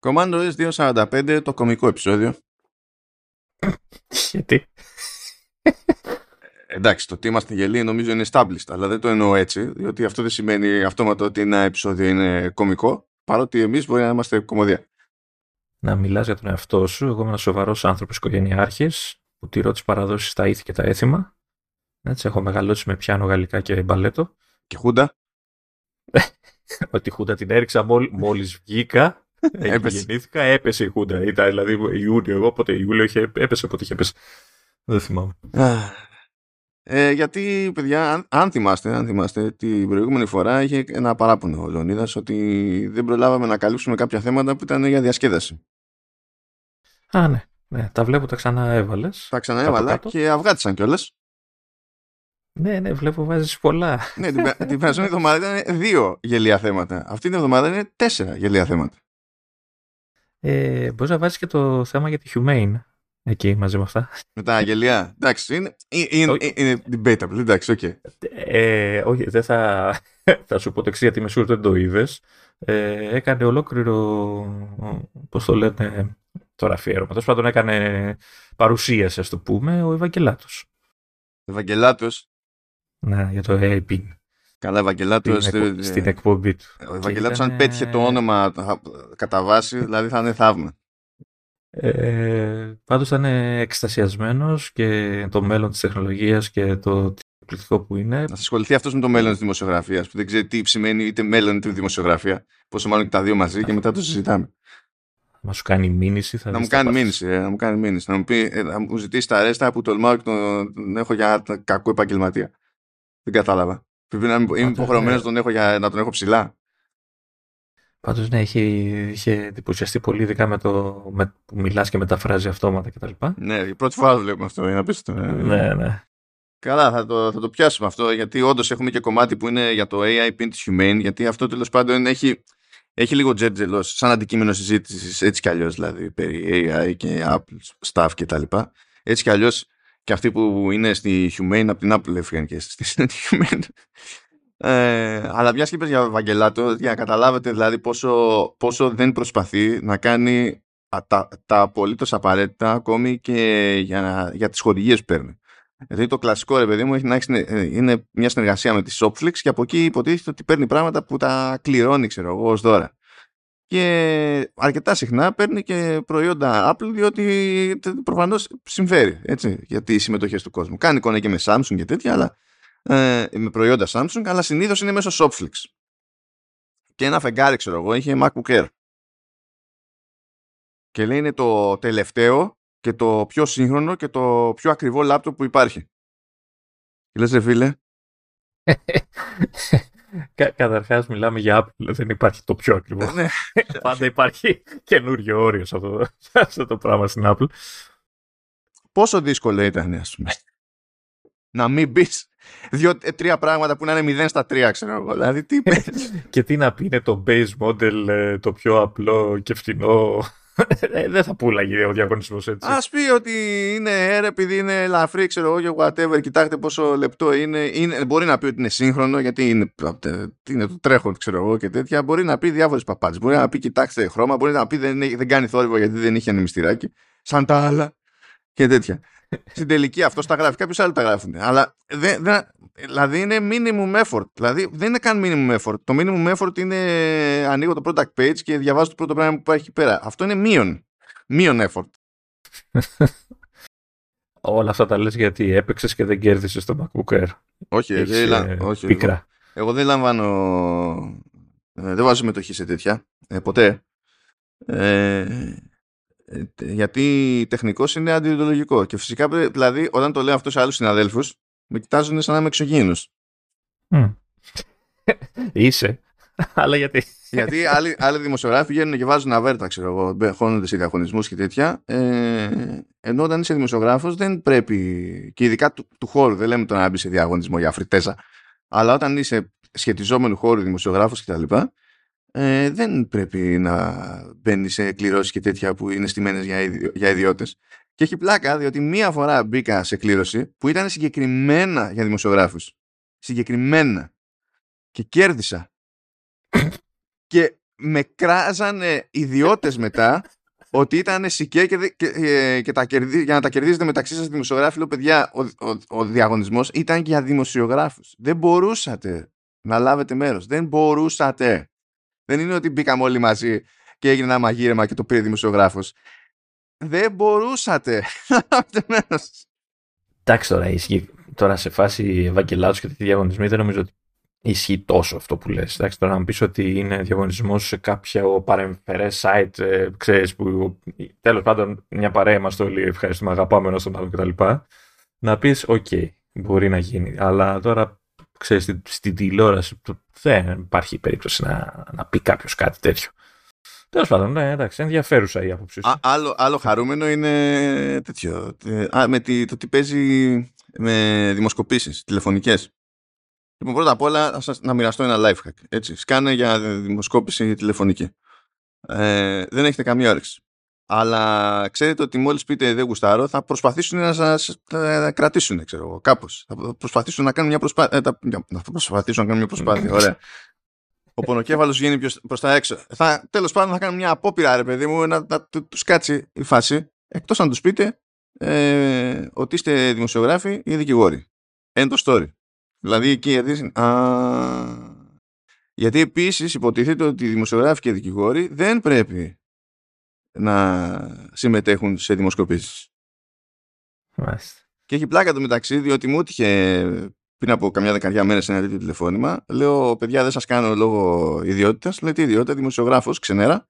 Commander S245 το κομικό επεισόδιο. Γιατί. Εντάξει, το τι είμαστε γελοί νομίζω είναι established, αλλά δεν το εννοώ έτσι, διότι αυτό δεν σημαίνει αυτόματο ότι ένα επεισόδιο είναι κομικό, παρότι εμείς μπορεί να είμαστε κομμωδία. Να μιλάς για τον εαυτό σου. Εγώ είμαι ένας σοβαρός άνθρωπος οικογενειάρχης που τηρώ τι παραδόσεις, τα ήθη και τα έθιμα. Έτσι, έχω μεγαλώσει με πιάνο γαλλικά και μπαλέτο. Και χούντα. Ότι η Χούντα την έριξα μόλι μόλις βγήκα. Έπεσε. Γεννήθηκα, έπεσε η Χούντα. Ήταν δηλαδή Ιούνιο, εγώ πότε Ιούλιο είχε, έπεσε, πότε είχε πέσει. Δεν θυμάμαι. Ε, γιατί, παιδιά, αν, αν, θυμάστε, αν θυμάστε, την προηγούμενη φορά είχε ένα παράπονο ο Λεωνίδας ότι δεν προλάβαμε να καλύψουμε κάποια θέματα που ήταν για διασκέδαση. Α, ναι. ναι τα βλέπω, τα ξανά έβαλε. Τα ξαναέβαλα και αυγάτισαν κιόλας. Ναι, ναι, βλέπω βάζεις πολλά. ναι, την, την περασμένη εβδομάδα ήταν δύο γελία θέματα. Αυτή την εβδομάδα είναι τέσσερα γελία θέματα. Ε, Μπορείς να βάζεις και το θέμα για τη Humane εκεί μαζί με αυτά. Με τα αγγελία. Εντάξει, είναι, είναι, είναι debatable. Εντάξει, okay. ε, όχι, δεν θα, θα σου πω το εξής γιατί με σίγουρο δεν το είδες. Ε, έκανε ολόκληρο, πώς το λένε, τώρα αφιέρωμα. Τέλος πάντων έκανε παρουσίαση, ας το πούμε, ο Ευαγγελάτος. Ευαγγελάτος. Ναι, για το AIP. Καλά, Ευαγγελάτος. Στην, στην εκπομπή του. Ο Ευαγγελάτος, αν πέτυχε το όνομα κατά βάση, δηλαδή θα είναι θαύμα. Ε, πάντως ήταν εκστασιασμένος και το μέλλον της τεχνολογίας και το εκπληκτικό που είναι. Να ασχοληθεί αυτός με το μέλλον της δημοσιογραφίας που δεν ξέρει τι σημαίνει είτε μέλλον είτε δημοσιογραφία. Πόσο μάλλον και τα δύο μαζί και μετά το συζητάμε. Να σου κάνει μήνυση. Θα να μου κάνει μήνυση, ε, να μου κάνει μήνυση. Να μου, πει, ε, να μου ζητήσει τα ρέστα που τολμάω και τον, τον έχω για κακό επαγγελματία. Δεν κατάλαβα. Πρέπει να είμαι υποχρεωμένος να τον έχω για να τον έχω ψηλά. Πάντως ναι, είχε, είχε εντυπωσιαστεί πολύ, ειδικά με το με, που μιλάς και μεταφράζει αυτόματα κτλ. Ναι, η πρώτη φορά το βλέπουμε αυτό, είναι απίστευτο. Ναι, ναι. Καλά, θα το, θα το πιάσουμε αυτό, γιατί όντως έχουμε και κομμάτι που είναι για το AI Pin της Humane, γιατί αυτό τέλος πάντων έχει, έχει λίγο τζέτζελο σαν αντικείμενο συζήτησης, έτσι κι αλλιώς δηλαδή, περί AI και Apple stuff κτλ. Έτσι κι αλλιώς και αυτοί που είναι στη Humane από την Apple έφυγαν και στη Humane. Ε, αλλά μιας και για Βαγγελάτο, για να καταλάβετε δηλαδή πόσο, πόσο δεν προσπαθεί να κάνει τα, τα απολύτως απαραίτητα ακόμη και για, για τις χορηγίες που παίρνει. Δηλαδή το κλασικό ρε παιδί μου έχει να έχει, ε, είναι μια συνεργασία με τη Shopflix και από εκεί υποτίθεται ότι παίρνει πράγματα που τα κληρώνει ξέρω εγώ ως δώρα. Και αρκετά συχνά παίρνει και προϊόντα Apple διότι προφανώς συμφέρει έτσι, για τις συμμετοχές του κόσμου. Κάνει εικόνα και με Samsung και τέτοια, αλλά ε, με προϊόντα Samsung, αλλά συνήθως είναι μέσω Shopflix. Και ένα φεγγάρι, ξέρω εγώ, είχε MacBook Air. Και λέει είναι το τελευταίο και το πιο σύγχρονο και το πιο ακριβό λάπτοπ που υπάρχει. Και λες ρε φίλε. Κα, καταρχάς μιλάμε για Apple, δεν υπάρχει το πιο ακριβό. Ναι. Πάντα υπάρχει καινούριο όριο σε αυτό, σε αυτό το πράγμα στην Apple. Πόσο δύσκολο ήταν, ας πούμε, να μην μπει δύο-τρία πράγματα που να είναι 0 στα 3, ξέρω εγώ. Δηλαδή, τι Και τι να πει, είναι το base model ε, το πιο απλό και φτηνό. Ε, δεν θα πουλάγει ο διαγωνισμός έτσι. Α πει ότι είναι air επειδή είναι ελαφρύ, ξέρω εγώ και whatever. Κοιτάξτε πόσο λεπτό είναι. είναι. Μπορεί να πει ότι είναι σύγχρονο γιατί είναι, είναι το τρέχον, ξέρω εγώ και τέτοια. Μπορεί να πει διάφορες παπάτσε. Μπορεί να πει κοιτάξτε χρώμα. Μπορεί να πει δεν, δεν κάνει θόρυβο γιατί δεν είχε ανεμιστηράκι. Σαν τα άλλα και τέτοια. Στην τελική αυτό τα γράφει. Κάποιοι άλλοι τα γράφουν. Αλλά δεν, δεν, δηλαδή είναι minimum effort. Δηλαδή δεν είναι καν minimum effort. Το minimum effort είναι ανοίγω το product page και διαβάζω το πρώτο πράγμα που υπάρχει εκεί πέρα. Αυτό είναι μείον. Μείον effort. Όλα αυτά τα λες γιατί έπαιξες και δεν κέρδισες το MacBook Air. Όχι, Έχεις, δεν, ε, όχι πίκρα. εγώ, εγώ δεν λαμβάνω ε, δεν βάζω συμμετοχή σε τέτοια ε, ποτέ ε, ε, γιατί τεχνικός είναι αντιδιολογικό. Και φυσικά, δηλαδή, όταν το λέω αυτό σε άλλους συναδέλφους, με κοιτάζουν σαν να είμαι εξωγήινος. Mm. Είσαι. Αλλά γιατί; γιατί άλλοι, άλλοι δημοσιογράφοι πηγαίνουν και βάζουν αβέρτα, ξέρω εγώ, χώνονται σε διαγωνισμούς και τέτοια. Ε, ενώ όταν είσαι δημοσιογράφος, δεν πρέπει. και ειδικά του, του χώρου, δεν λέμε το να μπει σε διαγωνισμό για φρυτέζα. Αλλά όταν είσαι σχετιζόμενου χώρου δημοσιογράφος κτλ ε, δεν πρέπει να μπαίνεις σε κληρώσεις και τέτοια που είναι στημένες για, ιδιο, για ιδιώτες. Και έχει πλάκα διότι μία φορά μπήκα σε κλήρωση που ήταν συγκεκριμένα για δημοσιογράφους. Συγκεκριμένα. Και κέρδισα. και με κράζανε ιδιώτες μετά ότι ήταν σικέ και, και, ε, και τα κερδί, για να τα κερδίζετε μεταξύ σας δημοσιογράφοι. Λέω παιδιά, ο, ο, ο διαγωνισμός ήταν και για δημοσιογράφους. Δεν μπορούσατε να λάβετε μέρος. Δεν μπορούσατε. Δεν είναι ότι μπήκαμε όλοι μαζί και έγινε ένα μαγείρεμα και το πήρε δημοσιογράφος. Δεν μπορούσατε να λάβετε μέρος. Εντάξει τώρα, ισχύει. Τώρα σε φάση Ευαγγελάτου και τέτοιοι διαγωνισμοί δεν νομίζω ότι ισχύει τόσο αυτό που λες. Εντάξει, τώρα να μου πεις ότι είναι διαγωνισμός σε κάποιο παρεμφερές site, ε, ξέρεις, που τέλος πάντων μια παρέα είμαστε όλοι ευχαριστούμε, αγαπάμε ένα τον άλλο κτλ. Να πεις, ok, okay, μπορεί να γίνει. Αλλά τώρα, ξέρεις, στην, στην τηλεόραση δεν υπάρχει περίπτωση να, να πει κάποιος κάτι τέτοιο. Τέλος πάντων, ναι, εντάξει, ενδιαφέρουσα η άποψή σου. άλλο, άλλο χαρούμενο είναι τέτοιο. Ε, α, με τη, το τι παίζει με δημοσκοπήσεις τηλεφωνικές. Λοιπόν, πρώτα απ' όλα σας, να μοιραστώ ένα life hack. Έτσι, σκάνε για δημοσκόπηση τηλεφωνική. Ε, δεν έχετε καμία όρεξη. Αλλά ξέρετε ότι μόλις πείτε δεν γουστάρω θα προσπαθήσουν να σας κρατήσουν, ξέρω εγώ, κάπως. Θα προσπαθήσουν να κάνουν μια προσπάθεια. Ε, θα προσπαθήσουν να κάνουν μια προσπάθεια, ωραία. Ο πονοκέφαλος βγαίνει προς τα έξω. Θα, τέλος πάντων θα κάνουν μια απόπειρα, ρε παιδί μου, να, να του κάτσει η φάση. Εκτός αν τους πείτε ε, ότι είστε δημοσιογράφοι ή δικηγόροι. End of story. Δηλαδή εκεί γιατί... Α, γιατί επίσης υποτίθεται ότι οι δημοσιογράφοι και οι δικηγόροι δεν πρέπει να συμμετέχουν σε δημοσκοπήσεις. Μάλιστα. Και έχει πλάκα το μεταξύ, διότι μου έτυχε πριν από καμιά δεκαετία μέρε ένα τέτοιο τηλεφώνημα. Λέω, παιδιά, δεν σας κάνω λόγο ιδιότητας. Λέει τι ιδιότητα, δημοσιογράφος, ξενέρα.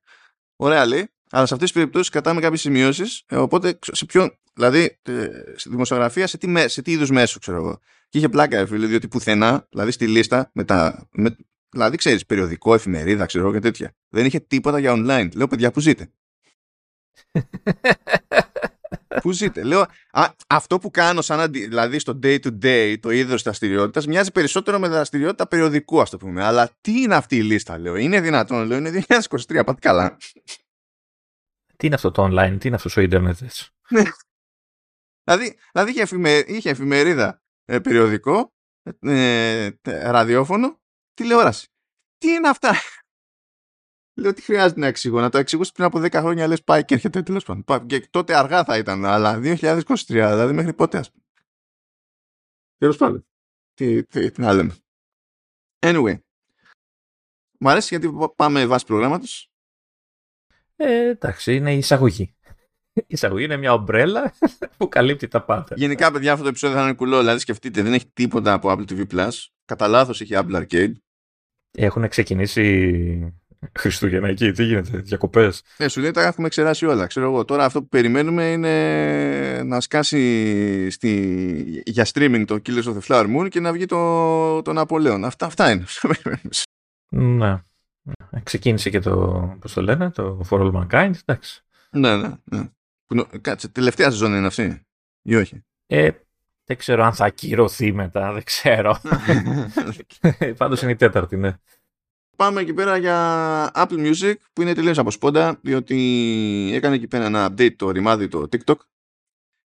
Ωραία λέει. Αλλά σε αυτές τις περιπτώσεις κρατάμε κάποιες σημειώσεις. Ε, οπότε σε ποιον. Δηλαδή, ε, στη δημοσιογραφία σε τι, σε τι είδους μέσο, ξέρω εγώ. Και είχε πλάκα, φίλε, διότι πουθενά, δηλαδή στη λίστα, με τα, με, δηλαδή ξέρεις, περιοδικό, εφημερίδα, ξέρω και τέτοια. Δεν είχε τίποτα για online. Λέω, παιδιά, που ζείτε; Πού ζείτε; Λέω, α, αυτό που κάνω σαν δηλαδή στο day to day, το είδος δραστηριότητας, μοιάζει περισσότερο με δραστηριότητα περιοδικού, ας το πούμε. Αλλά τι είναι αυτή η λίστα, λέω; Είναι δυνατόν, λέω, είναι 2023, πάτε καλά. Τι είναι αυτό το online, τι είναι αυτός ο ίντερνετ έτσι. Ναι. δηλαδή, δηλαδή είχε, εφημε, είχε εφημερίδα ε, περιοδικό, ε, ραδιόφωνο, τηλεόραση. Τι είναι αυτά; Λέω τι χρειάζεται να εξηγώ. Να το εξηγούσει πριν από 10 χρόνια λες πάει και έρχεται τέλος πάντων. Και τότε αργά θα ήταν, αλλά 2023, δηλαδή μέχρι πότε ας πούμε. Τέλος πάντων. Τι, τι, τι να λέμε. Anyway. Μ' αρέσει γιατί πάμε βάσει προγράμματος. Ε, εντάξει, είναι η εισαγωγή. Η εισαγωγή είναι μια ομπρέλα που καλύπτει τα πάντα. Γενικά, παιδιά, αυτό το επεισόδιο θα είναι κουλό. Δηλαδή, σκεφτείτε, δεν έχει τίποτα από Apple TV Plus. Κατά λάθος έχει Apple Arcade. Έχουν ξεκινήσει Χριστούγεννα εκεί, τι γίνεται, διακοπές. Ναι, σου λέει τα έχουμε ξεράσει όλα. Ξέρω εγώ. Τώρα αυτό που περιμένουμε είναι να σκάσει στη... για streaming το Killers of the Flower Moon και να βγει το, το Ναπολέον. Αυτά, αυτά είναι. ναι. Ξεκίνησε και το, πώς το λένε, το For All Mankind, εντάξει. Ναι, ναι, ναι. Κάτσε, τελευταία σεζόν είναι αυτή ή όχι; Ε, δεν ξέρω αν θα ακυρωθεί μετά, δεν ξέρω. Πάντως είναι η τέταρτη, ναι πάμε εκεί πέρα για Apple Music που είναι τελείως από σπόντα διότι έκανε εκεί πέρα ένα update το ρημάδι το TikTok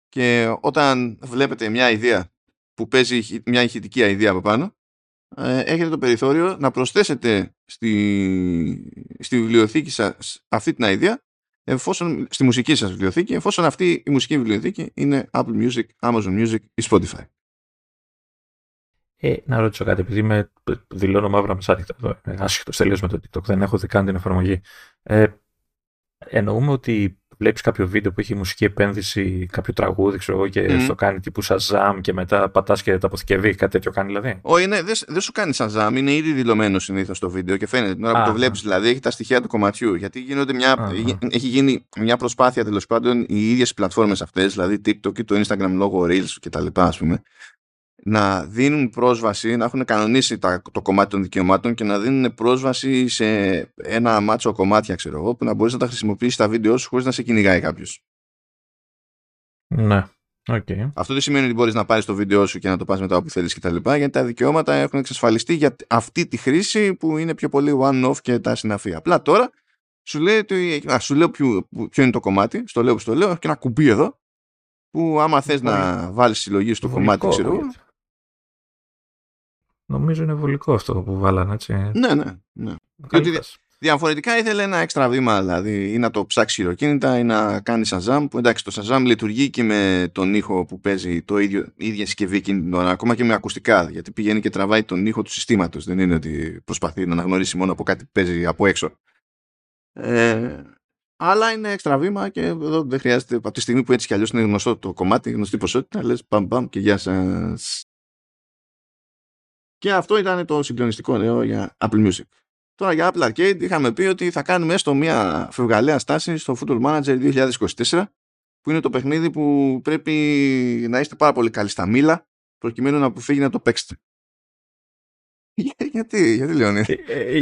και όταν βλέπετε μια ιδέα που παίζει μια ηχητική ιδέα από πάνω ε, έχετε το περιθώριο να προσθέσετε στη, στη βιβλιοθήκη σας αυτή την ιδέα εφόσον, στη μουσική σας βιβλιοθήκη εφόσον αυτή η μουσική βιβλιοθήκη είναι Apple Music, Amazon Music ή Spotify. Ε, να ρωτήσω κάτι, επειδή με δηλώνω μαύρα μεσάνυχτα εδώ, ε, άσχετος τελείως με το TikTok, δεν έχω δει καν την εφαρμογή. Ε, εννοούμε ότι βλέπεις κάποιο βίντεο που έχει μουσική επένδυση, κάποιο τραγούδι, ξέρω εγώ, και mm. στο κάνει τύπου Shazam και μετά πατάς και τα αποθηκευεί, κάτι τέτοιο κάνει δηλαδή; Όχι, ναι, δεν δε σου κάνει Shazam, είναι ήδη δηλωμένο συνήθως το βίντεο και φαίνεται την ώρα που το βλέπεις, δηλαδή έχει τα στοιχεία του κομματιού. Γιατί γίνονται μια, έχει γίνει μια προσπάθεια τέλος πάντων οι ίδιες πλατφόρμες αυτές, δηλαδή TikTok και το Instagram λόγω Reels κτλ. ας πούμε, να δίνουν πρόσβαση, να έχουν κανονίσει τα, το κομμάτι των δικαιωμάτων και να δίνουν πρόσβαση σε ένα μάτσο κομμάτια, ξέρω εγώ, που να μπορείς να τα χρησιμοποιήσεις στα βίντεο σου χωρίς να σε κυνηγάει κάποιος. Ναι. Okay. Αυτό δεν σημαίνει ότι μπορείς να πάρεις το βίντεο σου και να το πας μετά όπου θέλεις κτλ. Γιατί τα δικαιώματα έχουν εξασφαλιστεί για αυτή τη χρήση που είναι πιο πολύ one-off και τα συναφή. Απλά τώρα σου, λέει ότι, α, σου λέω ποιο, ποιο είναι το κομμάτι, στο λέω που στο λέω, έχει ένα κουμπί εδώ που άμα θες να βάλεις συλλογή στο κομμάτι, ξέρω Νομίζω είναι βολικό αυτό που βάλανε, έτσι. Ναι, ναι. ναι. Γιατί... Διαφορετικά ήθελε ένα έξτρα βήμα, δηλαδή ή να το ψάξει χειροκίνητα ή να κάνει Shazam. Που εντάξει, το Shazam λειτουργεί και με τον ήχο που παίζει το ίδιο, η ίδια συσκευή εκείνη την ώρα, ακόμα και με ακουστικά. Γιατί πηγαίνει και τραβάει τον ήχο του συστήματος. Δεν είναι ότι προσπαθεί να αναγνωρίσει μόνο από κάτι που παίζει από έξω. Ε, αλλά είναι έξτρα βήμα και εδώ δεν χρειάζεται από τη στιγμή που έτσι κι αλλιώς είναι γνωστό το κομμάτι, γνωστή ποσότητα, λες παμ παμ και γεια σας. Και αυτό ήταν το συγκλονιστικό νέο για Apple Music. Τώρα για Apple Arcade είχαμε πει ότι θα κάνουμε έστω μια φευγαλαία στάση στο Football Manager 2024 που είναι το παιχνίδι που πρέπει να είστε πάρα πολύ καλοί στα μήλα προκειμένου να αποφύγει να το παίξετε. Γιατί, γιατί Λεωνί. Ε, ε,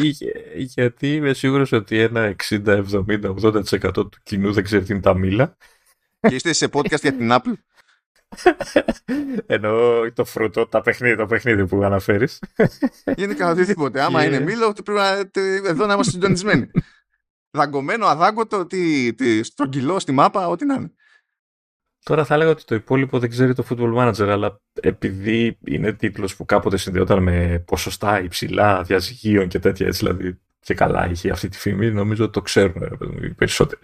γιατί είμαι σίγουρος ότι ένα 60, 70, 80% του κοινού δεν ξέρει τι είναι τα μήλα. Και είστε σε podcast για την Apple; Εννοώ το φρούτο, τα παιχνίδι, το παιχνίδι που αναφέρεις. Γενικά οτιδήποτε. Άμα είναι μήλο, πρέπει να, εδώ να είμαστε συντονισμένοι. Δαγκωμένο, αδάγκωτο, τι, τι, στρογγυλό στη μάπα, ό,τι να είναι. Τώρα θα έλεγα ότι το υπόλοιπο δεν ξέρει το Football Manager, αλλά επειδή είναι τίτλος που κάποτε συνδυόταν με ποσοστά υψηλά διαζυγίων και τέτοια έτσι, δηλαδή και καλά είχε αυτή τη φήμη, νομίζω ότι το ξέρουν οι περισσότεροι.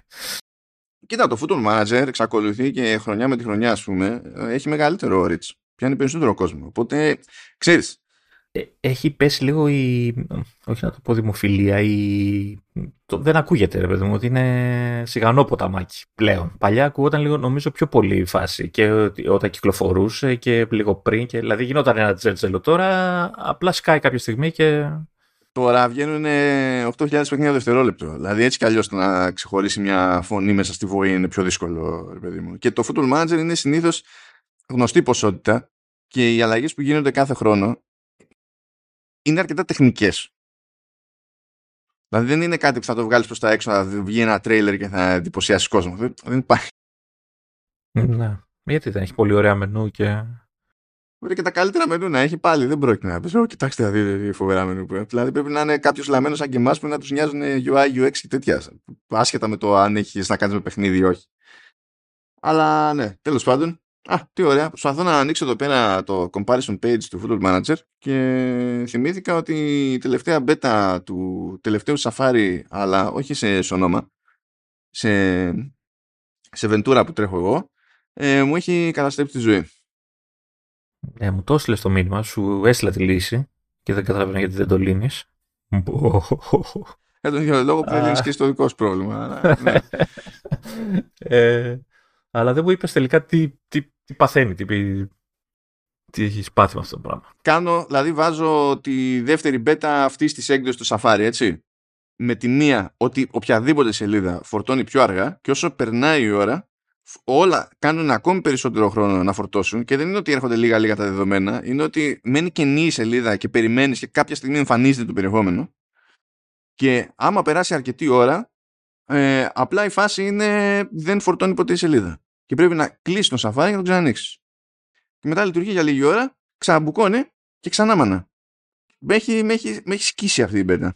Κοίτα, το Football Manager εξακολουθεί και χρονιά με τη χρονιά, ας πούμε, έχει μεγαλύτερο reach. Πιάνει περισσότερο κόσμο. Οπότε, ξέρεις, ε, έχει πέσει λίγο η. Όχι να το πω δημοφιλία, η. Το, δεν ακούγεται, ρε παιδί μου, ότι είναι σιγανό ποταμάκι πλέον. Παλιά ακούγονταν λίγο, νομίζω, πιο πολύ η φάση και όταν κυκλοφορούσε και λίγο πριν. Και, δηλαδή γινόταν ένα τζέρτζελο τώρα, απλά σκάει κάποια στιγμή και. Τώρα βγαίνουν 8.000 παιχνίδια δευτερόλεπτο. Δηλαδή έτσι κι αλλιώς να ξεχωρίσει μια φωνή μέσα στη βοή είναι πιο δύσκολο, ρε παιδί μου. Και το Football Manager είναι συνήθως γνωστή ποσότητα και οι αλλαγές που γίνονται κάθε χρόνο είναι αρκετά τεχνικές. Δηλαδή δεν είναι κάτι που θα το βγάλεις προς τα έξω, θα βγει ένα τρέιλερ και θα εντυπωσιάσεις κόσμο. Δεν, δεν υπάρχει. Ναι. Γιατί δεν έχει πολύ ωραία μενού και. Μπορεί και τα καλύτερα μενού να έχει πάλι. Δεν πρόκειται να πεις. κοιτάξτε, θα δείτε φοβερά μενού που Δηλαδή πρέπει να είναι κάποιος λαμμένος σαν και εμάς που να τους νοιάζουν UI, UX και τέτοια. Άσχετα με το αν έχεις να κάνεις με παιχνίδι ή όχι. Αλλά ναι, τέλος πάντων. Α, τι ωραία. Προσπαθώ να ανοίξω εδώ πέρα το comparison page του Football Manager και θυμήθηκα ότι η τελευταία beta του τελευταίου Safari, αλλά όχι σε Sonoma, σε, σε Ventura που τρέχω εγώ, ε, μου έχει καταστρέψει τη ζωή. Ε, μου το έστειλες το μήνυμα, σου έστειλα τη λύση και δεν καταλαβαίνω γιατί δεν το λύνεις. Για τον ίδιο λόγο που δεν λύνεις και στο δικό σου πρόβλημα. ναι. ε, αλλά δεν μου είπες τελικά τι, τι, τι παθαίνει, τι, τι έχεις πάθει με αυτό το πράγμα. Κάνω, δηλαδή βάζω τη δεύτερη μπέτα αυτής της έκδοσης του Safari, έτσι. Με τη μία ότι οποιαδήποτε σελίδα φορτώνει πιο αργά και όσο περνάει η ώρα, όλα κάνουν ακόμη περισσότερο χρόνο να φορτώσουν και δεν είναι ότι έρχονται λίγα-λίγα τα δεδομένα, είναι ότι μένει καινή η σελίδα και περιμένεις και κάποια στιγμή εμφανίζεται το περιεχόμενο. Και άμα περάσει αρκετή ώρα, ε, απλά η φάση είναι δεν φορτώνει ποτέ η σελίδα και πρέπει να κλείσεις τον σαφάρι και να το ξανανοίξεις. Και μετά λειτουργεί για λίγη ώρα, ξαναμπουκώνει και ξανά μανά. Με έχει, με, έχει, με έχει σκίσει αυτή η πέτα.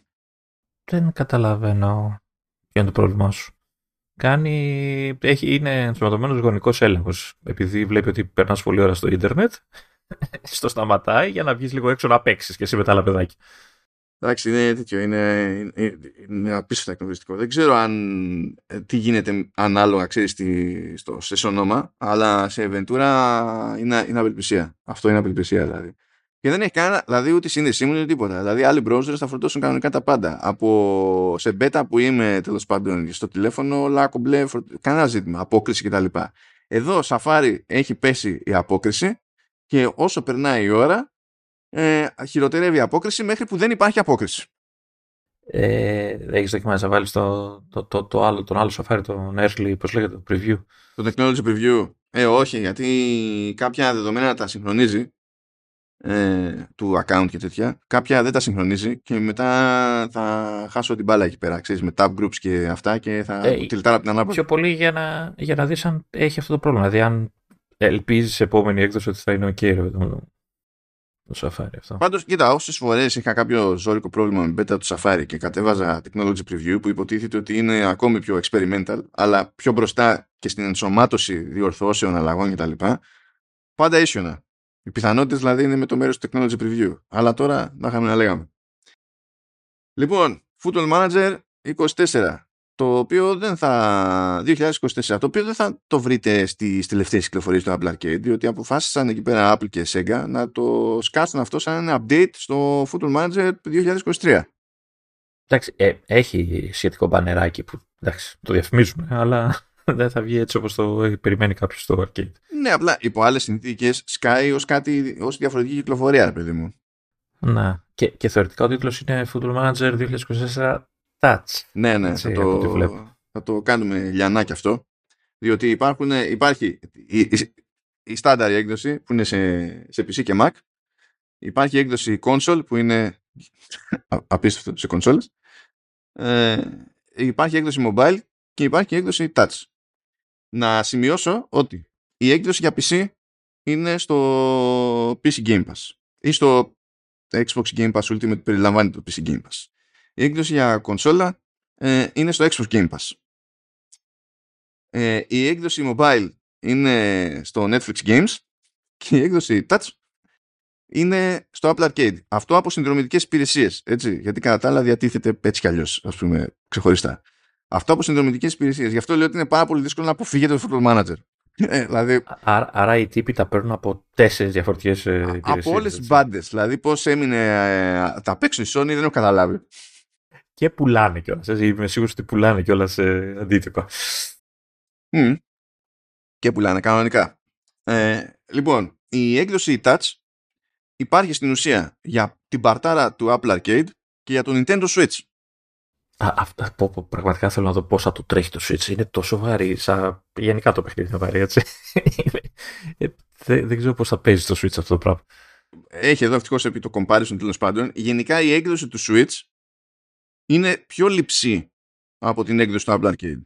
Δεν καταλαβαίνω ποιο είναι το πρόβλημά σου. Κάνει, έχει, είναι ενσωματωμένος γονικός έλεγχος. Επειδή βλέπει ότι περνάς πολλή ώρα στο ίντερνετ, στο σταματάει για να βγεις λίγο έξω να παίξεις και εσύ με τα άλλα παιδάκια. Εντάξει, είναι τέτοιο, είναι, είναι, είναι απίστευτα εκνευριστικό. Δεν ξέρω αν ε, τι γίνεται ανάλογα, ξέρεις, στη, στο, σε σονόμα, αλλά σε Ventura είναι, είναι απελπισία. Αυτό είναι απελπισία δηλαδή. Και δεν έχει κανένα, δηλαδή ούτε σύνδεσή μου ούτε τίποτα. Δηλαδή άλλοι browsers θα φορτώσουν κανονικά τα πάντα. Από σε beta που είμαι τέλος πάντων στο τηλέφωνο, όλα κομπλέ, κανένα ζήτημα, απόκριση κτλ. Εδώ Safari έχει πέσει η απόκριση και όσο περνάει η ώρα ε, χειροτερεύει η απόκριση μέχρι που δεν υπάρχει απόκριση. Ε, έχεις δοκιμάσει να βάλεις το, το, το, το, άλλο, τον άλλο σαφάρι, τον early, πώς λέγεται, το preview; Το technology preview. Ε, όχι, γιατί κάποια δεδομένα τα συγχρονίζει ε, του account και τέτοια. Κάποια δεν τα συγχρονίζει και μετά θα χάσω την μπάλα εκεί πέρα, ξέρεις, με tab groups και αυτά και θα ε, τυλτάρω από την ανάποδη. Πιο πολύ για να, για να δεις αν έχει αυτό το πρόβλημα. Δηλαδή αν ελπίζεις σε επόμενη έκδοση ότι θα είναι ok, ρε, το Safari αυτό. Πάντως, κοίτα, όσες φορές είχα κάποιο ζώρικο πρόβλημα με beta του Safari και κατέβαζα technology preview που υποτίθεται ότι είναι ακόμη πιο experimental, αλλά πιο μπροστά και στην ενσωμάτωση διορθώσεων, αλλαγών κτλ. Πάντα ίσιονα. Οι πιθανότητες δηλαδή είναι με το μέρος του technology preview. Αλλά τώρα να είχαμε να λέγαμε. Λοιπόν, Football Manager 24 το οποίο δεν θα 2024 το οποίο δεν θα το βρείτε στις τελευταίες κυκλοφορίες του Apple Arcade διότι αποφάσισαν εκεί πέρα Apple και Sega να το σκάσουν αυτό σαν ένα update στο Football Manager 2023 Εντάξει, ε, έχει σχετικό μπανεράκι που εντάξει, το διαφημίζουμε, αλλά δεν θα βγει έτσι όπως το περιμένει κάποιος στο arcade. Ναι, απλά υπό άλλες συνθήκες σκάει ως κάτι, ως διαφορετική κυκλοφορία, παιδί μου. Να, και, και θεωρητικά ο τίτλος είναι Football Manager 2024 Touch. Ναι, ναι, θα, το, θα το κάνουμε λιανάκι αυτό. Διότι υπάρχουν, υπάρχει η, η, η στάνταρη έκδοση που είναι σε, σε PC και Mac. Υπάρχει η έκδοση console που είναι απίστευτο σε κονσόλες. Ε, υπάρχει έκδοση mobile και υπάρχει έκδοση touch. Να σημειώσω ότι η έκδοση για PC είναι στο PC Game Pass ή στο Xbox Game Pass Ultimate που περιλαμβάνει το PC Game Pass. Η έκδοση για κονσόλα ε, είναι στο Xbox Game Pass. Ε, η έκδοση mobile είναι στο Netflix Games και η έκδοση touch είναι στο Apple Arcade. Αυτό από συνδρομητικέ υπηρεσίε. Γιατί κατά τα άλλα διατίθεται έτσι κι αλλιώς, ας πούμε, ξεχωριστά. Αυτό από συνδρομητικές υπηρεσίες. Γι' αυτό λέω ότι είναι πάρα πολύ δύσκολο να αποφύγετε το Football Manager. Ε, δηλαδή, άρα, άρα οι τύποι τα παίρνουν από τέσσερις διαφορετικές υπηρεσίε. Από όλες τις μπάντες. Δηλαδή, πώς έμεινε. Ε, τα παίξουν η Sony δεν έχω καταλάβει. Και πουλάνε κιόλας. Είμαι σίγουρος ότι πουλάνε κιόλας ε, αντίτυπα. Mm. Και πουλάνε κανονικά. Ε, λοιπόν, η έκδοση Touch υπάρχει στην ουσία για την παρτάρα του Apple Arcade και για το Nintendo Switch. Α, αυτά, πω, πω, πραγματικά θέλω να δω πώς θα το τρέχει το Switch. Είναι τόσο βαρύ, σαν γενικά το παιχνίδι είναι βαρύ, έτσι. Ε, δεν, δεν ξέρω πώς θα παίζει το Switch αυτό το πράγμα. Έχει εδώ ευτυχώς επί το comparison τέλος πάντων. Γενικά η έκδοση του Switch είναι πιο λυψή από την έκδοση του Apple Arcade.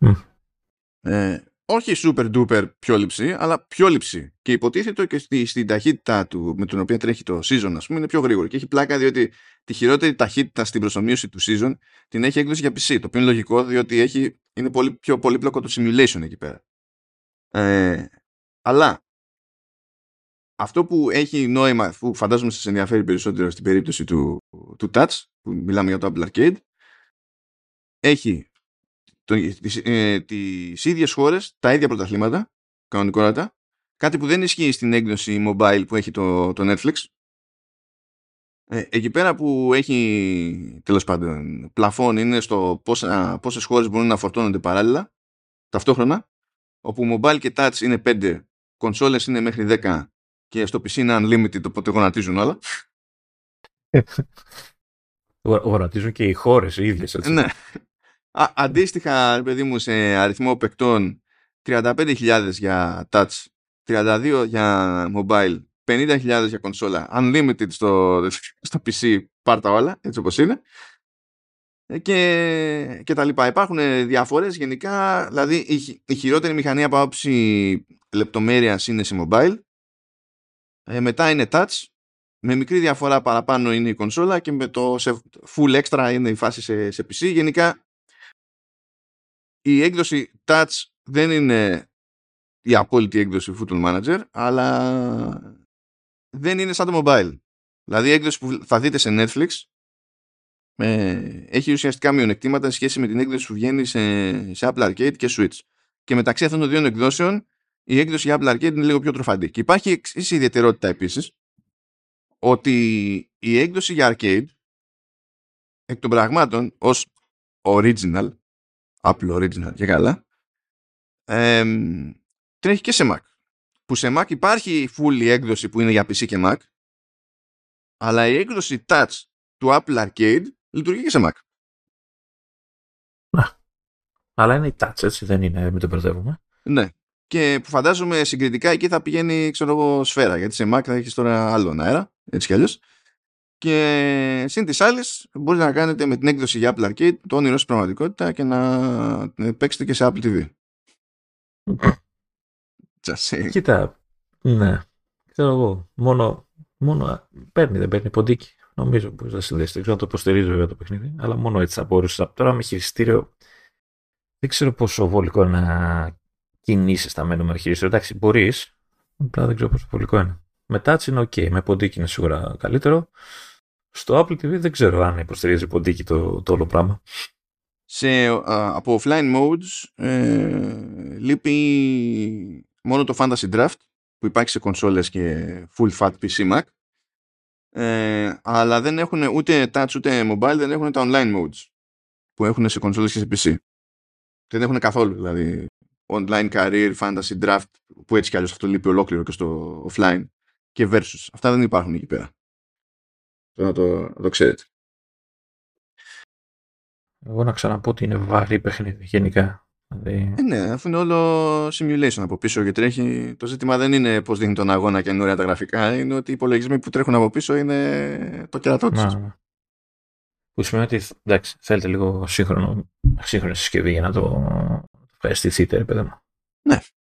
Mm. Ε, όχι super duper πιο λυψή, αλλά πιο λυψή. Και υποτίθεται και στη, στην ταχύτητα του με την οποία τρέχει το season, ας πούμε, είναι πιο γρήγορο. Και έχει πλάκα διότι τη χειρότερη ταχύτητα στην προσωμείωση του season την έχει έκδοση για PC. Το οποίο είναι λογικό διότι έχει, είναι πολύ πιο πολύπλοκο το simulation εκεί πέρα. Ε, αλλά αυτό που έχει νόημα, που φαντάζομαι σας ενδιαφέρει περισσότερο στην περίπτωση του, του Touch, που μιλάμε για το Apple Arcade, έχει τις, ε, τις ίδιες χώρες, τα ίδια πρωταθλήματα, κανονικότατα, κάτι που δεν ισχύει στην έκδοση mobile που έχει το, το Netflix. Ε, εκεί πέρα που έχει τέλος πάντων πλαφόν είναι στο πόσα, πόσες χώρες μπορούν να φορτώνονται παράλληλα ταυτόχρονα όπου mobile και touch είναι 5 κονσόλες είναι μέχρι 10 και στο PC είναι unlimited οπότε γονατίζουν όλα Γονατίζουν και οι χώρες οι ίδιες έτσι. Ναι Α, αντίστοιχα, παιδί μου, σε αριθμό παικτών 35.000 για touch, 32 για mobile, 50.000 για κονσόλα, unlimited στο, στο PC, πάρτα όλα, έτσι όπως είναι. Ε, και, και τα λοιπά. Υπάρχουν διαφορές γενικά, δηλαδή η, η χειρότερη μηχανή από άποψη λεπτομέρειας είναι σε mobile, ε, μετά είναι touch, με μικρή διαφορά παραπάνω είναι η κονσόλα και με το σε full extra είναι η φάση σε, σε PC. Γενικά η έκδοση Touch δεν είναι η απόλυτη έκδοση Football Manager, αλλά δεν είναι σαν το mobile. Δηλαδή η έκδοση που θα δείτε σε Netflix ε, έχει ουσιαστικά μειονεκτήματα σε σχέση με την έκδοση που βγαίνει σε, σε Apple Arcade και Switch. Και μεταξύ αυτών των δύο εκδόσεων η έκδοση για Apple Arcade είναι λίγο πιο τροφαντή. Και υπάρχει εξής ιδιαιτερότητα επίσης ότι η έκδοση για Arcade εκ των πραγμάτων ως original Apple Original και καλά, ε, τρέχει και σε Mac. Που σε Mac υπάρχει full έκδοση που είναι για PC και Mac, αλλά η έκδοση Touch του Apple Arcade λειτουργεί και σε Mac. Να. Αλλά είναι η Touch, έτσι δεν είναι, μην το μπερδεύουμε. Ναι. Και που φαντάζομαι συγκριτικά εκεί θα πηγαίνει, ξέρω εγώ, σφαίρα. Γιατί σε Mac θα έχεις τώρα άλλον αέρα, έτσι κι αλλιώς. Και συν της άλλης, μπορείτε να κάνετε με την έκδοση για Apple Arcade το όνειρο στην πραγματικότητα και να παίξετε και σε Apple TV. Just Κοίτα, ναι. Ξέρω εγώ. Μόνο, μόνο παίρνει, δεν παίρνει ποντίκι. Νομίζω που θα συνδέσει. Δεν ξέρω αν το υποστηρίζω βέβαια το παιχνίδι, αλλά μόνο έτσι θα μπορούσε. Τώρα με χειριστήριο δεν ξέρω πόσο βολικό είναι να κινήσεις τα μένου με χειριστήριο. Εντάξει, μπορείς, απλά δεν ξέρω πόσο βολικό είναι. Μετά είναι ok. Με ποντίκι είναι σίγουρα καλύτερο. Στο Apple TV δεν ξέρω αν υποστηρίζει ποντίκι το, το όλο πράγμα. Σε, από offline modes ε, λείπει μόνο το Fantasy Draft που υπάρχει σε κονσόλες και full fat PC Mac. Ε, αλλά δεν έχουν ούτε touch ούτε mobile δεν έχουν τα online modes που έχουν σε κονσόλες και σε PC δεν έχουν καθόλου δηλαδή online career, fantasy draft που έτσι κι αλλιώς αυτό λείπει ολόκληρο και στο offline και versus. Αυτά δεν υπάρχουν εκεί πέρα να το, να το ξέρετε εγώ να ξαναπώ ότι είναι βαρύ παιχνίδι γενικά Δηλαδή... Ε, ναι, αφού είναι όλο simulation από πίσω και τρέχει. Το ζήτημα δεν είναι πώς δίνει τον αγώνα και είναι ωραία τα γραφικά, είναι ότι οι υπολογισμοί που τρέχουν από πίσω είναι το κερατό του. Που σημαίνει ότι εντάξει, θέλετε λίγο σύγχρονο, σύγχρονη συσκευή για να το ευχαριστηθείτε, παιδί μου. Ναι, εντάξει.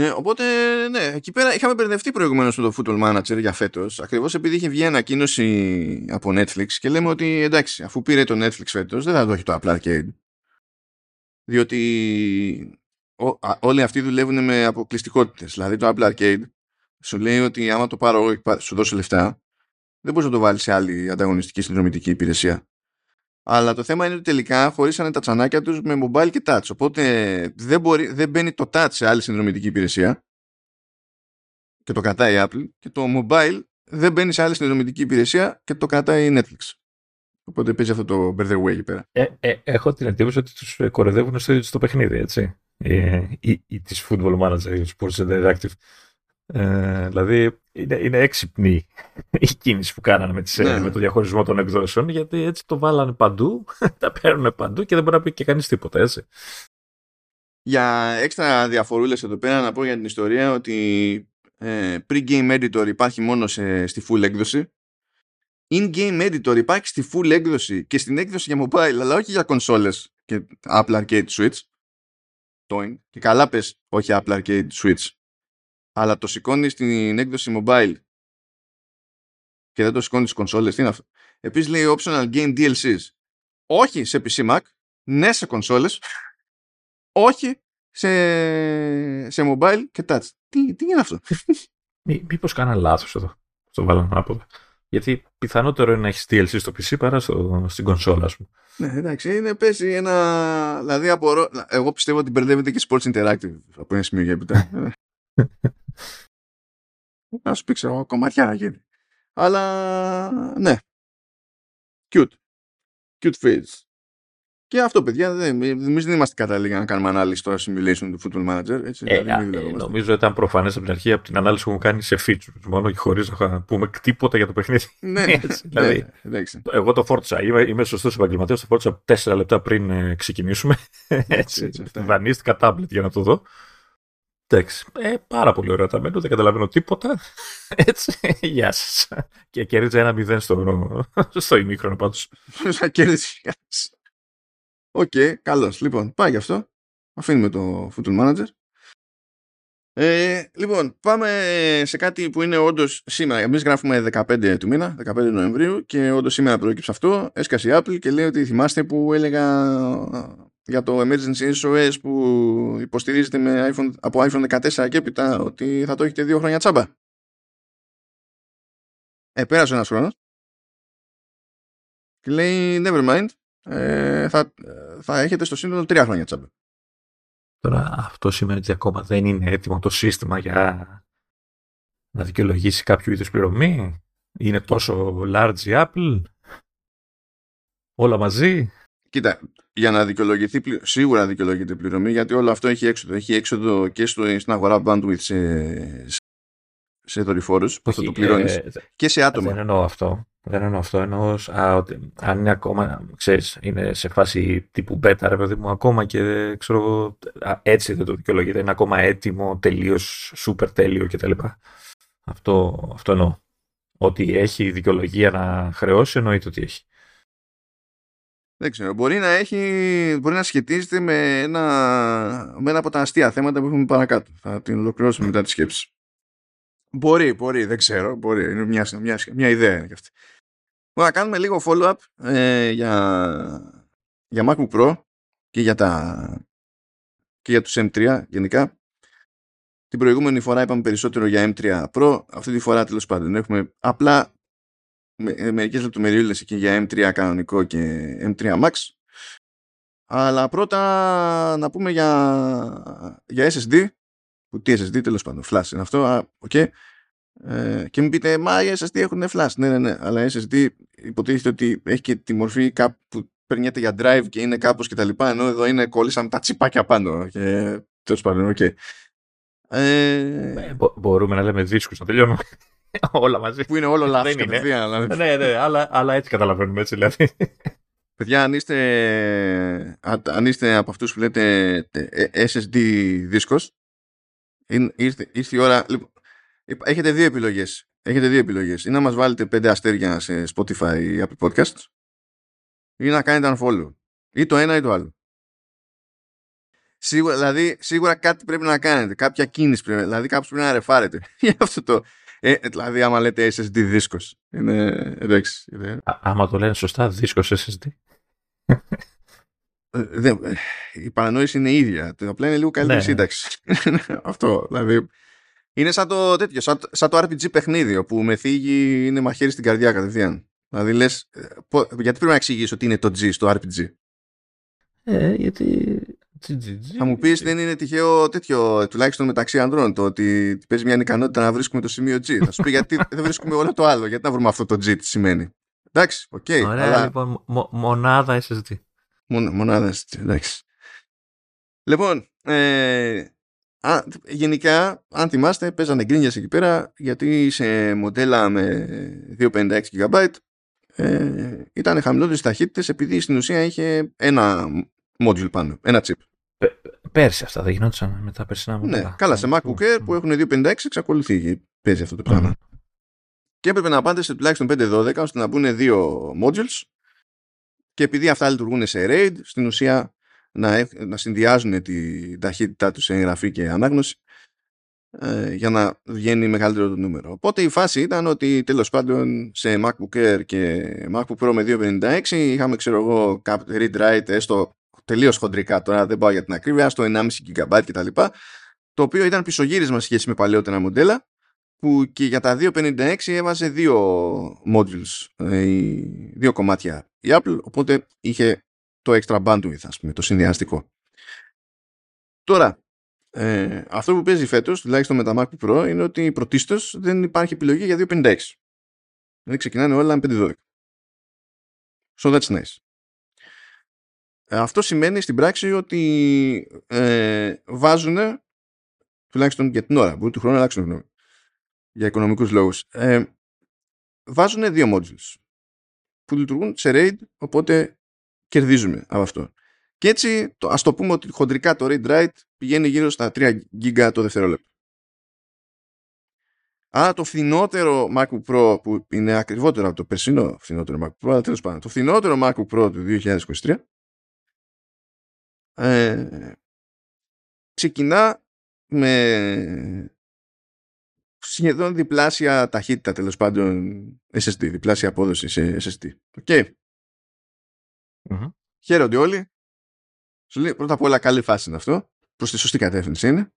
Ε, οπότε, ναι, εκεί πέρα είχαμε μπερδευτεί προηγουμένως με το Football Manager για φέτος, ακριβώς επειδή είχε βγει ανακοίνωση από Netflix και λέμε ότι εντάξει, αφού πήρε το Netflix φέτος, δεν θα το έχει το Apple Arcade διότι όλοι αυτοί δουλεύουν με αποκλειστικότητες. Δηλαδή το Apple Arcade σου λέει ότι άμα το πάρω σου δώσω λεφτά, δεν μπορείς να το βάλεις σε άλλη ανταγωνιστική συνδρομητική υπηρεσία. Αλλά το θέμα είναι ότι τελικά χωρίσανε τα τσανάκια τους με mobile και touch. Οπότε δεν, μπορεί, δεν μπαίνει το touch σε άλλη συνδρομητική υπηρεσία και το κρατάει η Apple και το mobile δεν μπαίνει σε άλλη συνδρομητική υπηρεσία και το κρατάει η Netflix. Οπότε παίζει αυτό το Birthday εκεί πέρα. Ε, ε, έχω την εντύπωση ότι τους κορεδεύουν στο, στο παιχνίδι, έτσι. Ε, ή, ή της Football Manager, ή Sports Interactive. Ε, δηλαδή είναι, είναι έξυπνη η κίνηση που κάνανε με, τις, ναι. με το διαχωρισμό των εκδόσεων γιατί έτσι το βάλανε παντού, τα παίρνουν παντού και δεν μπορεί να πει και κανείς τίποτα έτσι. Για έξτρα διαφορούλες εδώ πέρα να πω για την ιστορία ότι ε, pre-game editor υπάρχει μόνο σε, στη full έκδοση in-game editor υπάρχει στη full έκδοση και στην έκδοση για mobile, αλλά όχι για κονσόλες και Apple Arcade Switch. Και καλά πες, όχι Apple Arcade Switch. Αλλά το σηκώνεις στην έκδοση mobile και δεν το σηκώνεις στις κονσόλες. Τι είναι αυτό. Επίσης λέει optional game DLCs. Όχι σε PC Mac, ναι σε κονσόλες, όχι σε, σε mobile και touch. Τι, τι είναι αυτό; Μή, μήπως κάνα λάθος εδώ. Στο βάλω να γιατί πιθανότερο είναι να έχεις DLC στο PC παρά στο, στην κονσόλα, ας πούμε. Ναι, εντάξει, είναι πέσει ένα. Δηλαδή, απορώ... εγώ πιστεύω ότι μπερδεύεται και Sports Interactive από ένα σημείο για έπειτα. να σου πει, ξέρω, κομματιά να γίνει. Αλλά ναι. Cute. Cute face. Και αυτό, παιδιά, εμείς δεν είμαστε κατάλληλοι για να κάνουμε ανάλυση στο simulation του Football Manager. Έτσι, ε, δηλαδή, ε, νομίζω ήταν προφανές από την αρχή από την ανάλυση που μου κάνει σε features μόνο και χωρίς να πούμε τίποτα για το παιχνίδι. Ναι, έτσι, δηλαδή, ναι, εγώ το φόρτισα. Είμαι, είμαι σωστός επαγγελματίας. Το φόρτισα τέσσερα λεπτά πριν ε, ξεκινήσουμε. Έτσι, έτσι, δανείστηκα τάμπλετ για να το δω. Εντάξει. Ε, πάρα πολύ ωραία τα μένω, δεν καταλαβαίνω τίποτα. Έτσι, γεια σας. Και κέρδιζα ένα μηδέν στο, στο ημίχρονο πάντως. κέρδιζες. Οκ, okay, καλώς. Λοιπόν, πάει γι' αυτό. Αφήνουμε το Football Manager. Ε, λοιπόν, πάμε σε κάτι που είναι όντως σήμερα. Εμείς γράφουμε 15 του μήνα, 15 Νοεμβρίου, και όντως σήμερα προέκυψε αυτό. Έσκασε η Apple και λέει ότι θυμάστε που έλεγα για το Emergency SOS που υποστηρίζεται με iPhone, από iPhone 14 και έπειτα ότι θα το έχετε δύο χρόνια τσάμπα. Ε, πέρασε ένας χρόνος. Και λέει, never mind, ε, θα, θα έχετε στο σύνολο τρία χρόνια τσάμπε. Τώρα αυτό σημαίνει ότι ακόμα δεν είναι έτοιμο το σύστημα για να δικαιολογήσει κάποιο είδους πληρωμή; Είναι τόσο large η Apple; Όλα μαζί; Κοίτα, για να δικαιολογηθεί, σίγουρα δικαιολογείται πληρωμή, γιατί όλο αυτό έχει έξοδο. Έχει έξοδο και στο, στην αγορά bandwidth σε, σε δορυφόρους, που θα το πληρώνεις, ε, και σε άτομα. Δεν εννοώ αυτό. Δεν εννοώ αυτό. Εννοώ α, ότι αν είναι ακόμα, ξέρεις, είναι σε φάση τύπου beta, ρε παιδί μου, ακόμα και ξέρω, α, έτσι δεν το δικαιολογείται. Είναι ακόμα έτοιμο, τελείως, σούπερ τέλειο κτλ. Αυτό, αυτό εννοώ. Ότι έχει δικαιολογία να χρεώσει, εννοείται ότι έχει. Δεν ξέρω. Μπορεί να, έχει, μπορεί να σχετίζεται με ένα, με ένα από τα αστεία θέματα που έχουμε παρακάτω. Θα την ολοκληρώσουμε μετά τη σκέψη. Μπορεί, μπορεί, δεν ξέρω. Μπορεί. Είναι μια, μια, μια ιδέα είναι και αυτή. Να κάνουμε λίγο follow-up ε, για, για MacBook Pro και για, τα, και για τους M3 γενικά. Την προηγούμενη φορά είπαμε περισσότερο για M3 Pro. Αυτή τη φορά τέλος πάντων έχουμε απλά με, ε, μερικές λεπτομεριούλες εκεί για M3 κανονικό και M3 Max. Αλλά πρώτα να πούμε για, για SSD, που τι SSD τέλος πάντων, flash είναι αυτό, okay. ε, και μην πείτε, μα οι SSD έχουν flash. Ναι, ναι, ναι, αλλά SSD υποτίθεται ότι έχει και τη μορφή κάπου που περνιέται για drive και είναι κάπως και τα λοιπά, ενώ εδώ είναι κόλλησαν τα τσιπάκια πάνω και τέλος πάντων, ok. Okay. Ε... Μπο- μπορούμε να λέμε δίσκους να τελειώνουμε όλα μαζί. Που είναι όλο λάθος κατευθείαν. Δηλαδή. ναι, ναι, αλλά, αλλά έτσι καταλαβαίνουμε έτσι δηλαδή. Παιδιά, αν είστε, αν είστε από αυτούς που λέτε ε, SSD δίσκος, ήρθε, ήρθε η ώρα... Λοιπόν, έχετε δύο επιλογές. Έχετε δύο επιλογές. Ή να μας βάλετε πέντε αστέρια σε Spotify ή Apple Podcasts ή να κάνετε unfollow. Ή το ένα ή το άλλο. Σίγουρα, δηλαδή, σίγουρα κάτι πρέπει να κάνετε. Κάποια κίνηση πρέπει. Δηλαδή, κάποιος πρέπει να ρεφάρετε. Για αυτό το. Ε, δηλαδή, άμα λέτε SSD δίσκος. Είναι. Εντάξει. Είναι... άμα το λένε σωστά, δίσκος SSD. Ε, δεν, ε, η παρανόηση είναι ίδια. Το απλά είναι λίγο καλύτερη ναι. σύνταξη. αυτό. Δηλαδή. Είναι σαν το τέτοιο, σαν, σαν το RPG παιχνίδι, όπου με θίγει είναι μαχαίρι στην καρδιά κατευθείαν. Δηλαδή λες, ε, γιατί πρέπει να εξηγήσω ότι είναι το G στο RPG; Ε, γιατί θα μου πεις δεν είναι τυχαίο τέτοιο, τουλάχιστον μεταξύ ανδρών, το ότι παίζει μια ικανότητα να βρίσκουμε το σημείο G. Θα σου πει γιατί δεν βρίσκουμε όλο το άλλο, γιατί να βρούμε αυτό το G τι σημαίνει. Εντάξει, ok. Okay, Ωραία, αλλά... λοιπόν, μονάδα SSD. μονάδα SSD, εντάξει. Λοιπόν, ε, α, γενικά, αν θυμάστε, παίζανε γκρίνιες εκεί πέρα, γιατί σε μοντέλα με 256 GB ε, ήταν χαμηλότερες ταχύτητες επειδή στην ουσία είχε ένα module πάνω, ένα chip. Πέρσι αυτά δεν γινόντουσαν με τα περσινά μοντέλα. Ναι, καλά, σε MacBook Air που έχουν 256 εξακολουθεί παίζει αυτό το πράγμα. Και έπρεπε να πάτε σε τουλάχιστον 5-12 ώστε να μπουν δύο modules και επειδή αυτά λειτουργούν σε RAID, στην ουσία να, να συνδυάζουν την ταχύτητά τους σε εγγραφή και ανάγνωση ε, για να βγαίνει μεγαλύτερο το νούμερο. Οπότε η φάση ήταν ότι τέλος πάντων σε MacBook Air και MacBook Pro με 256 είχαμε ξέρω εγώ read write έστω τελείως χοντρικά τώρα δεν πάω για την ακρίβεια στο 1,5 GB κτλ το οποίο ήταν πισωγύρισμα σχέση με παλαιότερα μοντέλα που και για τα 256 έβαζε δύο modules, ε, δύο κομμάτια η Apple, οπότε είχε το extra bandwidth, ας πούμε, το συνδυαστικό. Τώρα, ε, αυτό που παίζει φέτος, τουλάχιστον με τα MacBook Pro, είναι ότι πρωτίστως δεν υπάρχει επιλογή για 256. Δηλαδή ξεκινάνε όλα με 512. So that's nice. Ε, αυτό σημαίνει στην πράξη ότι ε, βάζουν, τουλάχιστον για την ώρα, μπορεί του χρόνου να αλλάξουν γνώμη, για οικονομικούς λόγους, ε, βάζουν δύο modules που λειτουργούν σε RAID, οπότε κερδίζουμε από αυτό. Και έτσι, το, ας το πούμε ότι χοντρικά το read write πηγαίνει γύρω στα 3 GB το δευτερόλεπτο. Άρα το φθηνότερο MacBook Pro που είναι ακριβότερο από το περσινό φθηνότερο MacBook Pro, αλλά τέλος πάντων, το φθηνότερο MacBook Pro του 2023 ε, ξεκινά με σχεδόν διπλάσια ταχύτητα τέλος πάντων SSD, διπλάσια απόδοση σε SSD. Ok. Okay. Χαίρονται όλοι. Σου λέει πρώτα απ' όλα καλή φάση είναι αυτό. Προς τη σωστή κατεύθυνση είναι.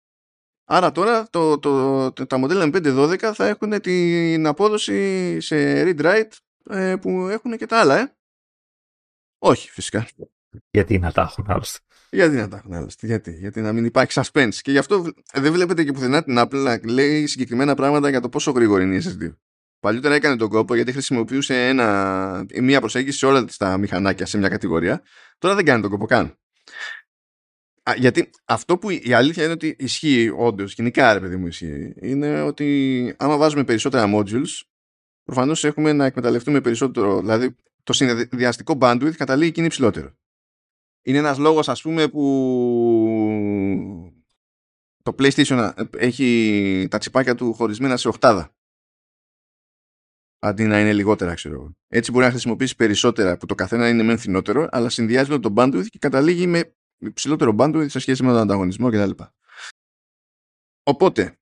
Άρα τώρα το, το, το, τα μοντέλα M512 θα έχουν την απόδοση σε read-write ε, που έχουν και τα άλλα, ε. Όχι, φυσικά. Γιατί να τα έχουν άλλωστε. Γιατί να τα έχουν άλλωστε. Γιατί, γιατί να μην υπάρχει suspense. Και γι' αυτό δεν βλέπετε και πουθενά την Apple να λέει συγκεκριμένα πράγματα για το πόσο γρήγορη είναι η SSD. Παλιότερα έκανε τον κόπο γιατί χρησιμοποιούσε ένα, μια προσέγγιση σε όλα τα μηχανάκια σε μια κατηγορία. Τώρα δεν κάνει τον κόπο καν. Α, γιατί αυτό που η αλήθεια είναι ότι ισχύει όντως, γενικά ρε παιδί μου ισχύει, είναι ότι άμα βάζουμε περισσότερα modules, προφανώς έχουμε να εκμεταλλευτούμε περισσότερο. Δηλαδή το συνδυαστικό bandwidth καταλήγει και είναι υψηλότερο. Είναι ένας λόγος ας πούμε που το PlayStation έχει τα τσιπάκια του χωρισμένα σε οχτάδα αντί να είναι λιγότερα, ξέρω εγώ. Έτσι μπορεί να χρησιμοποιήσει περισσότερα που το καθένα είναι μεν φθηνότερο, αλλά συνδυάζει το bandwidth και καταλήγει με ψηλότερο bandwidth σε σχέση με τον ανταγωνισμό κτλ. Οπότε,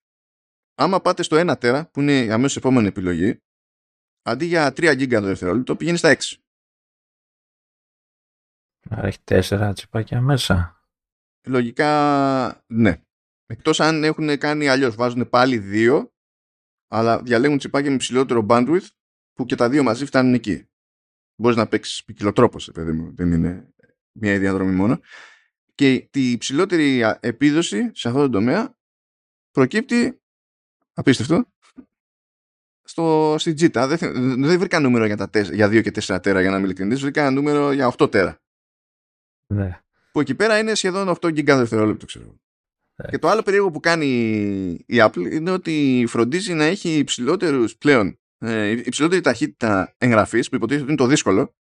άμα πάτε στο 1 τέρα, που είναι η αμέσως επόμενη επιλογή, αντί για 3 GB το δευτερόλεπτο, πηγαίνει στα 6. Άρα έχει 4 τσιπάκια μέσα. Λογικά, ναι. Εκτός αν έχουν κάνει αλλιώς, βάζουν πάλι 2 αλλά διαλέγουν τσιπάκια με ψηλότερο bandwidth που και τα δύο μαζί φτάνουν εκεί. Μπορείς να παίξεις ποικιλοτρόπως, παιδί μου. Δεν είναι μια διαδρομή μόνο. Και η υψηλότερη επίδοση σε αυτό το τομέα προκύπτει απίστευτο στο, στη Jita. Δεν, δεν βρήκα νούμερο για, τα, για 2 και 4 τέρα για να μην ειλικρινείς. Βρήκα νούμερο για 8 τέρα. Ναι. Που εκεί πέρα είναι σχεδόν 8 γίγκα δευτερόλεπτο, ξέρω. Και το άλλο περίεργο που κάνει η Apple είναι ότι φροντίζει να έχει υψηλότερους πλέον ε, υψηλότερη ταχύτητα εγγραφής, που υποτίθεται ότι είναι το δύσκολο,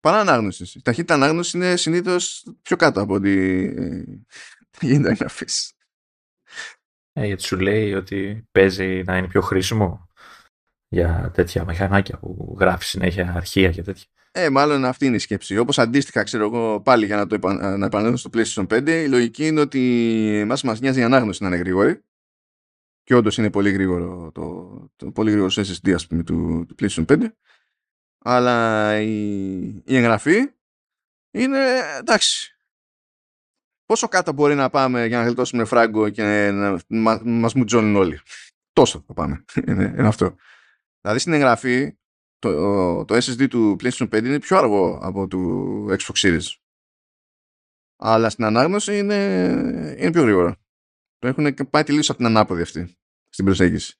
παρά ανάγνωσης. Η ταχύτητα ανάγνωσης είναι συνήθως πιο κάτω από ότι ε, γίνεται εγγραφής. Ε, γιατί σου λέει ότι παίζει να είναι πιο χρήσιμο για τέτοια μηχανάκια που γράφει συνέχεια αρχεία και τέτοια. Ε, μάλλον αυτή είναι η σκέψη. Όπως αντίστοιχα, ξέρω εγώ, πάλι για να το να επανέλθω στο PlayStation 5, η λογική είναι ότι εμάς μας νοιάζει η ανάγνωση να είναι γρήγορη. Και όντως είναι πολύ γρήγορο το, το πολύ γρήγορος SSD ας πούμε, του, του PlayStation 5. Αλλά η, η εγγραφή είναι εντάξει. Πόσο κάτω μπορεί να πάμε για να γλιτώσουμε φράγκο και να μα, μας μουτζώνουν όλοι. Τόσο θα πάμε. είναι, είναι αυτό. Δηλαδή στην εγγραφή το, το SSD του PlayStation 5 είναι πιο αργό από του Xbox Series. Αλλά στην ανάγνωση είναι, είναι πιο γρήγορο. Το έχουν πάει τελείως από την ανάποδη αυτή στην προσέγγιση.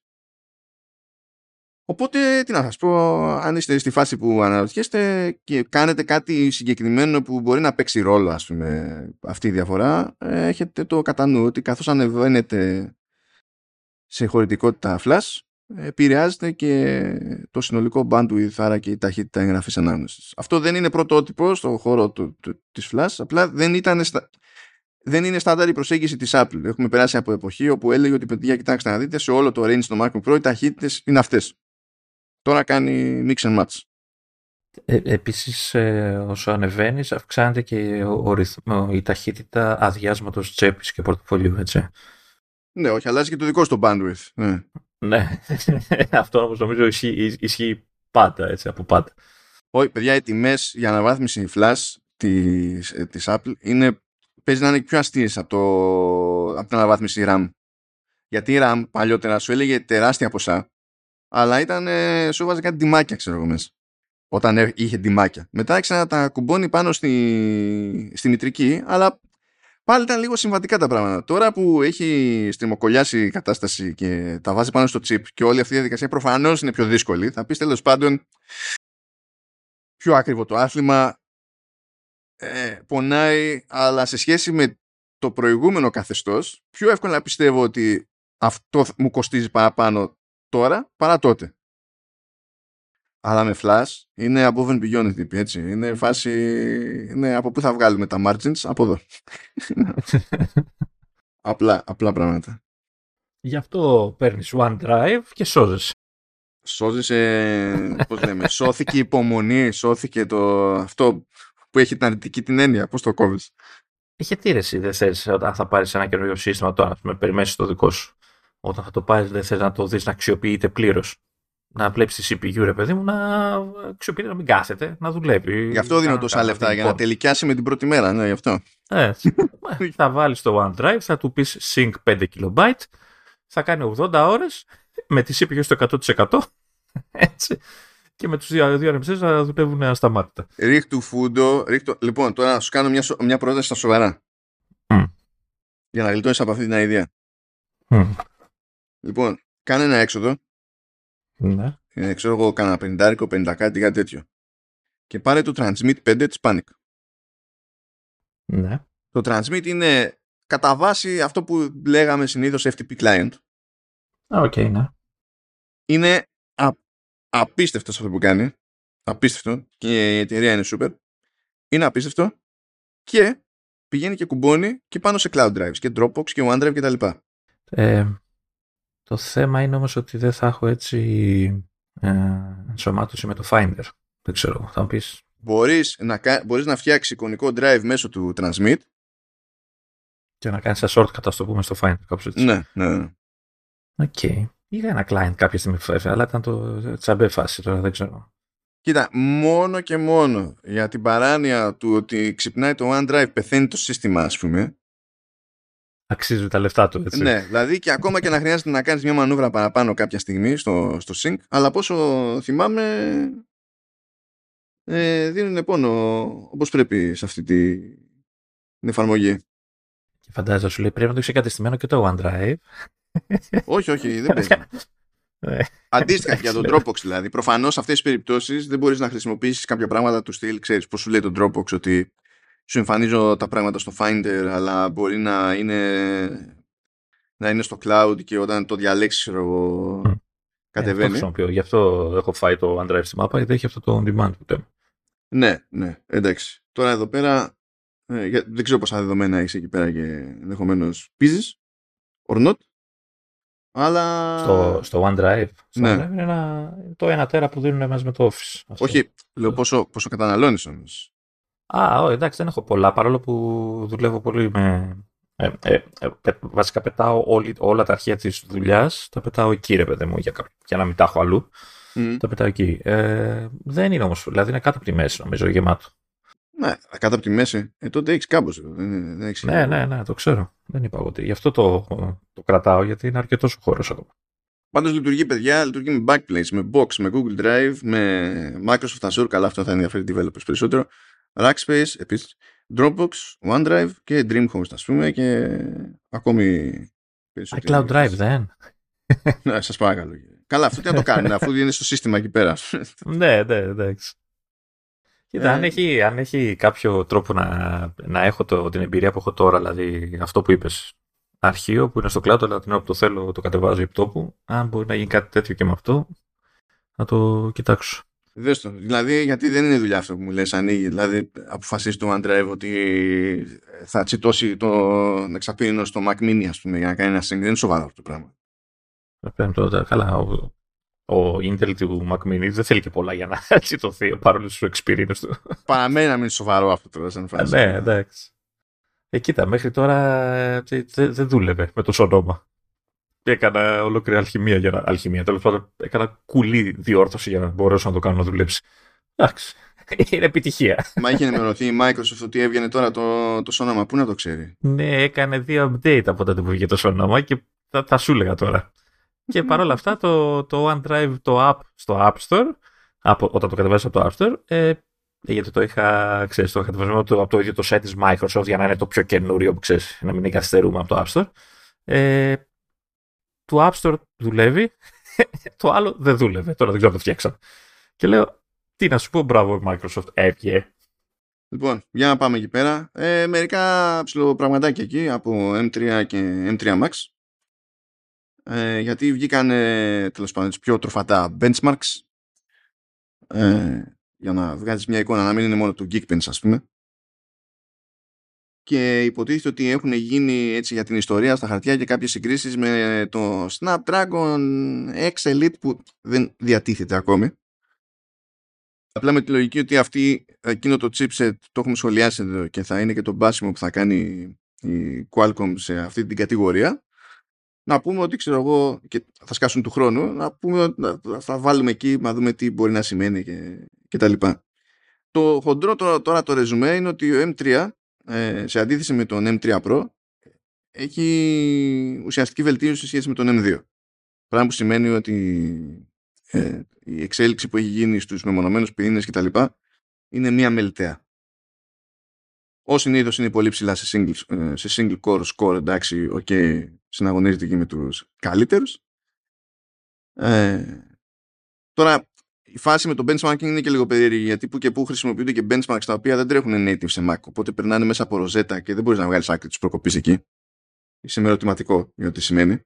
Οπότε, τι να σας πω, αν είστε στη φάση που αναρωτιέστε και κάνετε κάτι συγκεκριμένο που μπορεί να παίξει ρόλο, ας πούμε, αυτή η διαφορά, ε, έχετε το κατά νου ότι καθώς ανεβαίνετε σε χωρητικότητα flash, επηρεάζεται και το συνολικό bandwidth, άρα και η ταχύτητα εγγραφής ανάγνωσης. Αυτό δεν είναι πρωτότυπο στον χώρο του, του, της Flash, απλά δεν, ήταν στα, δεν είναι στάνταρ η προσέγγιση της Apple. Έχουμε περάσει από εποχή όπου έλεγε ότι παιδιά κοιτάξτε να δείτε σε όλο το range στο MacBook Pro οι ταχύτητες είναι αυτές. Τώρα κάνει mix and match. Ε, επίσης ε, όσο ανεβαίνεις αυξάνεται και ο, ο, η ταχύτητα αδειάσματος τσέπης και πορτοφολιού έτσι. Ναι, όχι, αλλάζει και το δικό στο bandwidth. Ναι. Ναι, αυτό όμως νομίζω ισχύει, ισχύει πάντα, έτσι, από πάντα. Όχι, παιδιά, οι τιμές για αναβάθμιση flash της, ε, της Apple είναι, παίζει να είναι πιο αστείες από, το, από την αναβάθμιση RAM. Γιατί η RAM παλιότερα σου έλεγε τεράστια ποσά, αλλά ήταν, ε, σου έβαζε κάτι τιμάκια, ξέρω εγώ μέσα. Όταν είχε τιμάκια. Μετά έξανα να τα κουμπώνει πάνω στη, στη μητρική, αλλά πάλι ήταν λίγο συμβατικά τα πράγματα. Τώρα που έχει στριμοκολλιάσει η κατάσταση και τα βάζει πάνω στο chip και όλη αυτή η διαδικασία προφανώς είναι πιο δύσκολη, θα πεις τέλος πάντων πιο άκριβο το άθλημα, ε, πονάει, αλλά σε σχέση με το προηγούμενο καθεστώς, πιο εύκολα πιστεύω ότι αυτό μου κοστίζει παραπάνω τώρα παρά τότε. Αλλά με flash είναι above and beyond τύπη, έτσι. Είναι φάση, είναι από πού θα βγάλουμε τα margins, από εδώ. απλά, απλά πράγματα. Γι' αυτό παίρνεις OneDrive και σώζεσαι. Σώζεσαι, πώς λέμε, σώθηκε η υπομονή, σώθηκε το, αυτό που έχει την αρνητική την έννοια, πώς το κόβεις. Είχε τήρεση, δεν θες όταν θα πάρεις ένα καινούριο σύστημα τώρα, με περιμένεις το δικό σου. Όταν θα το πάρεις δεν θες να το δεις να αξιοποιείται πλήρως να βλέπει τη CPU, ρε παιδί μου, να αξιοποιείται να μην κάθεται, να δουλεύει. Γι' αυτό δίνω τόσα λεφτά, για να τελικιάσει με την πρώτη μέρα, ναι, γι' αυτό. Ε, θα βάλεις το OneDrive, θα του πεις sync 5 KB, θα κάνει 80 ώρες με τη CPU στο 100%. Έτσι. Και με τους δύο, δύο RMCs να δουλεύουν ασταμάτητα. Ρίχτου φούντο. Ρίχτου... Λοιπόν, τώρα να σου κάνω μια, μια πρόταση στα σοβαρά. Mm. Για να γλιτώσεις από αυτή την ιδέα. Mm. Λοιπόν, κάνε ένα έξοδο ναι. Ε, ξέρω εγώ, κάνα 50, 50 κάτι, κάτι τέτοιο. Και πάρε το Transmit 5 της Panic. Ναι. Το Transmit είναι κατά βάση αυτό που λέγαμε συνήθως FTP client. Ok, okay, ναι. Είναι α, απίστευτο αυτό που κάνει. Απίστευτο. Και η εταιρεία είναι super. Είναι απίστευτο. Και πηγαίνει και κουμπώνει και πάνω σε cloud drives και Dropbox και OneDrive κτλ. Ε, το θέμα είναι όμως ότι δεν θα έχω έτσι ε, ενσωμάτωση με το Finder. Δεν ξέρω, θα μου πεις. Μπορείς να, μπορείς να φτιάξεις εικονικό drive μέσω του Transmit. Και να κάνεις ένα shortcut, ας το πούμε, στο Finder. Κάπως έτσι. Ναι, ναι. Ok. Okay. Είχα ένα client κάποια στιγμή αλλά ήταν το τσαμπέ φάση τώρα, δεν ξέρω. Κοίτα, μόνο και μόνο για την παράνοια του ότι ξυπνάει το OneDrive, πεθαίνει το σύστημα, ας πούμε. Αξίζει τα λεφτά του, έτσι. Ναι, δηλαδή και ακόμα και να χρειάζεται να κάνεις μια μανούβρα παραπάνω κάποια στιγμή στο, στο sync, αλλά πόσο θυμάμαι ε, δίνουν πόνο όπως πρέπει σε αυτή τη, την εφαρμογή. Και φαντάζομαι σου λέει πρέπει να το έχεις εγκατεστημένο και το OneDrive. όχι, όχι, δεν παίζει. Ναι. Αντίστοιχα και για τον Dropbox δηλαδή. Προφανώς σε αυτές τις περιπτώσεις δεν μπορείς να χρησιμοποιήσεις κάποια πράγματα του στυλ. Ξέρεις πώς σου λέει το Dropbox ότι σου εμφανίζω τα πράγματα στο Finder, αλλά μπορεί να είναι, να είναι στο cloud και όταν το διαλέξεις, ξέρω εγώ, Mm. κατεβαίνει. Ε, το χρησιμοποιώ. Γι' αυτό έχω φάει το OneDrive στη μάπα, γιατί έχει αυτό το on demand που λέμε. Ναι, ναι, εντάξει. Τώρα εδώ πέρα ε, για- δεν ξέρω πόσα δεδομένα έχεις εκεί πέρα και ενδεχομένως πίζεις. Or not. Αλλά. Στο, στο OneDrive. Στο Ναι. OneDrive είναι ένα, το ένα τέρα που δίνουν μαζί με το Office. Αυτό. Όχι, λέω πόσο, πόσο καταναλώνεις όμως. Α, όχι, εντάξει, δεν έχω πολλά, παρόλο που δουλεύω πολύ με... Ε, ε, ε, πε- βασικά πετάω όλη, όλα τα αρχεία της δουλειάς, τα πετάω εκεί ρε παιδί μου, για, κάποιο- για να μην τα έχω αλλού, τα πετάω εκεί. Ε, δεν είναι όμως, δηλαδή είναι κάτω από τη μέση νομίζω, γεμάτο. Ναι, κάτω από τη μέση. Ε, τότε έχεις κάμπο. Δεν, δεν έχεις Ναι, ναι, ναι, το ξέρω. Δεν είπα εγώ τι. Γι' αυτό το, το κρατάω, γιατί είναι αρκετός ο χώρος ακόμα. Πάντως λειτουργεί, παιδιά, λειτουργεί με Backplace, με Box, με Google Drive, με Microsoft Azure. Καλά, αυτό θα ενδιαφέρει developers περισσότερο. Rackspace, επίσης. Dropbox, OneDrive και Dreamhost, ας πούμε, και ακόμη Α, περισσότερο. Cloud Drive δεν. Ναι, σας παρακαλώ. Καλά, αυτό τι να το κάνουν, αφού είναι στο σύστημα εκεί πέρα. ναι, ναι, εντάξει. Κοίτα, Ε. αν, έχει, αν έχει κάποιο τρόπο να, να έχω το, την εμπειρία που έχω τώρα, δηλαδή αυτό που είπες, αρχείο που είναι στο cloud, αλλά την ώρα που το θέλω το κατεβάζω επί τόπου, αν μπορεί να γίνει κάτι τέτοιο και με αυτό, να το κοιτάξω. Δες το. Δηλαδή, γιατί δεν είναι δουλειά αυτό που μου λες, ανοίγει. Δηλαδή, αποφασίσει το OneDrive ότι θα τσιτώσει το εξαπίνινο στο Mac Mini, ας πούμε, για να κάνει ένα sync. Δεν είναι σοβαρό αυτό το πράγμα. Πρέπει τώρα, καλά, ο, ο Intel του Mac Mini δεν θέλει και πολλά για να τσιτωθεί παρόλο του experience του. Παραμένει να μην είναι σοβαρό αυτό τώρα, σαν φάση. ναι, εντάξει. Ε, κοίτα, μέχρι τώρα ε, δεν δε, δεν δούλευε με το σωνόμα. Έκανα ολόκληρη αλχημία για να. Αλχημία, τέλος πάντων. Έκανα κουλή διόρθωση για να μπορέσω να το κάνω να δουλέψει. Εντάξει. Είναι επιτυχία. Μα είχε ενημερωθεί η Microsoft ότι έβγαινε τώρα το, το σώμα. Πού να το ξέρει; Ναι, έκανε δύο update από τότε που βγήκε το σώμα και θα, θα σου έλεγα τώρα. Και παρόλα αυτά το, το OneDrive, το app στο App Store, από, όταν το κατεβάζεις από το App Store, ε, γιατί το είχα, ξέρεις, το είχα κατεβασμένο από το, από το ίδιο το site της Microsoft για να είναι το πιο καινούριο που ξέρεις, να μην καθυστερούμε από το App Store. Ε, το App Store δουλεύει, το άλλο δεν δούλευε, τώρα δεν ξέρω αν το φτιάξα. Και λέω, τι να σου πω, μπράβο Microsoft, έβγε. Λοιπόν, για να πάμε εκεί πέρα. Ε, μερικά ψηλοπραγματάκια εκεί από M3 και M3 Max. Ε, γιατί βγήκαν ε, τέλος πάντων τις πιο τροφατά benchmarks ε, για να βγάλεις μια εικόνα να μην είναι μόνο του Geekbench ας πούμε και υποτίθεται ότι έχουν γίνει έτσι για την ιστορία στα χαρτιά και κάποιες συγκρίσεις με το Snapdragon X Elite που δεν διατίθεται ακόμη Απλά με τη λογική ότι αυτή, εκείνο το chipset το έχουμε σχολιάσει εδώ και θα είναι και το μπάσιμο που θα κάνει η Qualcomm σε αυτή την κατηγορία. Να πούμε ότι ξέρω εγώ και θα σκάσουν του χρόνου, να πούμε ότι να- θα βάλουμε εκεί να δούμε τι μπορεί να σημαίνει και, και τα λοιπά. Το χοντρό τώρα, τώρα το ρεζουμέ είναι ότι ο M3 ε, σε αντίθεση με τον M3 Pro έχει ουσιαστική βελτίωση σε σχέση με τον M2. Πράγμα που σημαίνει ότι ε, η εξέλιξη που έχει γίνει στους μεμονωμένους πυρήνες κτλ. είναι μία μελιτέα. Ως συνήθως είναι πολύ ψηλά σε single, ε, σε single core score, εντάξει, οκ, συναγωνίζεται εκεί με τους καλύτερους. Ε, τώρα, η φάση με το benchmarking είναι και λίγο περίεργη, γιατί που και που χρησιμοποιούνται και benchmarks τα οποία δεν τρέχουν native σε Mac, οπότε περνάνε μέσα από ροζέτα και δεν μπορείς να βγάλεις άκρη τους προκοπής εκεί. Είσαι με ερωτηματικό για ό,τι σημαίνει.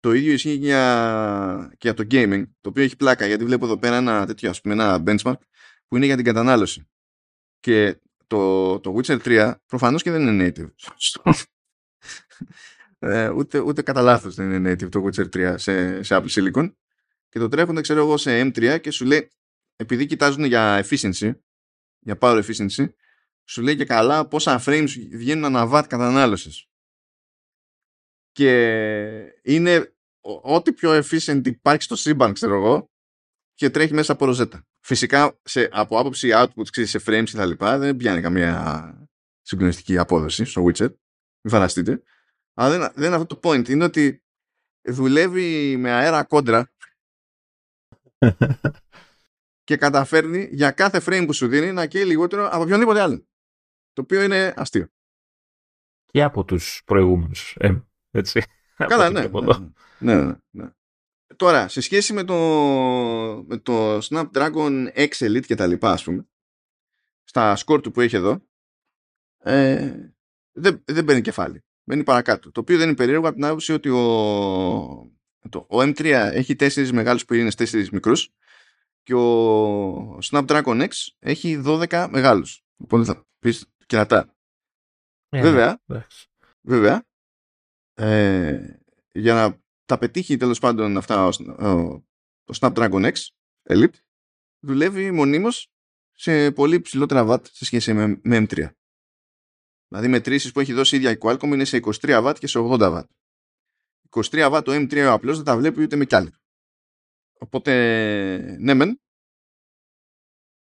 Το ίδιο ισχύει και για, και για το gaming, το οποίο έχει πλάκα, γιατί βλέπω εδώ πέρα ένα τέτοιο, ας πούμε, ένα benchmark που είναι για την κατανάλωση. Και το, το Witcher 3 προφανώς και δεν είναι native. ε, ούτε, ούτε κατά λάθος δεν είναι native το Witcher 3 σε, σε Apple Silicon. Και το τρέχουν, ξέρω εγώ, σε M3 και σου λέει, επειδή κοιτάζουν για efficiency, για power efficiency, σου λέει και καλά πόσα frames βγαίνουν ανά watt κατανάλωσης. Και είναι ό- ό,τι πιο efficient υπάρχει στο σύμπαν, ξέρω εγώ, και τρέχει μέσα από ροζέτα. Φυσικά, σε, από άποψη output, ξέρεις, σε frames και τα λοιπά, δεν πιάνει καμία συγκλονιστική απόδοση στο widget. Μην φανταστείτε. Αλλά δεν, δεν είναι αυτό το point. Είναι ότι δουλεύει με αέρα κόντρα και καταφέρνει για κάθε frame που σου δίνει να καίει λιγότερο από οποιονδήποτε άλλο. Το οποίο είναι αστείο. Και από τους προηγούμενους. Ε, έτσι. Καλά, ναι ναι, ναι, ναι, ναι. Τώρα, σε σχέση με το, με το Snapdragon X Elite και τα λοιπά, ας πούμε, στα σκορ του που έχει εδώ, ε, δεν, δεν παίρνει κεφάλι. Μπαίνει παρακάτω. Το οποίο δεν είναι περίεργο από την άποψη ότι ο, το, ο M3 έχει τέσσερις μεγάλους πυρήνες, τέσσερις μικρούς και ο Snapdragon X έχει 12 μεγάλους. Οπότε θα πεις κερατά. Ε, βέβαια, ναι, βέβαια ε, για να τα πετύχει τέλος πάντων αυτά ο, το Snapdragon X Elite δουλεύει μονίμως σε πολύ ψηλότερα watt σε σχέση με, με M3. Δηλαδή μετρήσεις που έχει δώσει η ίδια η Qualcomm είναι σε 23 watt και σε 80 watt. 23 watt το M3 ο απλός δεν τα βλέπει ούτε με κι άλλη. Οπότε ναι μεν,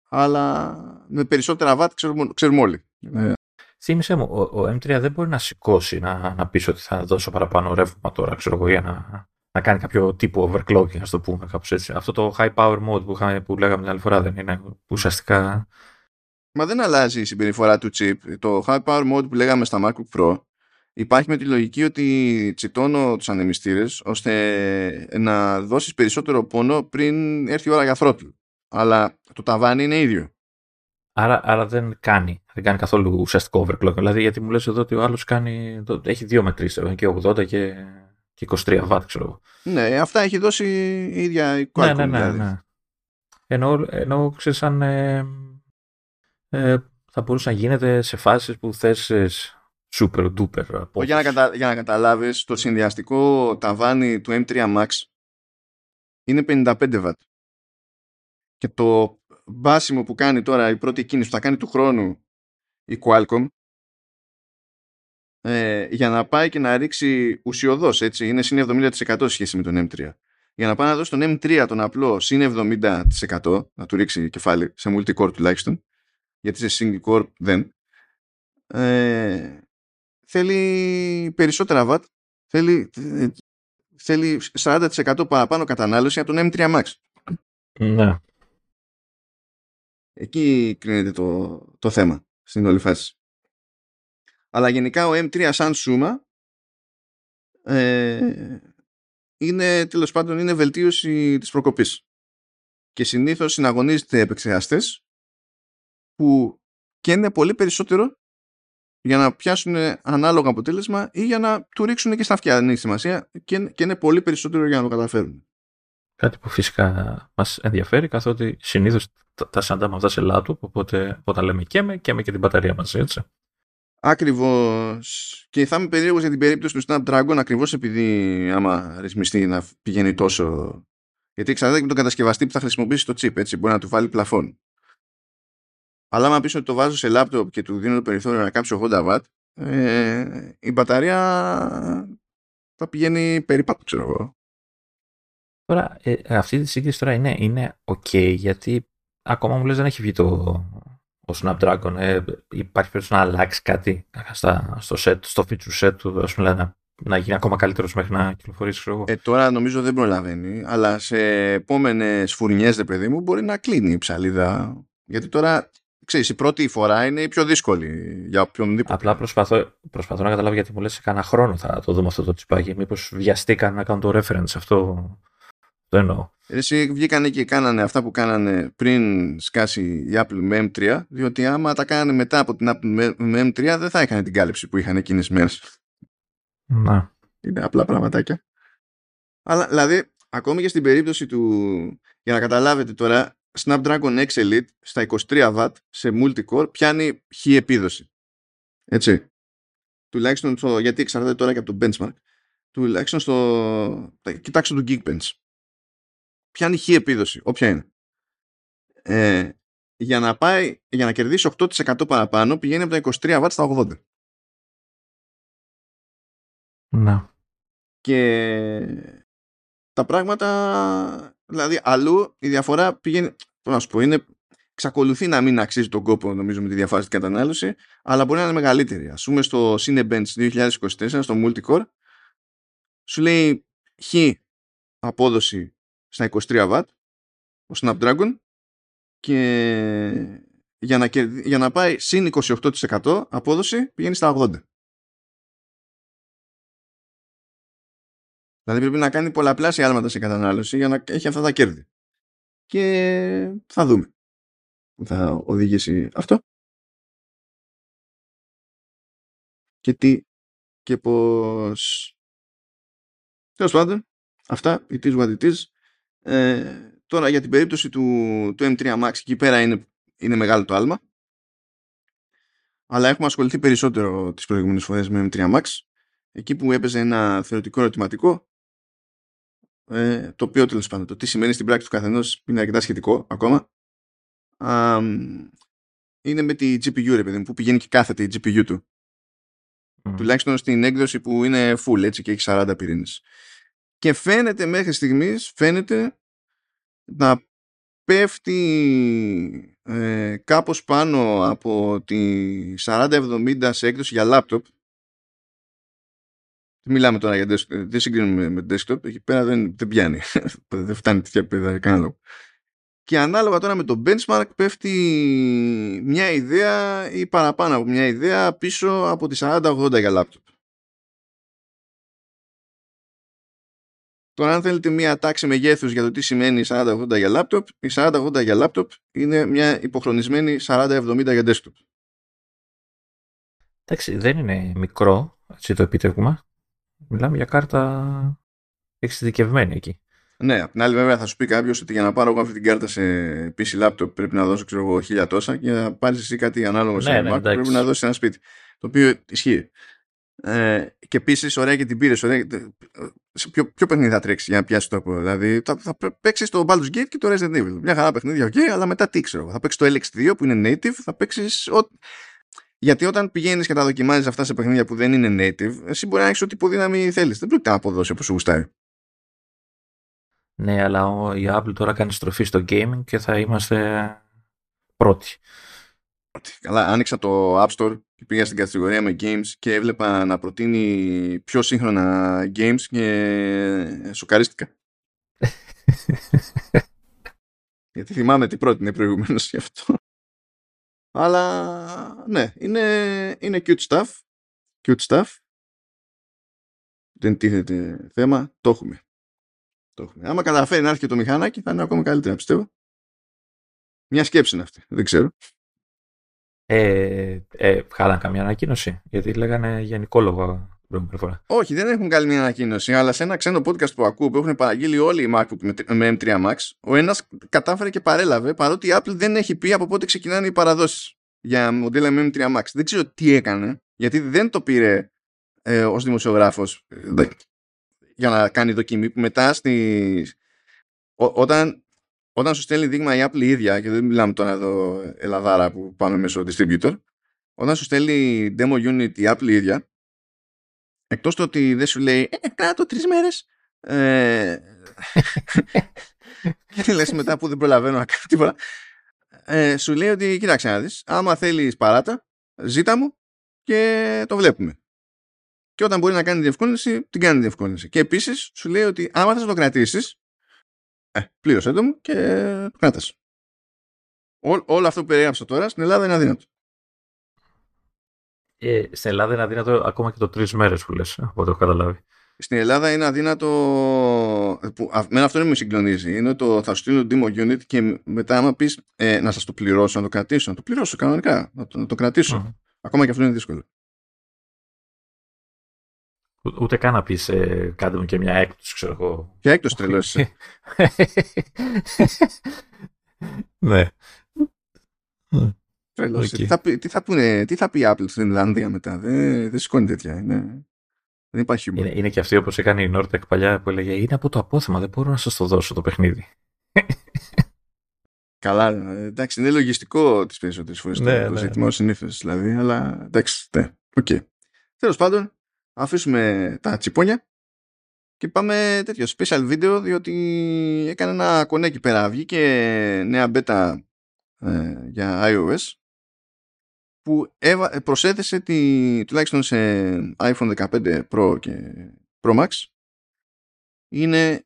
αλλά με περισσότερα watt ξέρουμε, ξέρουμε όλοι. Ναι. Θύμησε μου, ο, ο, M3 δεν μπορεί να σηκώσει να, να πεις ότι θα δώσω παραπάνω ρεύμα τώρα, ξέρω εγώ, για να, να κάνει κάποιο τύπο overclocking, ας το πούμε κάπως έτσι. Αυτό το high power mode που, είχα, που λέγαμε την άλλη φορά δεν είναι ουσιαστικά... Μα δεν αλλάζει η συμπεριφορά του chip. Το high power mode που λέγαμε στα MacBook Pro υπάρχει με τη λογική ότι τσιτώνω τους ανεμιστήρες ώστε να δώσεις περισσότερο πόνο πριν έρθει η ώρα για throttle. Αλλά το ταβάνι είναι ίδιο. Άρα, άρα δεν κάνει. Δεν κάνει καθόλου ουσιαστικό overclock. Δηλαδή, γιατί μου λες εδώ ότι ο άλλος κάνει. Έχει δύο μετρήσει, και 80 και, και 23 watt, ξέρω εγώ. Ναι, αυτά έχει δώσει η ίδια η Qualcomm. Ναι, ναι, ναι. Δηλαδή. ναι. Ενώ, ενώ ξέρεις αν ε, ε, θα μπορούσε να γίνεται σε φάσεις που θες ε, super duper. Για να, κατα... για να καταλάβεις, το συνδυαστικό ταβάνι του M3 Max είναι 55 watt. Και το μπάσιμο που κάνει τώρα η πρώτη κίνηση που θα κάνει του χρόνου η Qualcomm ε, για να πάει και να ρίξει ουσιοδός έτσι είναι συν 70% σχέση με τον M3 για να πάει να δώσει τον M3 τον απλό συν 70% να του ρίξει κεφάλι σε multi-core τουλάχιστον γιατί σε single core δεν ε, θέλει περισσότερα watt θέλει, θέλει 40% παραπάνω κατανάλωση από τον M3 Max ναι Εκεί κρίνεται το, το θέμα στην όλη φάση. Αλλά γενικά ο M3 σαν σούμα ε, είναι τέλος πάντων είναι βελτίωση της προκοπής. Και συνήθως συναγωνίζεται επεξεργαστές που καίνε πολύ περισσότερο για να πιάσουν ανάλογα αποτέλεσμα ή για να του ρίξουν και στα αυτιά. Δεν έχει σημασία και, και είναι πολύ περισσότερο για να το καταφέρουν. Κάτι που φυσικά μας ενδιαφέρει, καθότι συνήθως τα συναντάμε αυτά σε λάτου, οπότε όταν λέμε και με, και με και την μπαταρία μαζί, έτσι. Ακριβώς. Και θα είμαι περίεργος για την περίπτωση του Snapdragon, ακριβώς επειδή άμα ρυθμιστεί να πηγαίνει τόσο. Γιατί εξαρτάται και τον κατασκευαστή που θα χρησιμοποιήσει το chip, έτσι. Μπορεί να του βάλει πλαφόν. Αλλά άμα πεις ότι το βάζω σε λάπτοπ και του δίνω το περιθώριο να κάψει 80 W, ε, η μπαταρία θα πηγαίνει περίπατο, ξέρω εγώ. Τώρα, ε, αυτή τη σύγκριση τώρα είναι, είναι ok, γιατί ακόμα μου λες δεν έχει βγει το ο Snapdragon. Ε, υπάρχει περίπτωση να αλλάξει κάτι στα, στο, set, στο feature set του, ας πούμε, να, να γίνει ακόμα καλύτερος μέχρι να κυκλοφορήσει. Εγώ. Ε, τώρα νομίζω δεν προλαβαίνει, αλλά σε επόμενες φουρνιές, δε παιδί μου, μπορεί να κλείνει η ψαλίδα. Γιατί τώρα ξέρεις, η πρώτη φορά είναι η πιο δύσκολη για οποιονδήποτε. Απλά προσπαθώ, προσπαθώ να καταλάβω γιατί μου λες σε κανένα χρόνο θα το δούμε αυτό το τσιπάκι. Μήπως βιαστήκαν να κάνουν το reference αυτό το εννοώ. Εσύ βγήκανε και κάνανε αυτά που κάνανε πριν σκάσει η Apple με M3, διότι άμα τα κάνανε μετά από την Apple με M3 δεν θα είχαν την κάλυψη που είχαν εκείνες μέρες. Να. Είναι απλά πραγματάκια. Αλλά δηλαδή, ακόμη και στην περίπτωση του, για να καταλάβετε τώρα, Snapdragon X Elite στα 23W σε multi-core πιάνει χ επίδοση. Έτσι. Τουλάχιστον στο, γιατί εξαρτάται τώρα και από το benchmark, τουλάχιστον στο, κοιτάξτε το Geekbench πιάνει χ επίδοση, όποια είναι. Ε, για να, πάει, για να κερδίσει 8% παραπάνω πηγαίνει από τα 23 W στα 80. Να. Και τα πράγματα, δηλαδή αλλού η διαφορά πηγαίνει, να σου πω, είναι, Ξακολουθεί να μην αξίζει τον κόπο νομίζω με τη διαφάση στην κατανάλωση, αλλά μπορεί να είναι μεγαλύτερη. Α πούμε στο Cinebench 2024, στο Multicore, σου λέει χ απόδοση στα 23 W, ο Snapdragon, και για να, για να πάει συν 28% απόδοση πηγαίνει στα 80. Δηλαδή πρέπει να κάνει πολλαπλάσια άλματα σε κατανάλωση για να έχει αυτά τα κέρδη. Και θα δούμε που θα οδηγήσει αυτό. Και τι και πώς. Τέλος πάντων, αυτά, it is what it is. Ε, τώρα για την περίπτωση του, του M3 Max, εκεί πέρα είναι, είναι μεγάλο το άλμα. Αλλά έχουμε ασχοληθεί περισσότερο τις προηγούμενες φορές με M3 Max. Εκεί που έπαιζε ένα θεωρητικό ερωτηματικό ε, το οποίο τέλος πάντων το τι σημαίνει στην πράξη του καθενός είναι αρκετά σχετικό ακόμα. Α, είναι με τη GPU ρε παιδί μου, που πηγαίνει και κάθεται η GPU του. Mm. Τουλάχιστον στην έκδοση που είναι full έτσι και έχει 40 πυρήνες. Και φαίνεται μέχρι στιγμής φαίνεται να πέφτει ε, κάπως πάνω από τη 4070 σε έκδοση για laptop Μιλάμε τώρα για desktop. Δεν συγκρίνουμε με desktop. Εκεί πέρα δεν, δεν πιάνει. δεν φτάνει τέτοια επίπεδα κανένα λόγο. Και ανάλογα τώρα με το benchmark πέφτει μια ιδέα ή παραπάνω από μια ιδέα πίσω από τη 40-80 για laptop. Τώρα αν θέλετε μια τάξη μεγέθους για το τι σημαίνει 40-80 για laptop, η 40-80 για laptop είναι μια υποχρονισμένη 40-70 για desktop. Εντάξει, δεν είναι μικρό έτσι το επίτευγμα. Μιλάμε για κάρτα εξειδικευμένη εκεί. Ναι, απ' την άλλη βέβαια θα σου πει κάποιος ότι για να πάρω εγώ αυτή την κάρτα σε PC laptop πρέπει να δώσω ξέρω εγώ χίλια τόσα και να πάρεις εσύ κάτι ανάλογο σε ναι, ναι, Mac πρέπει να δώσεις ένα σπίτι. Το οποίο ισχύει. Ε, και επίσης, ωραία και την πήρες. Ποιο, ποιο παιχνίδι θα τρέξεις για να πιάσεις το τόπο. Δηλαδή, θα, θα παίξεις το Baldur's Gate και το Resident Evil. Μια χαρά παιχνίδια, ok, αλλά μετά τι ξέρω. Θα παίξεις το LX2 που είναι native, θα παίξεις. Γιατί όταν πηγαίνεις και τα δοκιμάζεις αυτά σε παιχνίδια που δεν είναι native, εσύ μπορεί να έχεις ό,τι υποδύναμη θέλεις. Δεν πρόκειται να αποδώσει όπως σου γουστάρει. Ναι, αλλά η Apple τώρα κάνει στροφή στο gaming και θα είμαστε πρώτοι. Καλά, άνοιξα το App Store και πήγα στην κατηγορία με games και έβλεπα να προτείνει πιο σύγχρονα games και σοκαρίστηκα. Γιατί θυμάμαι τι πρότεινε προηγουμένως γι' αυτό. Αλλά ναι, είναι, είναι cute stuff. Cute stuff. Δεν τίθεται θέμα. Το έχουμε. Το έχουμε. Άμα καταφέρει να έρθει και το μηχανάκι θα είναι ακόμα καλύτερα πιστεύω. Μια σκέψη είναι αυτή. Δεν ξέρω. Ε, ε, καμία ανακοίνωση; Γιατί λέγανε γενικό λόγο φορά. Όχι, δεν έχουν κάνει μια ανακοίνωση, αλλά σε ένα ξένο podcast που ακούω που έχουν παραγγείλει όλοι οι MacBook με M3 Max, ο ένας κατάφερε και παρέλαβε παρότι η Apple δεν έχει πει από πότε ξεκινάνε οι παραδόσεις για μοντέλα με M3 Max. Δεν ξέρω τι έκανε, γιατί δεν το πήρε ε, ως δημοσιογράφος ε, για να κάνει δοκιμή που μετά στη... όταν, όταν σου στέλνει δείγμα η Apple η ίδια και δεν μιλάμε τώρα εδώ Ελλαδάρα που πάμε μέσω distributor όταν σου στέλνει demo unit η Apple η ίδια Εκτός το ότι δεν σου λέει ε, κράτω τρεις μέρες ε, και λες μετά που δεν προλαβαίνω να κάνω τίποτα. Ε, σου λέει ότι κοίταξε να δεις άμα θέλεις παράτα ζήτα μου και το βλέπουμε και όταν μπορεί να κάνει διευκόλυνση την κάνει διευκόλυνση. Και επίσης σου λέει ότι άμα θες να το κρατήσεις ε, πλήρωσέ το μου και το κράτας όλο αυτό που περιέγραψα τώρα στην Ελλάδα είναι αδύνατο ε, στην Ελλάδα είναι αδύνατο ακόμα και το τρεις μέρες που λες, από ό,τι έχω καταλάβει. Στην Ελλάδα είναι αδύνατο. Που, με αυτό δεν με συγκλονίζει. Είναι το θα σου στείλω το demo unit και μετά, άμα πεις ε, να σας το πληρώσω, να το κρατήσω, να το πληρώσω κανονικά, να το, να το κρατήσω. Ακόμα και αυτό είναι δύσκολο. Ούτε καν να πεις ε, κάντε μου και μια έκπτωση, ξέρω εγώ. Ποια έκπτωση τρελός ναι. Okay. Τι, θα, τι, θα πούνε, τι θα πει η Apple στην Ιρλανδία μετά; Δεν, δεν σηκώνει τέτοια. Είναι, δεν υπάρχει Είναι, είναι και αυτή όπως έκανε η Nortec παλιά που έλεγε Είναι από το απόθεμα, δεν μπορώ να σας το δώσω το παιχνίδι. Καλά, εντάξει, είναι λογιστικό τις περισσότερες φορές ναι, το ναι, ζήτημα, ναι. συνήθως δηλαδή, αλλά εντάξει, ναι, ok. Okay. Τέλος πάντων, αφήσουμε τα τσιπόνια και πάμε τέτοιο special video διότι έκανε ένα κονέ εκεί πέρα. Βγήκε νέα beta ε, για iOS που προσέθεσε τη, τουλάχιστον σε iPhone 15 Pro και Pro Max είναι,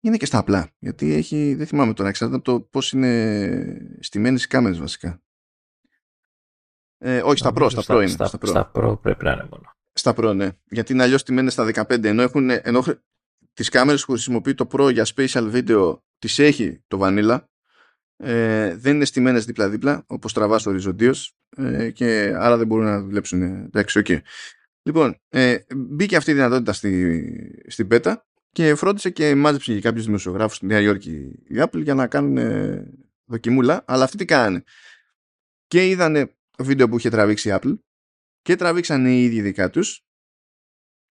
είναι και στα απλά γιατί έχει, δεν θυμάμαι τώρα εξαρτάται από το πώς είναι στημένες οι κάμερες βασικά. Ε, όχι στα Pro, στα, Pro είναι στα, στα, Pro. πρέπει να είναι μόνο. Στα Pro ναι. Γιατί είναι αλλιώς στημένες στα 15 ενώ, έχουν, ενώ τις κάμερες που χρησιμοποιεί το Pro για spatial video τις έχει το Vanilla ε, δεν είναι στημένες δίπλα-δίπλα όπως τραβάς οριζοντίως ε, και άρα δεν μπορούν να δουλέψουν εντάξει, okay. λοιπόν, ε, μπήκε αυτή η δυνατότητα στη, στην beta και φρόντισε και μάζεψε και κάποιους δημοσιογράφους στη Νέα Υόρκη η Apple για να κάνουν ε, δοκιμούλα αλλά αυτοί τι κάνανε και είδανε το βίντεο που είχε τραβήξει η Apple και τραβήξανε οι ίδιοι δικά τους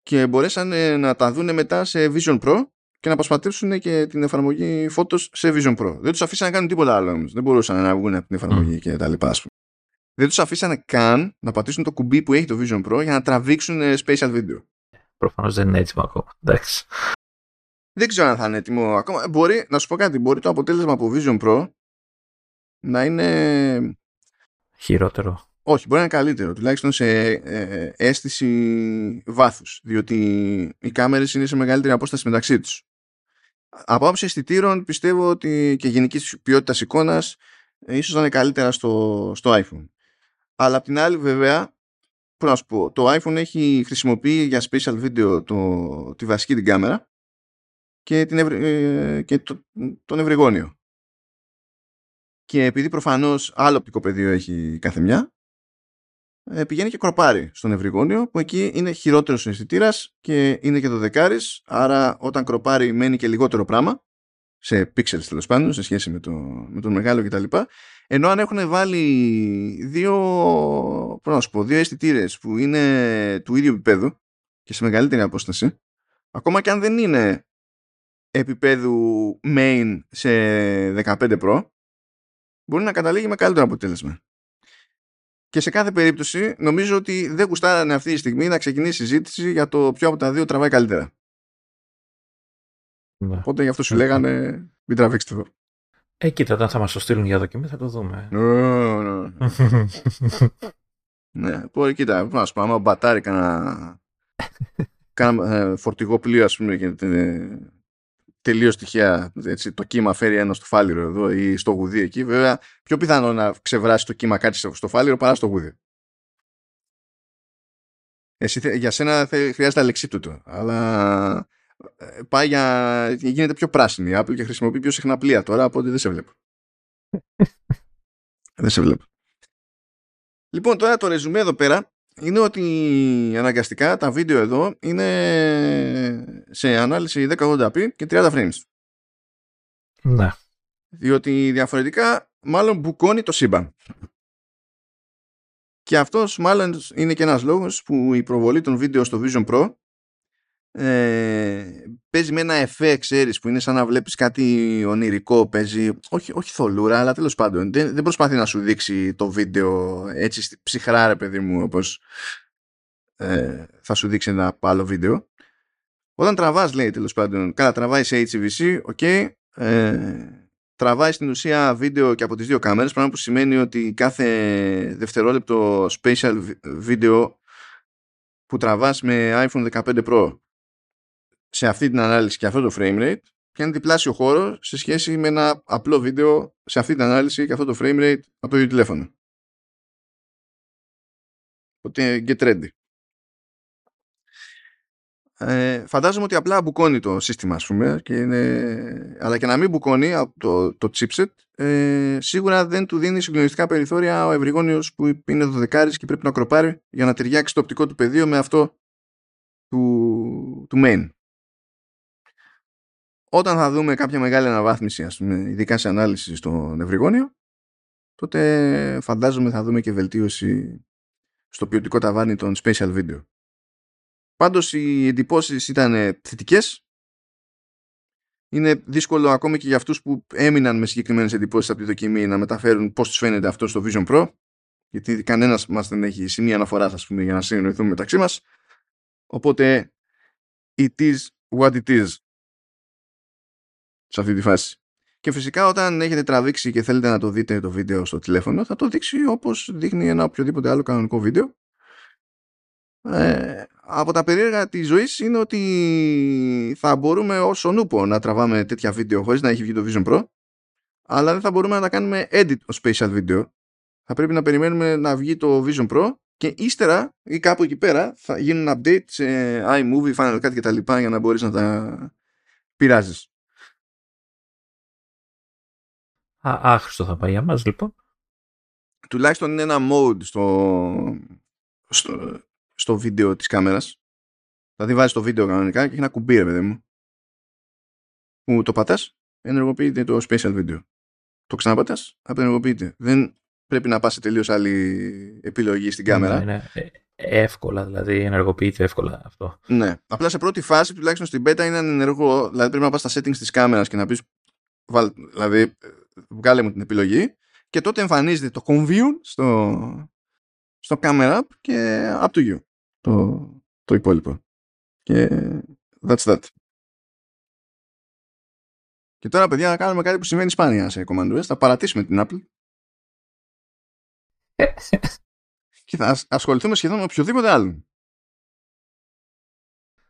και μπορέσαν να τα δούνε μετά σε Vision Pro και να προσπαθήσουν και την εφαρμογή Photos σε Vision Pro. Δεν τους αφήσαν να κάνουν τίποτα άλλο όμως. Δεν μπορούσαν να βγουν από την εφαρμογή mm. και τα λοιπά. Δεν τους αφήσαν καν να πατήσουν το κουμπί που έχει το Vision Pro για να τραβήξουν ε, spatial video. Προφανώς δεν είναι έτοιμο ακόμα. Εντάξει. Δεν ξέρω αν θα είναι έτοιμο ακόμα. Μπορεί, να σου πω κάτι, μπορεί το αποτέλεσμα από Vision Pro να είναι. Χειρότερο. Όχι, μπορεί να είναι καλύτερο, τουλάχιστον σε ε, ε, αίσθηση βάθους, διότι οι κάμερες είναι σε μεγαλύτερη απόσταση μεταξύ τους. Από άποψη αισθητήρων πιστεύω ότι και γενικής ποιότητας εικόνας ε, ίσως να είναι καλύτερα στο, στο iPhone. Αλλά απ' την άλλη βέβαια, πώς να σου πω, το iPhone έχει χρησιμοποιεί για special video το, τη βασική την κάμερα και, την ε, και το, τον ευρυγόνιο. Και επειδή προφανώς άλλο οπτικό πεδίο έχει κάθε μια, ε, πηγαίνει και κροπάρει στον ευρυγόνιο που εκεί είναι χειρότερος ο αισθητήρας και είναι και το δεκάρι. Άρα όταν κροπάρει μένει και λιγότερο πράγμα σε pixels τέλος πάντων σε σχέση με, το, με τον μεγάλο κτλ. Ενώ αν έχουν βάλει δύο, να σου πω, δύο αισθητήρες που είναι του ίδιου επίπεδου και σε μεγαλύτερη απόσταση, ακόμα και αν δεν είναι επίπεδου main σε 15 Pro, μπορεί να καταλήγει με καλύτερο αποτέλεσμα. Και σε κάθε περίπτωση νομίζω ότι δεν γουστάρανε αυτή τη στιγμή να ξεκινήσει η συζήτηση για το ποιο από τα δύο τραβάει καλύτερα. Ναι. Οπότε γι' αυτό σου λέγανε μην τραβήξετε εδώ. Ε, κοίτα, όταν θα μας το στείλουν για δοκιμή θα το δούμε. Ναι, ναι. ναι. κοίτα, να σου πω, άμα μπατάρει κανένα, κανένα ε, φορτηγό πλοίο, ας πούμε, και τελείως τυχαία έτσι, το κύμα φέρει ένα στο φάληρο εδώ ή στο γουδί εκεί, βέβαια πιο πιθανό να ξεβράσει το κύμα κάτι στο φάληρο παρά στο γουδί. Εσύ, για σένα χρειάζεται αλεξίπτωτο, αλλά ε, πάει για, γίνεται πιο πράσινη η Apple και χρησιμοποιεί πιο συχνά πλοία τώρα, οπότε δεν σε βλέπω. δεν σε βλέπω. Λοιπόν, τώρα το ρεζουμέ εδώ πέρα είναι ότι αναγκαστικά τα βίντεο εδώ είναι σε ανάλυση 1080p και 30 frames. Ναι. Διότι διαφορετικά μάλλον μπουκώνει το σύμπαν. Και αυτός μάλλον είναι και ένας λόγος που η προβολή των βίντεο στο Vision Pro ε, παίζει με ένα εφέ, ξέρεις, που είναι σαν να βλέπεις κάτι ονειρικό, παίζει, όχι, όχι θολούρα, αλλά τέλος πάντων, δεν, δεν προσπαθεί να σου δείξει το βίντεο έτσι ψυχρά ρε παιδί μου, όπως ε, θα σου δείξει ένα άλλο βίντεο. Όταν τραβάς, λέει τέλος πάντων, καλά τραβάει σε HVC, ok, ε, τραβάει στην ουσία βίντεο και από τις δύο κάμερες, πράγμα που σημαίνει ότι κάθε δευτερόλεπτο spatial βίντεο που τραβάς με iPhone 15 Pro σε αυτή την ανάλυση και αυτό το frame rate πιάνει διπλάσιο χώρος σε σχέση με ένα απλό βίντεο σε αυτή την ανάλυση και αυτό το frame rate από το ίδιο τηλέφωνο. Οπότε get ready. Ε, φαντάζομαι ότι απλά μπουκώνει το σύστημα ας πούμε και είναι... αλλά και να μην μπουκώνει το, το chipset ε, σίγουρα δεν του δίνει συγκλονιστικά περιθώρια ο ευρυγόνιος που είναι το δεκάρις και πρέπει να κροπάρει για να ταιριάξει το οπτικό του πεδίο με αυτό του, του main όταν θα δούμε κάποια μεγάλη αναβάθμιση, ας πούμε, ειδικά σε ανάλυση στο νευρυγόνιο, τότε φαντάζομαι θα δούμε και βελτίωση στο ποιοτικό ταβάνι των special video. Πάντως οι εντυπώσεις ήταν θετικές. Είναι δύσκολο ακόμη και για αυτούς που έμειναν με συγκεκριμένες εντυπώσεις από τη δοκιμή να μεταφέρουν πώς τους φαίνεται αυτό στο Vision Pro γιατί κανένας μας δεν έχει σημεία αναφοράς ας πούμε, για να συνεννοηθούμε μεταξύ μας. Οπότε it is what it is σε αυτή τη φάση. Και φυσικά όταν έχετε τραβήξει και θέλετε να το δείτε το βίντεο στο τηλέφωνο θα το δείξει όπως δείχνει ένα οποιοδήποτε άλλο κανονικό βίντεο. Ε, από τα περίεργα της ζωής είναι ότι θα μπορούμε όσο νούπο να τραβάμε τέτοια βίντεο χωρίς να έχει βγει το Vision Pro αλλά δεν θα μπορούμε να τα κάνουμε edit ως spatial video. Θα πρέπει να περιμένουμε να βγει το Vision Pro και ύστερα ή κάπου εκεί πέρα θα γίνουν update σε iMovie, Final Cut και τα λοιπά για να μπορείς να τα πειράζεις. Α, άχρηστο θα πάει για μας λοιπόν. Τουλάχιστον είναι ένα mode στο, στο, στο βίντεο της κάμερας. Δηλαδή βάζεις το βίντεο κανονικά και έχει ένα κουμπί ρε παιδί μου. Που το πατάς, ενεργοποιείται το special video. Το ξαναπατάς, απενεργοποιείται. Δεν πρέπει να πας σε τελείως άλλη επιλογή στην κάμερα. Είναι εύκολα, δηλαδή ενεργοποιείται εύκολα αυτό. Ναι. Απλά σε πρώτη φάση, τουλάχιστον στην beta, είναι ανενεργό. Δηλαδή πρέπει να πας στα settings της κάμερας και να πεις, δηλαδή, βγάλε μου την επιλογή και τότε εμφανίζεται το conview στο, στο camera και up to you το, το υπόλοιπο. Και that's that. Και τώρα, παιδιά, να κάνουμε κάτι που σημαίνει σπάνια σε Command Θα παρατήσουμε την Apple και θα ασχοληθούμε σχεδόν με οποιοδήποτε άλλο.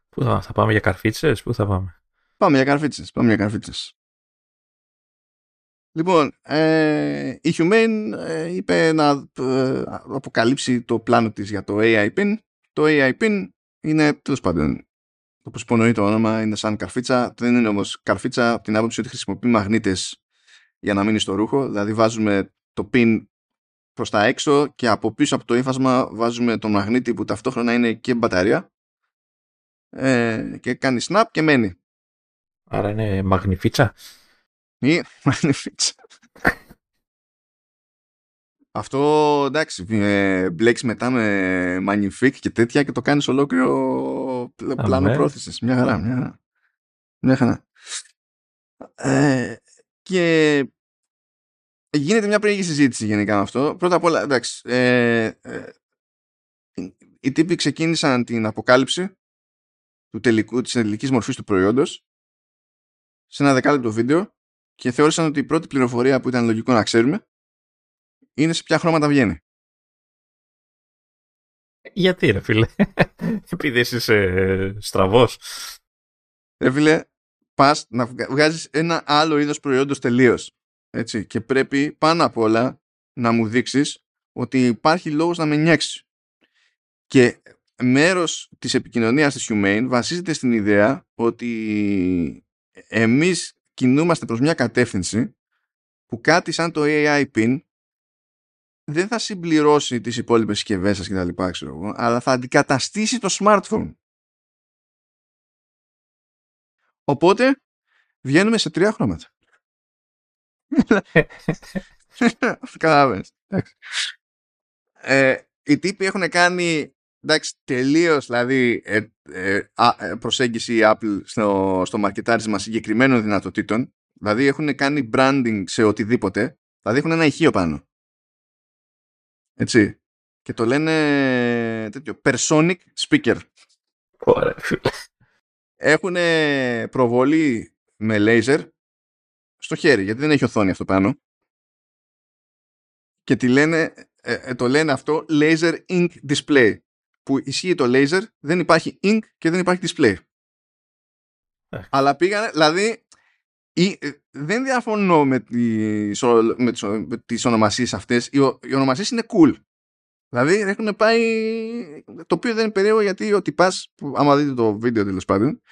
Πού θα, θα πάμε για καρφίτσες, πού θα πάμε; Πάμε για καρφίτσες, πάμε για καρφίτσες. Λοιπόν, ε, η Humane ε, είπε να ε, αποκαλύψει το πλάνο της για το AI PIN. Το AI PIN είναι, τέλος πάντων, όπως υπονοεί το όνομα, είναι σαν καρφίτσα. Δεν είναι όμως καρφίτσα από την άποψη ότι χρησιμοποιεί μαγνήτες για να μείνει στο ρούχο. Δηλαδή βάζουμε το PIN προς τα έξω και από πίσω από το ύφασμα βάζουμε το μαγνήτη που ταυτόχρονα είναι και μπαταρία ε, και κάνει snap και μένει. Άρα είναι μαγνηφίτσα; Ή μαγνηφίτσα. Αυτό εντάξει, ε, μπλέξει μετά με Magnific και τέτοια και το κάνεις ολόκληρο πλάνο ναι. πρόθεσης. Μια χαρά, μια χαρά. Μια χαρά. Ε, και γίνεται μια περίεργη συζήτηση γενικά με αυτό. Πρώτα απ' όλα, εντάξει, ε, ε, οι τύποι ξεκίνησαν την αποκάλυψη του τελικού, της τελικής μορφής του προϊόντος σε ένα δεκάλεπτο βίντεο και θεώρησαν ότι η πρώτη πληροφορία που ήταν λογικό να ξέρουμε είναι σε ποια χρώματα βγαίνει. Γιατί ρε φίλε, επειδή είσαι ε, στραβός. Ρε φίλε, πας να βγάζεις ένα άλλο είδος προϊόντος τελείως. Έτσι, και πρέπει πάνω απ' όλα να μου δείξεις ότι υπάρχει λόγος να με νιάξει. Και μέρος της επικοινωνίας της Humane βασίζεται στην ιδέα ότι εμείς κινούμαστε προς μια κατεύθυνση που κάτι σαν το AI PIN δεν θα συμπληρώσει τις υπόλοιπες συσκευές σας και τα λοιπά, ξέρω εγώ, αλλά θα αντικαταστήσει το smartphone. Οπότε βγαίνουμε σε τρία χρώματα. Καταλαβαίνεις. Ε, οι τύποι έχουν κάνει εντάξει, τελείως δηλαδή ε, ε, ε, προσέγγιση Apple στο, στο μαρκετάρισμα συγκεκριμένων δυνατοτήτων. Δηλαδή έχουν κάνει branding σε οτιδήποτε. Δηλαδή έχουν ένα ηχείο πάνω. Έτσι. Και το λένε τέτοιο, Personic Speaker. Ωραία. Έχουν προβολή με laser στο χέρι, γιατί δεν έχει οθόνη αυτό πάνω. Και τη λένε, ε, το λένε αυτό laser ink display. Που ισχύει το laser, δεν υπάρχει ink και δεν υπάρχει display. Αλλά πήγανε, δηλαδή, ή, ε, δεν διαφωνώ με τις, με τις, με τις ονομασίες αυτές. Οι, οι ονομασίες είναι cool. Δηλαδή έχουν πάει. Το οποίο δεν είναι περίεργο γιατί ο τυπάς, άμα δείτε το βίντεο τέλος πάντων,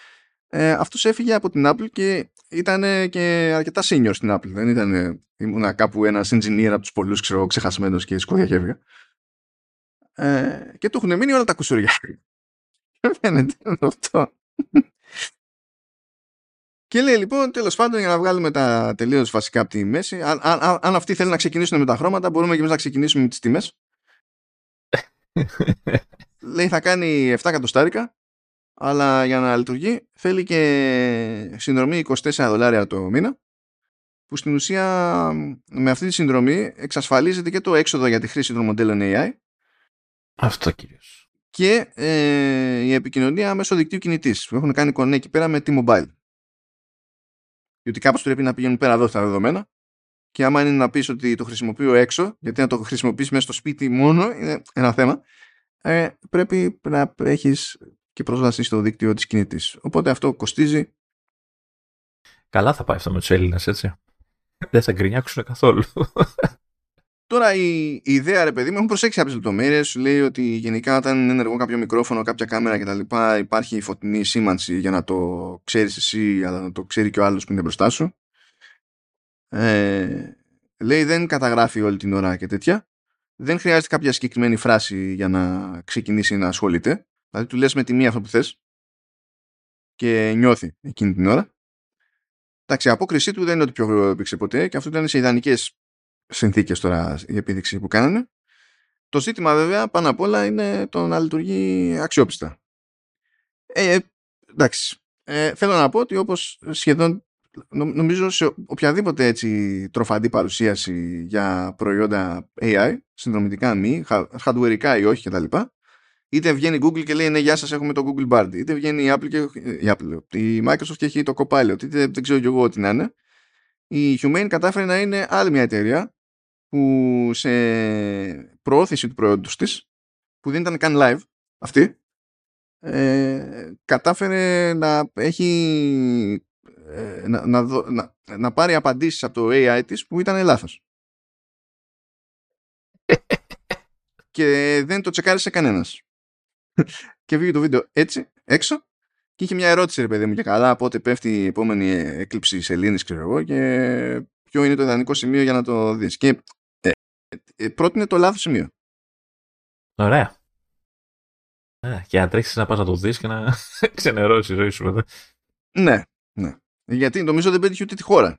ε, αυτός έφυγε από την Apple και ήταν και αρκετά senior στην Apple. Δεν ήταν. Ήμουν κάπου ένας engineer από τους πολλούς, ξέρω, ξεχασμένος και σκούδια χέρια. Ε, και του έχουν μείνει όλα τα κουσουριά. Δεν φαίνεται αυτό. Και λέει λοιπόν, τέλος πάντων, για να βγάλουμε τα τελείως βασικά από τη μέση, αν, αν, αν αυτοί θέλουν να ξεκινήσουν με τα χρώματα, μπορούμε και εμείς να ξεκινήσουμε με τις τιμές. λέει θα κάνει 7 εκατοστάρικα, αλλά για να λειτουργεί θέλει και συνδρομή 24 δολάρια το μήνα, που στην ουσία με αυτή τη συνδρομή εξασφαλίζεται και το έξοδο για τη χρήση των μοντέλων AI. Αυτό κυρίως. Και ε, η επικοινωνία μέσω δικτύου κινητής που έχουν κάνει κονέ εκεί πέρα με T-Mobile. Διότι κάπως πρέπει να πηγαίνουν πέρα εδώ τα δεδομένα. Και άμα είναι να πεις ότι το χρησιμοποιώ έξω, γιατί να το χρησιμοποιήσει μέσα στο σπίτι μόνο είναι ένα θέμα, ε, πρέπει να έχεις και πρόσβαση στο δίκτυο της κινητής. Οπότε αυτό κοστίζει. Καλά θα πάει αυτό με τους Έλληνες, έτσι. Δεν θα γκρινιάξουν καθόλου. Τώρα η, η ιδέα, ρε παιδί μου, έχουν προσέξει κάποιες λεπτομέρειες. Σου λέει ότι γενικά όταν είναι ενεργό κάποιο μικρόφωνο, κάποια κάμερα κτλ., υπάρχει φωτεινή σήμανση για να το ξέρεις εσύ, αλλά να το ξέρει και ο άλλος που είναι μπροστά σου. Ε, λέει δεν καταγράφει όλη την ώρα και τέτοια. Δεν χρειάζεται κάποια συγκεκριμένη φράση για να ξεκινήσει να ασχολείται. Δηλαδή του λες με τη μία αυτό που θες και νιώθει εκείνη την ώρα. Εντάξει, η απόκρισή του δεν είναι ότι πιο γρήγορα έπαιξε ποτέ και αυτό ήταν σε ιδανικές συνθήκες τώρα η επίδειξη που κάνανε. Το ζήτημα βέβαια πάνω απ' όλα είναι το να λειτουργεί αξιόπιστα. Ε, εντάξει. Ε, θέλω να πω ότι όπως σχεδόν νομίζω σε οποιαδήποτε έτσι τροφαντή παρουσίαση για προϊόντα AI, συνδρομητικά μη, hardwareικά ή όχι κτλ. Είτε βγαίνει η Google και λέει ναι γεια σας έχουμε το Google Bard, είτε βγαίνει η Apple και η, Apple, η Microsoft και έχει το Copilot, είτε δεν ξέρω και εγώ τι να είναι. Η Humane κατάφερε να είναι άλλη μια εταιρεία που σε προώθηση του προϊόντος της, που δεν ήταν καν live αυτή, ε, κατάφερε να έχει ε, να, να, να, να, πάρει απαντήσεις από το AI της που ήταν λάθος. και δεν το τσεκάρισε κανένας. και βγήκε το βίντεο έτσι, έξω και είχε μια ερώτηση ρε παιδί μου και καλά πότε πέφτει η επόμενη έκλειψη σελήνης ξέρω εγώ και ποιο είναι το ιδανικό σημείο για να το δεις. Και ε, ε, πρότεινε το λάθος σημείο. Ωραία. Ε, και να τρέξει να πας να το δεις και να ξενερώσεις η ζωή σου μετά. Ναι, ναι. Γιατί νομίζω δεν πέτυχε ούτε τη χώρα.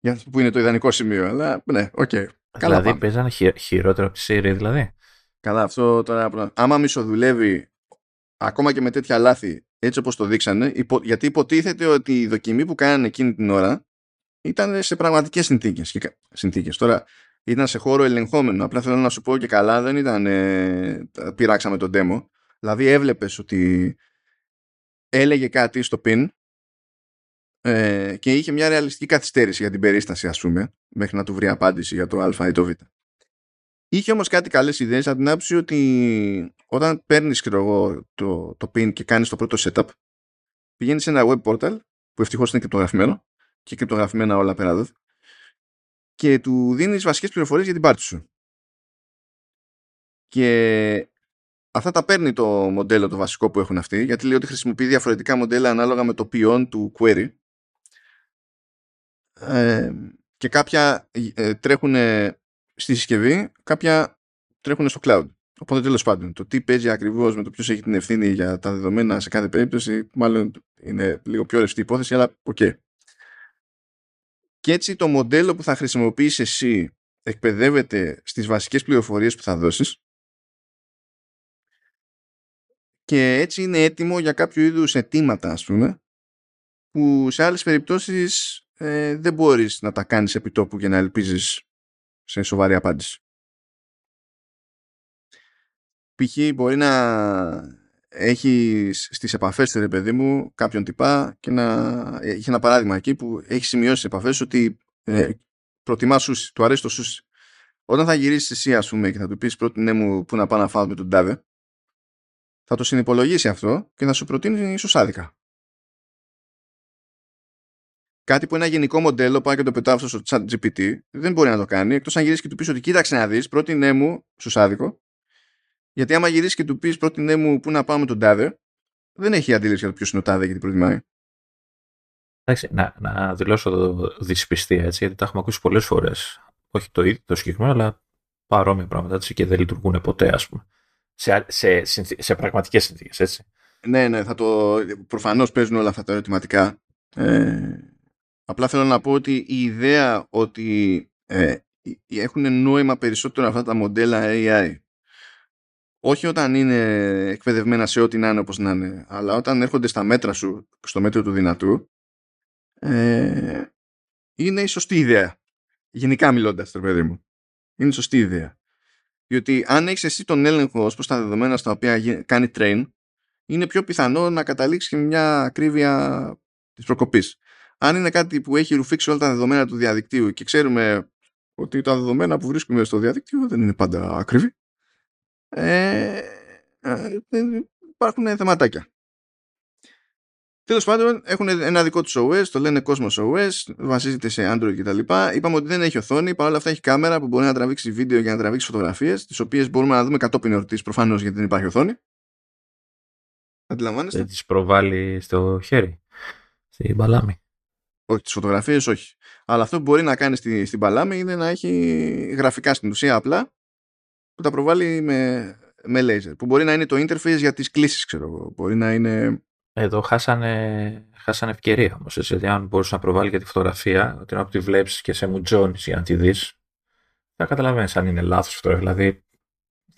Για που είναι το ιδανικό σημείο. Αλλά ναι, ok. Okay. Καλά δηλαδή παίζανε χειρότερο από τη Siri, δηλαδή. Καλά, αυτό τώρα. Άμα μισοδουλεύει ακόμα και με τέτοια λάθη, έτσι όπως το δείξανε, υπο, γιατί υποτίθεται ότι η δοκιμή που κάνανε εκείνη την ώρα ήταν σε πραγματικές συνθήκες. συνθήκες. Τώρα ήταν σε χώρο ελεγχόμενο. Απλά θέλω να σου πω και καλά, δεν ήταν. Ε, πειράξαμε τον demo. Δηλαδή έβλεπες ότι έλεγε κάτι στο pin ε, και είχε μια ρεαλιστική καθυστέρηση για την περίσταση ας πούμε μέχρι να του βρει απάντηση για το α ή το β. Είχε όμως κάτι καλές ιδέες από την άποψη ότι όταν παίρνεις το, το pin και κάνεις το πρώτο setup πηγαίνεις σε ένα web portal που ευτυχώς είναι κρυπτογραφημένο και κρυπτογραφημένα όλα πέρα εδώ και του δίνεις βασικές πληροφορίες για την πάρτι σου. Και αυτά τα παίρνει το μοντέλο το βασικό που έχουν αυτοί, γιατί λέει ότι χρησιμοποιεί διαφορετικά μοντέλα ανάλογα με το ποιόν του query. Ε, και κάποια ε, τρέχουν στη συσκευή, κάποια τρέχουν στο cloud. Οπότε τέλος πάντων, το τι παίζει ακριβώς με το ποιος έχει την ευθύνη για τα δεδομένα σε κάθε περίπτωση, μάλλον είναι λίγο πιο ρευστή υπόθεση, αλλά ok. Okay. Και έτσι το μοντέλο που θα χρησιμοποιήσει εσύ εκπαιδεύεται στις βασικές πληροφορίες που θα δώσεις και έτσι είναι έτοιμο για κάποιο είδους αιτήματα ας πούμε που σε άλλες περιπτώσεις ε, δεν μπορείς να τα κάνεις επί τόπου για να ελπίζεις σε σοβαρή απάντηση. Π.χ. μπορεί να έχει στις επαφές ρε παιδί μου κάποιον τυπά και να έχει ένα παράδειγμα εκεί που έχει σημειώσει στις επαφές ότι ε, προτιμάς σούσι, του αρέσει το σούσι. Όταν θα γυρίσεις εσύ ας πούμε και θα του πεις πρότεινέ μου που να πάω να φάω με τον τάδε θα το συνυπολογίσει αυτό και θα σου προτείνει ίσως άδικα. Κάτι που ένα γενικό μοντέλο πάει και το πετάω στο chat GPT δεν μπορεί να το κάνει εκτός αν γυρίσεις και του πεις ότι κοίταξε να δεις πρότεινέ μου σου άδικο γιατί άμα γυρίσεις και του πεις πρότεινέ μου πού να πάμε με τον τάδε δεν έχει αντίληψη για το ποιος είναι ο τάδε γιατί προτιμάει. Εντάξει, να, να δηλώσω το δυσπιστία έτσι, γιατί τα έχουμε ακούσει πολλές φορές. Όχι το ίδιο το συγκεκριμένο, αλλά παρόμοια πράγματα έτσι, και δεν λειτουργούν ποτέ, ας πούμε σε, σε, σε πραγματικές συνθήκες, έτσι. Ναι, ναι, θα το, προφανώς παίζουν όλα αυτά τα ερωτηματικά. Ε, απλά θέλω να πω ότι η ιδέα ότι ε, έχουν νόημα περισσότερο αυτά τα μοντέλα AI όχι όταν είναι εκπαιδευμένα σε ό,τι να είναι όπως να είναι, αλλά όταν έρχονται στα μέτρα σου, στο μέτρο του δυνατού, ε, είναι η σωστή ιδέα. Γενικά μιλώντας, το παιδί μου. Είναι η σωστή ιδέα. Διότι αν έχεις εσύ τον έλεγχο ως προς τα δεδομένα στα οποία κάνει train, είναι πιο πιθανό να καταλήξεις με μια ακρίβεια της προκοπής. Αν είναι κάτι που έχει ρουφήξει όλα τα δεδομένα του διαδικτύου και ξέρουμε ότι τα δεδομένα που βρίσκουμε στο διαδίκτυο δεν είναι πάντα ακριβή, ε, ε, υπάρχουν θεματάκια. Τέλος πάντων, έχουν ένα δικό τους OS, το λένε Cosmos OS, βασίζεται σε Android κτλ. Είπαμε ότι δεν έχει οθόνη, παρόλα αυτά έχει κάμερα που μπορεί να τραβήξει βίντεο για να τραβήξει φωτογραφίες, τις οποίες μπορούμε να δούμε κατόπιν εορτής προφανώς γιατί δεν υπάρχει οθόνη. Αντιλαμβάνεστε. Δεν τις προβάλλει στο χέρι, στην παλάμη. Όχι, τις φωτογραφίες όχι. Αλλά αυτό που μπορεί να κάνει στη, στην παλάμη είναι να έχει γραφικά στην ουσία απλά που τα προβάλλει με, με laser. Που μπορεί να είναι το interface για τις κλήσεις, ξέρω εγώ. Μπορεί να είναι εδώ χάσανε, χάσανε ευκαιρία όμως. Γιατί αν μπορούσε να προβάλλει και τη φωτογραφία, ότι να τη βλέπεις και σε μουτζόνι για να τη δεις, θα καταλαβαίνεις αν είναι λάθος αυτό. Δηλαδή,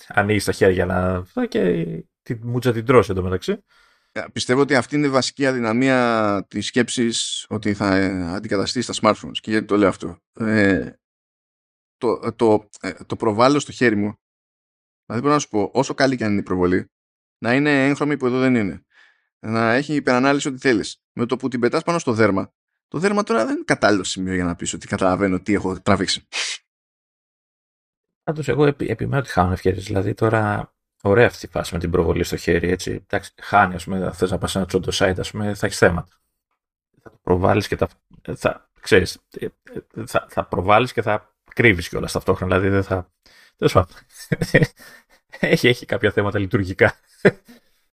ανοίγεις τα χέρια να. και τη μουτζα την τρώσει εντωμεταξύ. Ε, πιστεύω ότι αυτή είναι η βασική αδυναμία της σκέψης ότι θα αντικαταστήσει τα smartphones. Και γιατί το λέω αυτό. Ε, το, το, ε, το προβάλλω στο χέρι μου. Δηλαδή, μπορώ να σου πω, όσο καλή και αν είναι η προβολή, να είναι έγχρωμη που εδώ δεν είναι να έχει υπερανάλυση ό,τι θέλεις. Με το που την πετάς πάνω στο δέρμα, το δέρμα τώρα δεν είναι κατάλληλο σημείο για να πεις ότι καταλαβαίνω τι έχω τραβήξει. Πάντως, εγώ επι, επιμένω ότι χάνω ευκαιρίες. Δηλαδή, τώρα ωραία αυτή η φάση με την προβολή στο χέρι. Έτσι. Εντάξει, χάνει, ας πούμε, θες να πας σε ένα τσόντο site, ας πούμε, θα έχεις θέματα. Θα το προβάλλεις και θα. θα ξέρεις, θα, θα προβάλλεις και θα κρύβεις κιόλας ταυτόχρονα. Δηλαδή, δεν θα. Τέλος πάντων. έχει, έχει κάποια θέματα λειτουργικά.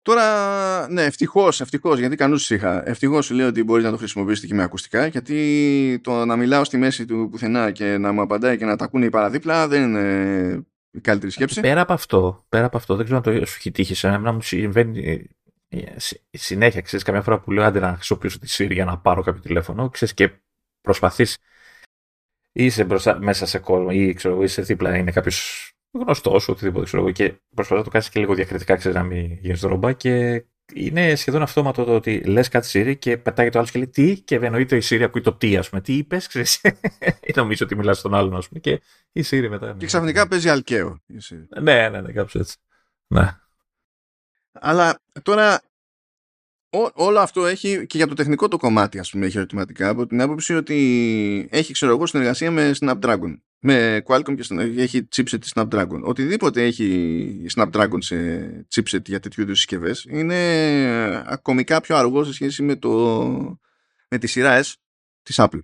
Τώρα, ναι, ευτυχώς, ευτυχώς, γιατί κανούς είχα. Ευτυχώς σου λέω ότι μπορείς να το χρησιμοποιήσετε και με ακουστικά, γιατί το να μιλάω στη μέση του πουθενά και να μου απαντάει και να τα ακούνε οι παραδίπλα δεν είναι η καλύτερη σκέψη. Πέρα από αυτό, πέρα από αυτό δεν ξέρω αν το σου έχει τύχει σε να μου συμβαίνει ε, συνέχεια. Ξέρεις, καμιά φορά που λέω άντε να χρησιμοποιήσω τη Siri για να πάρω κάποιο τηλέφωνο, ξέρεις και προσπαθείς. Είσαι μπροστά, μέσα σε κόσμο ή ξέρω, είσαι δίπλα, είναι κάποιος γνωστός, οτιδήποτε ξέρω εγώ, και προσπαθεί να το κάνεις και λίγο διακριτικά, ξέρεις να μην γίνεις δρόμπα. Και είναι σχεδόν αυτόματο το ότι λες κάτι Siri και πετάει το άλλο και λέει τι, και εννοείται η Siri ακούει το τι, ας πούμε. Τι είπες, ξέρεις. ή νομίζω ότι μιλάς στον άλλον, ας πούμε. Και η Siri μετά. Και ξαφνικά παίζει αλκαίο. Ναι, ναι, ναι, κάπως έτσι. Ναι. Αλλά τώρα Ό, όλο αυτό έχει και για το τεχνικό το κομμάτι, ας πούμε, έχει ερωτηματικά από την άποψη ότι έχει, ξέρω εγώ, συνεργασία με Snapdragon. Με Qualcomm και έχει chipset τη Snapdragon. Οτιδήποτε έχει Snapdragon σε chipset για τέτοιου είδους συσκευές είναι ακομικά πιο αργό σε σχέση με, το, με τη σειρά S της Apple.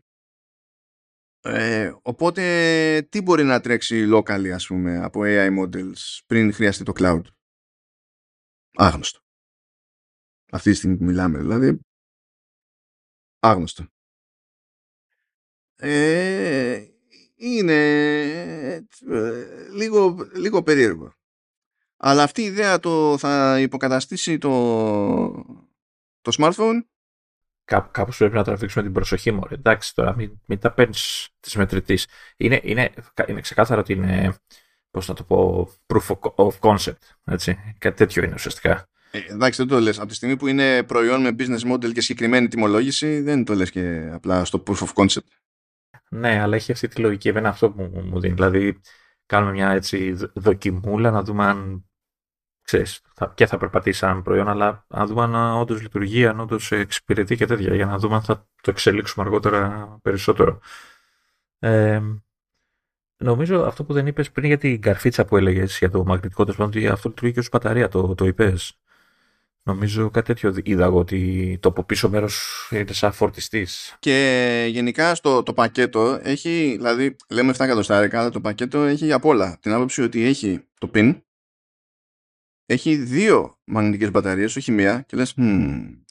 Ε, οπότε τι μπορεί να τρέξει locally ας πούμε από AI models πριν χρειαστεί το cloud; Άγνωστο. Αυτή τη στιγμή που μιλάμε δηλαδή. Άγνωστο. Ε, είναι ε, λίγο, λίγο περίεργο. Αλλά αυτή η ιδέα το θα υποκαταστήσει το, το smartphone. Κάπου, κάπως πρέπει να τραβήξουμε την προσοχή μου. Εντάξει τώρα, μην, μην τα παίρνεις τη μετρητής. Είναι, είναι, είναι ξεκάθαρο ότι είναι, πώς να το πω, proof of concept. Έτσι. Κάτι τέτοιο είναι ουσιαστικά. Ε, εντάξει, δεν το λες. Από τη στιγμή που είναι προϊόν με business model και συγκεκριμένη τιμολόγηση, δεν το λες και απλά στο proof of concept. Ναι, αλλά έχει αυτή τη λογική. Εμένα αυτό που μου δίνει. Δηλαδή, κάνουμε μια έτσι δοκιμούλα να δούμε αν ξέρεις, θα, και θα περπατήσει σαν προϊόν, αλλά να δούμε αν όντως λειτουργεί, αν όντως εξυπηρετεί και τέτοια, για να δούμε αν θα το εξελίξουμε αργότερα περισσότερο. Ε, νομίζω αυτό που δεν είπες πριν για την καρφίτσα που έλεγες για το μαγνητικό τέλος ότι αυτό λειτουργεί και ως μπαταρία, το, το είπες. Νομίζω κάτι τέτοιο είδα εγώ ότι το από πίσω μέρος είναι σαν φορτιστής. Και γενικά στο το πακέτο έχει, δηλαδή λέμε 7 εκατοστάρικα, αλλά το πακέτο έχει απ' όλα. Την άποψη ότι έχει το pin, έχει δύο μαγνητικές μπαταρίες, όχι μία, και λες,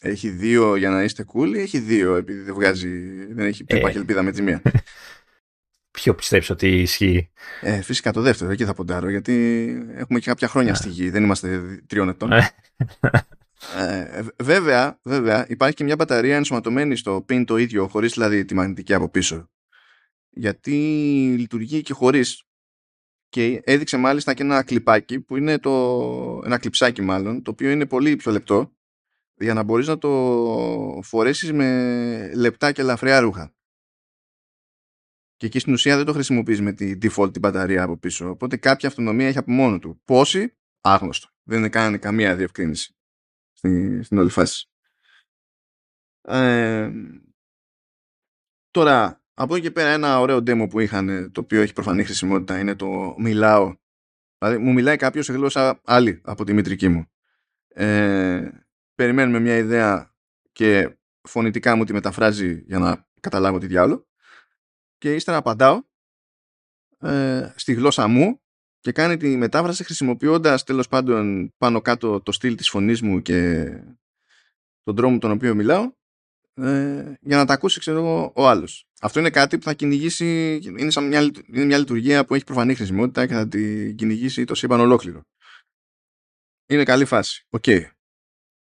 έχει δύο για να είστε cool ή έχει δύο επειδή δεν βγάζει, δεν έχει, ε. υπάρχει ελπίδα με τη μία; Ποιο πιστεύεις ότι ισχύει; Ε, φυσικά το δεύτερο, εκεί θα ποντάρω, γιατί έχουμε και κάποια χρόνια στη γη, δεν είμαστε τριών ετών. Ε. Ε, βέβαια, βέβαια, υπάρχει και μια μπαταρία ενσωματωμένη στο pin το ίδιο, χωρίς δηλαδή τη μαγνητική από πίσω. Γιατί λειτουργεί και χωρίς. Και έδειξε μάλιστα και ένα κλιπάκι που είναι το, ένα κλειψάκι μάλλον, το οποίο είναι πολύ πιο λεπτό για να μπορείς να το φορέσεις με λεπτά και ελαφριά ρούχα. Και εκεί στην ουσία δεν το χρησιμοποιείς με τη default την μπαταρία από πίσω. Οπότε κάποια αυτονομία έχει από μόνο του. Πόση, άγνωστο. Δεν είναι καν καμία διευκρίνηση στην, στην όλη φάση. Ε, τώρα, από εκεί και πέρα ένα ωραίο demo που είχαν, το οποίο έχει προφανή χρησιμότητα, είναι το μιλάω. Δηλαδή, μου μιλάει κάποιος σε γλώσσα άλλη από τη μητρική μου. Ε, περιμένουμε μια ιδέα και φωνητικά μου τη μεταφράζει για να καταλάβω τι διάλογο και ύστερα απαντάω ε, στη γλώσσα μου και κάνει τη μετάφραση χρησιμοποιώντας τέλος πάντων πάνω κάτω το στυλ της φωνής μου και τον τρόπο τον οποίο μιλάω ε, για να τα ακούσει ξέρω εγώ ο άλλος. Αυτό είναι κάτι που θα κυνηγήσει, είναι, σαν μια, είναι μια λειτουργία που έχει προφανή χρησιμότητα και θα την κυνηγήσει το σύμπαν ολόκληρο. Είναι καλή φάση. Ok. Okay.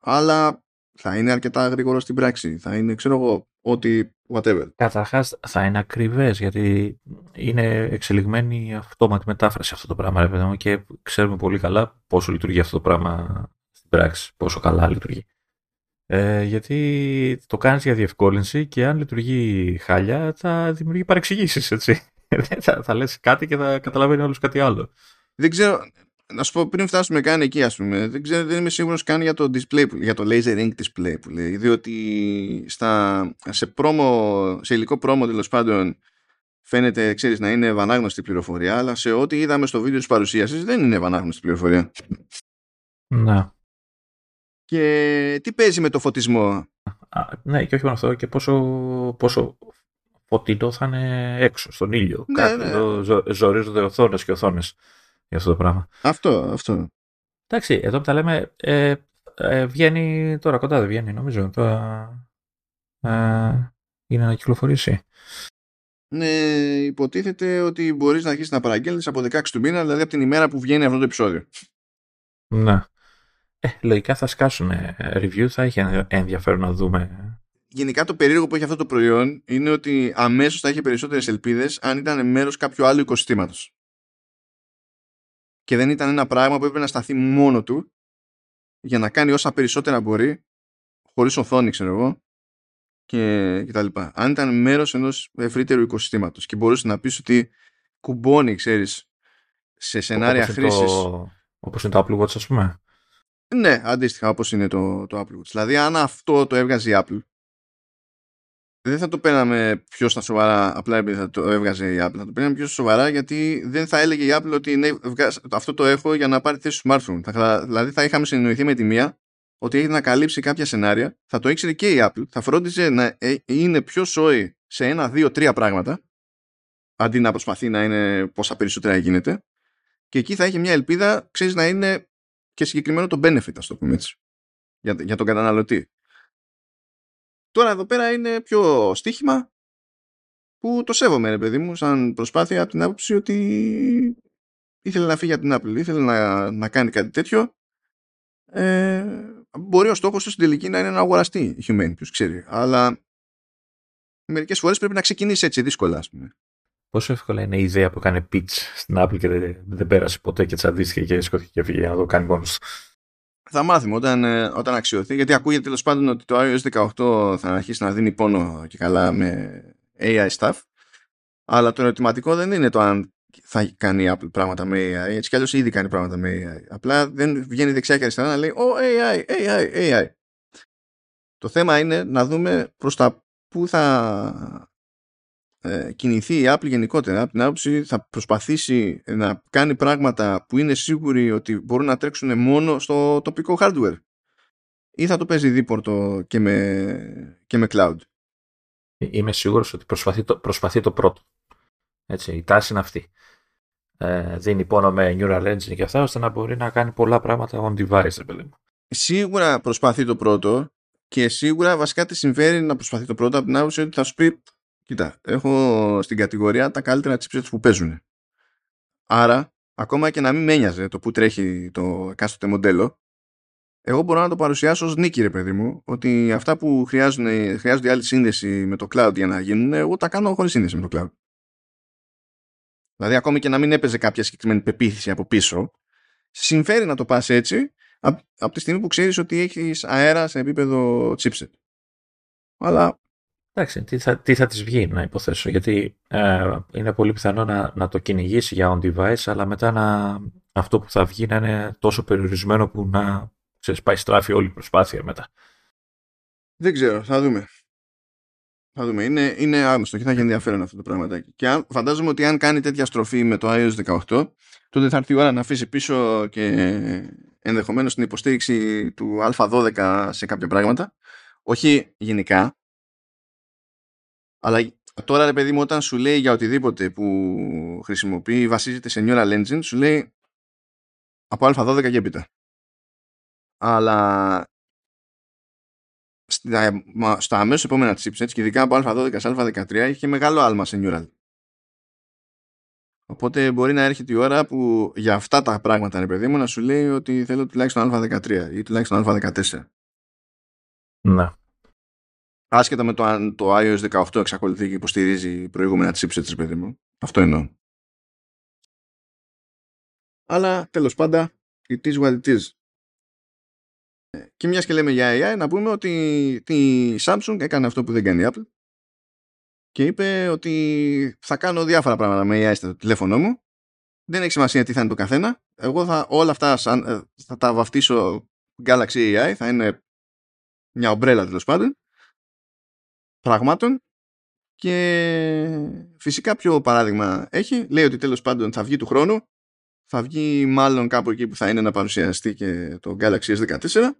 Αλλά θα είναι αρκετά γρήγορο στην πράξη. Θα είναι, ξέρω εγώ, ότι whatever. Καταρχάς θα είναι ακριβές γιατί είναι εξελιγμένη αυτόματη μετάφραση αυτό το πράγμα, ρε και ξέρουμε πολύ καλά πόσο λειτουργεί αυτό το πράγμα στην πράξη, πόσο καλά λειτουργεί. Ε, γιατί το κάνεις για διευκόλυνση και αν λειτουργεί χάλια θα δημιουργεί παρεξηγήσεις, έτσι. θα, θα λες κάτι και θα καταλαβαίνει όλος κάτι άλλο. Δεν ξέρω, να σου πω πριν φτάσουμε καν εκεί ας πούμε δεν, ξέρω, δεν είμαι σίγουρος καν για το display για το laser ink display που λέει διότι στα, σε, πρόμο, σε υλικό πρόμο τέλος πάντων φαίνεται ξέρεις να είναι ευανάγνωστη πληροφορία αλλά σε ό,τι είδαμε στο βίντεο της παρουσίασης δεν είναι ευανάγνωστη πληροφορία Να. Και τι παίζει με το φωτισμό; Α, ναι και όχι μόνο αυτό και πόσο, πόσο φωτεινό θα είναι έξω στον ήλιο. Ναι, Κάτι, ναι. Ζω, ζορίζονται οθόνες και οθόνες για αυτό το πράγμα. Αυτό, αυτό. Εντάξει, εδώ που τα λέμε, ε, ε, βγαίνει τώρα κοντά, δεν βγαίνει νομίζω. Τώρα ε, είναι να κυκλοφορήσει. Ναι, υποτίθεται ότι μπορείς να αρχίσεις να παραγγέλνεις από 16 του μήνα, δηλαδή από την ημέρα που βγαίνει αυτό το επεισόδιο. Ναι. Ε, λογικά θα σκάσουν review, θα έχει ενδιαφέρον να δούμε. Γενικά το περίεργο που έχει αυτό το προϊόν είναι ότι αμέσως θα είχε περισσότερες ελπίδες αν ήταν μέρος κάποιου άλλου οικοσυστήματος και δεν ήταν ένα πράγμα που έπρεπε να σταθεί μόνο του για να κάνει όσα περισσότερα μπορεί χωρίς οθόνη ξέρω εγώ και, και τα λοιπά. Αν ήταν μέρος ενός ευρύτερου οικοσυστήματος και μπορούσε να πεις ότι κουμπώνει ξέρεις σε σενάρια χρήσης το... όπως είναι το Apple Watch ας πούμε. Ναι αντίστοιχα όπως είναι το, το Apple Watch. Δηλαδή αν αυτό το έβγαζε η Apple δεν θα το παίρναμε πιο στα σοβαρά απλά επειδή θα το έβγαζε η Apple. Θα το παίρναμε πιο σοβαρά γιατί δεν θα έλεγε η Apple ότι ναι, αυτό το έχω για να πάρει θέση στο smartphone. Θα, δηλαδή θα είχαμε συνεννοηθεί με τη μία ότι έχει να καλύψει κάποια σενάρια, θα το ήξερε και η Apple, θα φρόντιζε να ε, είναι πιο σόη σε ένα, δύο, τρία πράγματα αντί να προσπαθεί να είναι πόσα περισσότερα γίνεται και εκεί θα έχει μια ελπίδα, ξέρεις, να είναι και συγκεκριμένο το benefit, ας το πούμε έτσι, για, για τον καταναλωτή. Τώρα εδώ πέρα είναι πιο στοίχημα που το σέβομαι ρε παιδί μου σαν προσπάθεια από την άποψη ότι ήθελε να φύγει από την Apple, ήθελε να, να κάνει κάτι τέτοιο ε, μπορεί ο στόχος του στην τελική να είναι να αγοραστεί Humane, ποιος ξέρει αλλά μερικές φορές πρέπει να ξεκινήσει έτσι δύσκολα ας πούμε. Πόσο εύκολα είναι η ιδέα που έκανε pitch στην Apple και δεν, δεν πέρασε ποτέ και τσαντίστηκε και σκόθηκε και φύγει να το κάνει μόνος του; Θα μάθουμε όταν, ε, όταν αξιωθεί, γιατί ακούγεται τέλος πάντων ότι το iOS 18 θα αρχίσει να δίνει πόνο και καλά με AI stuff. Αλλά το ερωτηματικό δεν είναι το αν θα κάνει Apple πράγματα με AI. Έτσι κι αλλιώς ήδη κάνει πράγματα με AI. Απλά δεν βγαίνει δεξιά και αριστερά να λέει Oh, AI, AI, AI. Το θέμα είναι να δούμε προς τα πού θα ε, κινηθεί η Apple γενικότερα από την άποψη θα προσπαθήσει να κάνει πράγματα που είναι σίγουροι ότι μπορούν να τρέξουν μόνο στο τοπικό hardware ή θα το παίζει δίπορτο και με, και με cloud. Είμαι σίγουρος ότι προσπαθεί το, προσπαθεί το πρώτο. Έτσι, η τάση είναι αυτή. Ε, δίνει πόνο με neural engine και αυτά ώστε να μπορεί να κάνει πολλά πράγματα on device. Παιδί Σίγουρα προσπαθεί το πρώτο και σίγουρα βασικά τη συμφέρει να προσπαθεί το πρώτο από την άποψη ότι θα σου πει Κοίτα, έχω στην κατηγορία τα καλύτερα chipsets που παίζουν. Άρα, ακόμα και να μην με το που τρέχει το εκάστοτε μοντέλο, εγώ μπορώ να το παρουσιάσω ως νίκη, ρε παιδί μου, ότι αυτά που χρειάζονται, χρειάζονται άλλη σύνδεση με το cloud για να γίνουν, εγώ τα κάνω χωρίς σύνδεση με το cloud. Δηλαδή, ακόμη και να μην έπαιζε κάποια συγκεκριμένη πεποίθηση από πίσω, συμφέρει να το πας έτσι, από τη στιγμή που ξέρεις ότι έχεις αέρα σε επίπεδο chipset. Αλλά Εντάξει, τι θα, τι θα της βγει να υποθέσω, γιατί ε, είναι πολύ πιθανό να, να το κυνηγήσει για on-device, αλλά μετά να, αυτό που θα βγει να είναι τόσο περιορισμένο που να ξέρεις, πάει στράφη όλη η προσπάθεια μετά. Δεν ξέρω, θα δούμε. Θα δούμε. Είναι, είναι άγνωστο και θα έχει ενδιαφέρον αυτό το πράγμα. Και αν, φαντάζομαι ότι αν κάνει τέτοια στροφή με το iOS 18, τότε θα έρθει η ώρα να αφήσει πίσω και ενδεχομένως την υποστήριξη του Α12 σε κάποια πράγματα. Όχι γενικά, αλλά τώρα ρε παιδί μου όταν σου λέει για οτιδήποτε που χρησιμοποιεί βασίζεται σε Neural Engine, σου λέει από Α12 και έπειτα. Αλλά στα, στα αμέσως επόμενα chipsets και ειδικά από α12 σε α13 έχει μεγάλο άλμα σε neural. Οπότε μπορεί να έρχεται η ώρα που για αυτά τα πράγματα, ρε παιδί μου, να σου λέει ότι θέλω τουλάχιστον α13 ή τουλάχιστον α14. Ναι. Άσχετα με το αν το iOS 18 εξακολουθεί και υποστηρίζει προηγούμενα chipsets, ρε παιδί μου. Αυτό εννοώ. Αλλά τέλος πάντα, it is what it is. Και μιας και λέμε για AI, να πούμε ότι η Samsung έκανε αυτό που δεν κάνει η Apple και είπε ότι θα κάνω διάφορα πράγματα με AI στο τηλέφωνο μου. Δεν έχει σημασία τι θα είναι το καθένα. Εγώ θα όλα αυτά ε, θα τα βαφτίσω Galaxy AI, θα είναι μια ομπρέλα τέλος πάντων πραγμάτων και φυσικά ποιο παράδειγμα έχει. Λέει ότι τέλος πάντων θα βγει του χρόνου θα βγει μάλλον κάπου εκεί που θα είναι να παρουσιαστεί και το Galaxy S14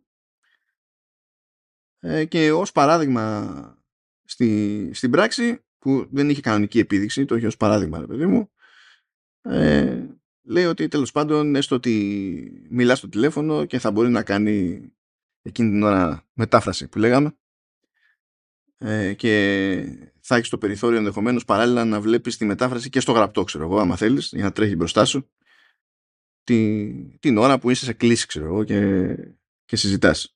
ε, και ως παράδειγμα στη, στην πράξη που δεν είχε κανονική επίδειξη, το είχε ως παράδειγμα ρε παιδί μου ε, λέει ότι τέλος πάντων έστω ότι μιλάς στο τηλέφωνο και θα μπορεί να κάνει εκείνη την ώρα μετάφραση που λέγαμε ε, και θα έχεις το περιθώριο ενδεχομένως παράλληλα να βλέπεις τη μετάφραση και στο γραπτό ξέρω εγώ άμα θέλεις για να τρέχει μπροστά σου τη, την ώρα που είσαι σε κλίση ξέρω εγώ και, και συζητάς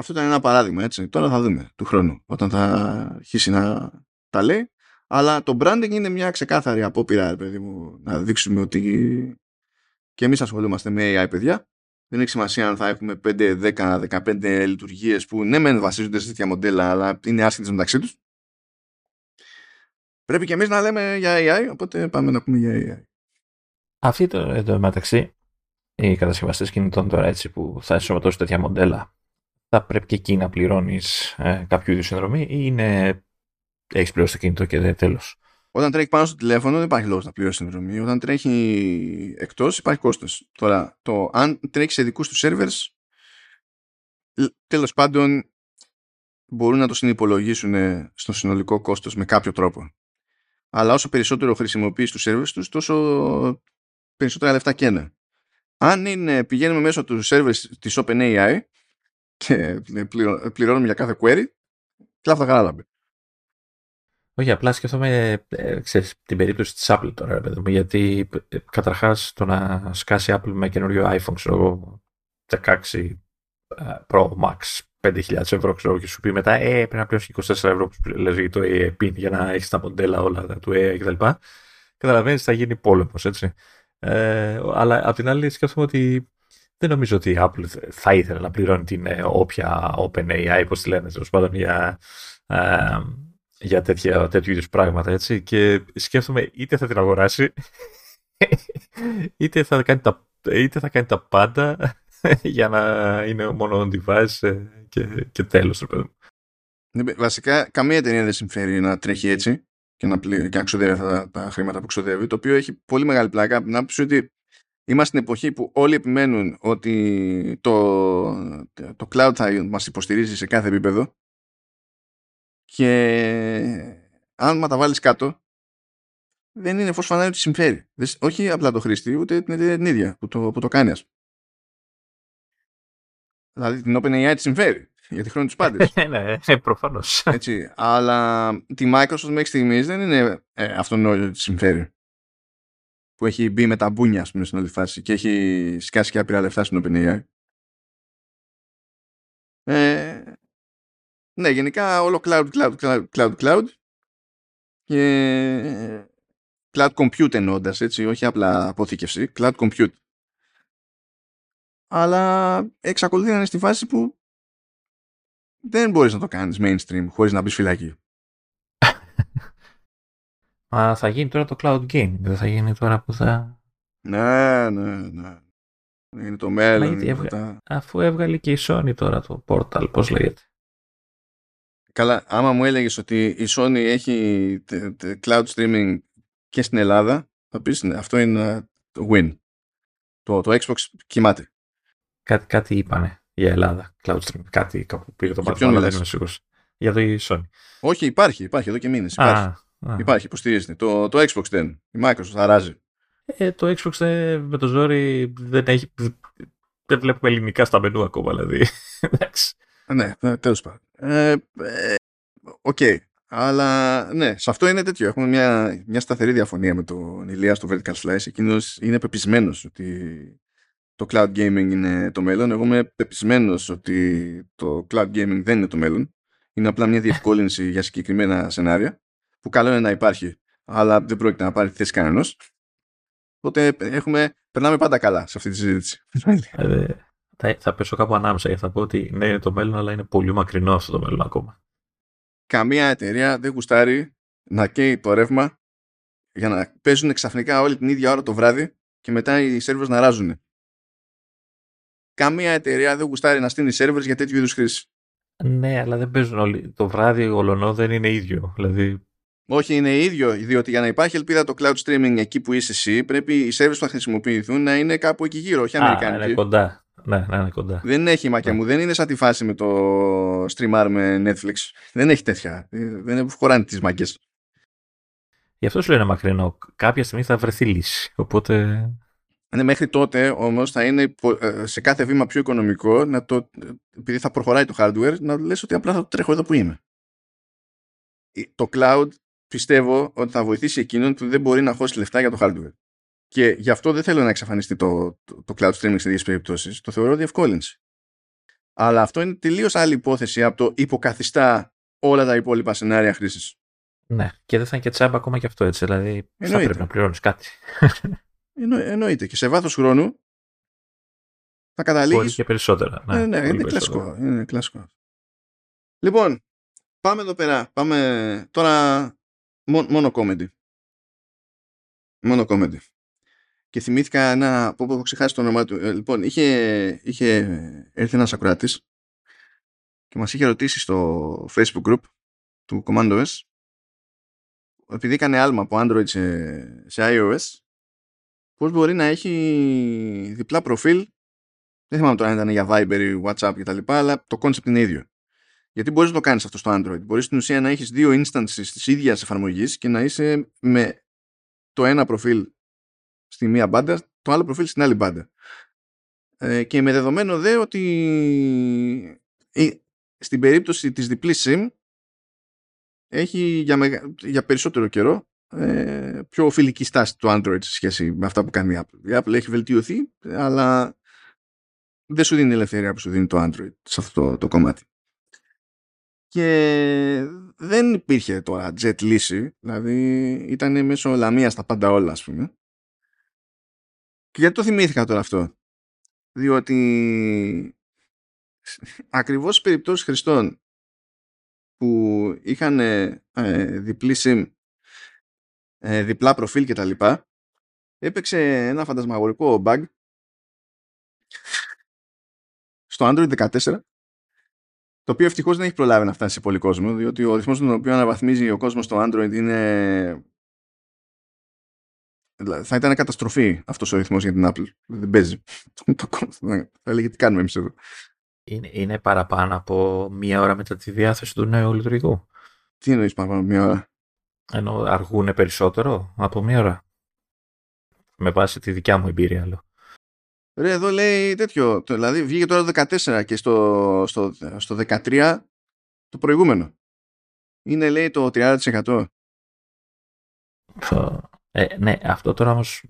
αυτό ήταν ένα παράδειγμα, έτσι. Τώρα θα δούμε του χρόνου, όταν θα αρχίσει να τα λέει. Αλλά το branding είναι μια ξεκάθαρη απόπειρα, παιδί μου, να δείξουμε ότι και εμείς ασχολούμαστε με AI, παιδιά. Δεν έχει σημασία αν θα έχουμε 5, 10, 15 λειτουργίες που ναι, μεν βασίζονται σε τέτοια μοντέλα, αλλά είναι άσχετε μεταξύ τους. Πρέπει και εμείς να λέμε για AI, οπότε πάμε να πούμε για AI. Αυτή το, εδώ μεταξύ, οι κατασκευαστές κινητών τώρα έτσι που θα ενσωματώσουν τέτοια μοντέλα θα πρέπει και εκεί να πληρώνεις ε, κάποιο είδους συνδρομή ή είναι έχεις πληρώσει το κινητό και τέλος; Όταν τρέχει πάνω στο τηλέφωνο δεν υπάρχει λόγος να πληρώσει συνδρομή. Όταν τρέχει εκτός υπάρχει κόστος. Τώρα, το αν τρέχει σε δικούς του servers, τέλος πάντων μπορούν να το συνυπολογίσουν στο συνολικό κόστος με κάποιο τρόπο. Αλλά όσο περισσότερο χρησιμοποιείς τους servers τους, τόσο περισσότερα λεφτά καίνε. Αν είναι, πηγαίνουμε μέσω του servers της OpenAI, και πληρώνουμε για κάθε query, κλάφτα χαράλαμπε. Όχι, απλά σκέφτομαι ε, ξέρεις, την περίπτωση της Apple τώρα, παιδί μου, γιατί ε, καταρχάς το να σκάσει Apple με καινούριο iPhone, ξέρω εγώ, 16 ε, Pro Max, 5.000 ευρώ, ξέρω και σου πει μετά, ε, πρέπει να πληρώσεις 24 ευρώ που λέει το AI PIN για να έχεις τα μοντέλα όλα του AI κτλ. Καταλαβαίνεις, θα γίνει πόλεμος, έτσι. Ε, αλλά απ' την άλλη σκέφτομαι ότι δεν νομίζω ότι η Apple θα ήθελε να πληρώνει την ε, όποια OpenAI, πώς τη λένε, τέλος πάντων, για, ε, για τέτοια, τέτοιου είδους πράγματα, έτσι. Και σκέφτομαι είτε θα την αγοράσει, είτε θα κάνει τα, είτε θα κάνει τα πάντα για να είναι μόνο on device ε, και, και τέλος, ναι, Βασικά, καμία εταιρεία δεν συμφέρει να τρέχει έτσι και να, πλη... και να ξοδεύει αυτά τα χρήματα που ξοδεύει, το οποίο έχει πολύ μεγάλη πλάκα. Να πεις ότι Είμαστε στην εποχή που όλοι επιμένουν ότι το, το cloud θα μας υποστηρίζει σε κάθε επίπεδο και αν μα τα βάλεις κάτω δεν είναι φως φανάρι ότι συμφέρει. Όχι απλά το χρήστη, ούτε την ίδια που το, που το κάνει. Δηλαδή την OpenAI τη συμφέρει. Γιατί χρόνο τους πάντες. ναι, ναι, προφανώς. Αλλά τη Microsoft μέχρι στιγμής δεν είναι ε, αυτονόητο ότι συμφέρει που έχει μπει με τα μπούνια πούμε, στην όλη φάση και έχει σκάσει και άπειρα λεφτά στην OpenAI. Ε, ναι, γενικά όλο cloud, cloud, cloud, cloud, cloud και cloud compute εννοώντας έτσι, όχι απλά αποθήκευση, cloud compute. Αλλά εξακολουθεί να είναι στη φάση που δεν μπορείς να το κάνεις mainstream χωρίς να μπεις φυλακή. Μα θα γίνει τώρα το cloud gaming, δεν θα γίνει τώρα που θα... Ναι, ναι, ναι. Είναι το μέλλον. Έβγα... Αφού έβγαλε και η Sony τώρα το Portal, πώς λέγεται. Καλά, άμα μου έλεγες ότι η Sony έχει cloud streaming και στην Ελλάδα, θα πεις ναι, αυτό είναι win. Το, το Xbox κοιμάται. Κάτι, κάτι είπανε για Ελλάδα, cloud streaming. Κάτι κάπου πήγε το μάτι, αλλά δεν είμαι σίγουρος. Για το Sony. Όχι, υπάρχει, υπάρχει εδώ και μήνες. Υπάρχει, α, α. υπάρχει υποστηρίζεται. Το, το Xbox δεν. Η Microsoft αράζει. Ε, το Xbox δεν, με το ζόρι δεν έχει. Δεν βλέπουμε ελληνικά στα μενού ακόμα, δηλαδή. Εντάξει. Ναι, τέλος πάντων. Ε, ε, Ok. Okay. Αλλά ναι, σε αυτό είναι τέτοιο. Έχουμε μια, μια σταθερή διαφωνία με τον Ηλίας στο Vertical Slice. Εκείνος είναι πεπεισμένος ότι το cloud gaming είναι το μέλλον. Εγώ είμαι πεπισμένος ότι το cloud gaming δεν είναι το μέλλον. Είναι απλά μια διευκόλυνση για συγκεκριμένα σενάρια που καλό είναι να υπάρχει, αλλά δεν πρόκειται να πάρει θέση κανένας. Οπότε έχουμε, περνάμε πάντα καλά σε αυτή τη συζήτηση. Ε, θα, θα πέσω κάπου ανάμεσα γιατί θα πω ότι ναι, είναι το μέλλον, αλλά είναι πολύ μακρινό αυτό το μέλλον ακόμα καμία εταιρεία δεν γουστάρει να καίει το ρεύμα για να παίζουν ξαφνικά όλη την ίδια ώρα το βράδυ και μετά οι σερβέρς να ράζουν. Καμία εταιρεία δεν γουστάρει να στείλει σερβέρς για τέτοιου είδους χρήση. Ναι, αλλά δεν παίζουν όλοι. Το βράδυ ολονό δεν είναι ίδιο. Δηλαδή... Όχι, είναι ίδιο, διότι για να υπάρχει ελπίδα το cloud streaming εκεί που είσαι εσύ, πρέπει οι σερβέρς που θα χρησιμοποιηθούν να είναι κάπου εκεί γύρω, όχι αμερικάνικοι. είναι κοντά. Ναι, ναι, είναι κοντά. Δεν έχει μακιά ναι. μου. Δεν είναι σαν τη φάση με το streamer με Netflix. Δεν έχει τέτοια. Δεν χωράνε τις μαγκέ. Γι' αυτό σου λένε μακρινό. Κάποια στιγμή θα βρεθεί λύση. Οπότε. Ναι, μέχρι τότε όμως θα είναι ε, σε κάθε βήμα πιο οικονομικό να το, επειδή θα προχωράει το hardware να λες ότι απλά θα το τρέχω εδώ που είμαι. Το cloud πιστεύω ότι θα βοηθήσει εκείνον που δεν μπορεί να χώσει λεφτά για το hardware. Και γι' αυτό δεν θέλω να εξαφανιστεί το, το, το cloud streaming σε τέτοιε περιπτώσεις. Το θεωρώ διευκόλυνση. Αλλά αυτό είναι τελείως άλλη υπόθεση από το υποκαθιστά όλα τα υπόλοιπα σενάρια χρήσης. Ναι, και δεν θα είναι και τσάμπα ακόμα και αυτό έτσι. Δηλαδή Εννοείται. θα πρέπει να πληρώνεις κάτι. Εννο, εννοείται. Και σε βάθος χρόνου θα καταλήγεις. Μπορεί και περισσότερα. Ναι, ναι, ναι είναι, κλασικό, είναι κλασικό. Λοιπόν, πάμε εδώ πέρα. Πάμε τώρα μόνο comedy. Μόνο comedy και θυμήθηκα ένα. που έχω ξεχάσεις το όνομά του. Ε, λοιπόν, είχε, είχε έρθει ένας ακροατής και μας είχε ρωτήσει στο Facebook group του CommandOS επειδή έκανε άλμα από Android σε, σε iOS πώς μπορεί να έχει διπλά προφίλ δεν θυμάμαι τώρα αν ήταν για Viber ή WhatsApp και τα λοιπά, αλλά το concept είναι ίδιο. Γιατί μπορείς να το κάνεις αυτό στο Android. Μπορείς στην ουσία να έχεις δύο instances της ίδιας εφαρμογής και να είσαι με το ένα προφίλ στη μία μπάντα, το άλλο προφίλ στην άλλη μπάντα. Ε, και με δεδομένο δε ότι στην περίπτωση της διπλής SIM έχει για, για περισσότερο καιρό ε, πιο φιλική στάση το Android σε σχέση με αυτά που κάνει η Apple. Η Apple έχει βελτιωθεί, αλλά δεν σου δίνει ελευθερία που σου δίνει το Android σε αυτό το, κομμάτι. Και δεν υπήρχε τώρα jet λύση, δηλαδή ήταν μέσω λαμίας τα πάντα όλα, ας πούμε. Και γιατί το θυμήθηκα τώρα αυτό; Διότι ακριβώς στις περιπτώσεις χρηστών που είχαν ε, διπλή SIM, ε, διπλά προφίλ και τα λοιπά, έπαιξε ένα φαντασμαγορικό bug στο Android 14 το οποίο ευτυχώς δεν έχει προλάβει να φτάσει σε πολύ κόσμο διότι ο ρυθμός τον οποίο αναβαθμίζει ο κόσμος στο Android είναι Δηλαδή, θα ήταν καταστροφή αυτός ο ρυθμός για την Apple. Δεν παίζει. θα έλεγε τι κάνουμε εμείς εδώ. Είναι, είναι παραπάνω από μία ώρα μετά τη διάθεση του νέου λειτουργικού. Τι εννοείς παραπάνω από μία ώρα; Ενώ αργούν περισσότερο από μία ώρα. Με βάση τη δικιά μου εμπειρία, λέω. Ρε, εδώ λέει τέτοιο. Δηλαδή βγήκε τώρα το 14 και στο, στο, στο 13 το προηγούμενο. Είναι λέει το 30%. Ε, ναι, αυτό τώρα όμως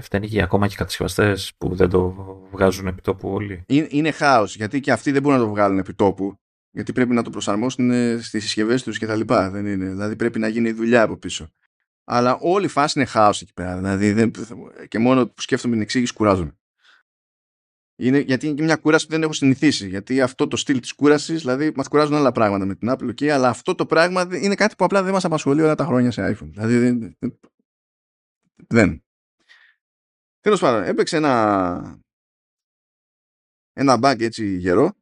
φταίνει και ακόμα και οι κατασκευαστές που δεν το βγάζουν επί τόπου όλοι. Είναι, είναι χάος γιατί και αυτοί δεν μπορούν να το βγάλουν επί τόπου. Γιατί πρέπει να το προσαρμόσουν στις συσκευές τους κτλ. Δεν είναι. Δηλαδή πρέπει να γίνει δουλειά από πίσω. Αλλά όλη η φάση είναι χάος εκεί πέρα. Δηλαδή δεν, και μόνο που σκέφτομαι την εξήγηση κουράζομαι. Είναι, γιατί είναι και μια κούραση που δεν έχω συνηθίσει. Γιατί αυτό το στυλ της κούρασης, δηλαδή μας κουράζουν άλλα πράγματα με την Apple, okay, αλλά αυτό το πράγμα είναι κάτι που απλά δεν μας απασχολεί όλα τα χρόνια σε iPhone. Δηλαδή δεν. Τέλος πάντων, έπαιξε ένα, ένα bug έτσι γερό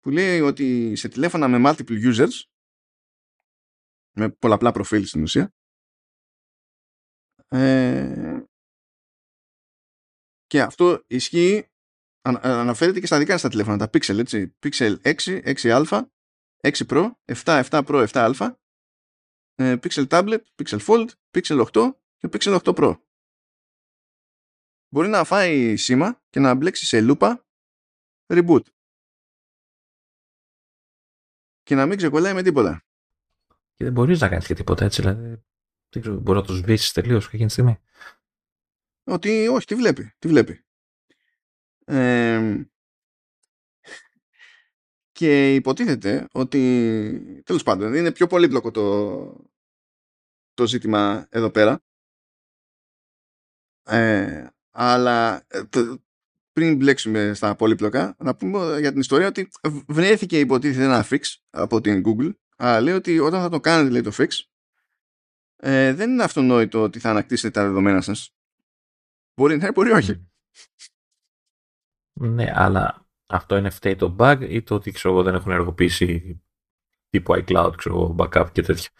που λέει ότι σε τηλέφωνα με multiple users με πολλαπλά προφίλ στην ουσία ε, και αυτό ισχύει αναφέρεται και στα δικά στα τηλέφωνα τα Pixel έτσι Pixel 6, 6α 6 Pro, 7, 7 Pro, 7α ε, Pixel Tablet, Pixel Fold, Pixel 8 και Pixel 8 Pro μπορεί να φάει σήμα και να μπλέξει σε λούπα reboot και να μην ξεκολλάει με τίποτα. Και δεν μπορείς να κάνεις και τίποτα έτσι, δηλαδή δεν ξέρω, μπορεί να το σβήσεις τελείως εκείνη τη στιγμή. Ότι όχι, τι βλέπει, τι βλέπει. και υποτίθεται ότι τέλος πάντων είναι πιο πολύπλοκο το, το ζήτημα εδώ πέρα ε, αλλά ε, πριν μπλέξουμε στα πολύπλοκα, να πούμε για την ιστορία ότι βρέθηκε υποτίθεται ένα fix από την Google, αλλά λέει ότι όταν θα το κάνετε λέει, το fix, ε, δεν είναι αυτονόητο ότι θα ανακτήσετε τα δεδομένα σας. Μπορεί να είναι, μπορεί όχι. Ναι, αλλά αυτό είναι φταίει το bug ή το ότι ξέρω, δεν έχουν ενεργοποιήσει τύπου iCloud, ξέρω, backup και τέτοια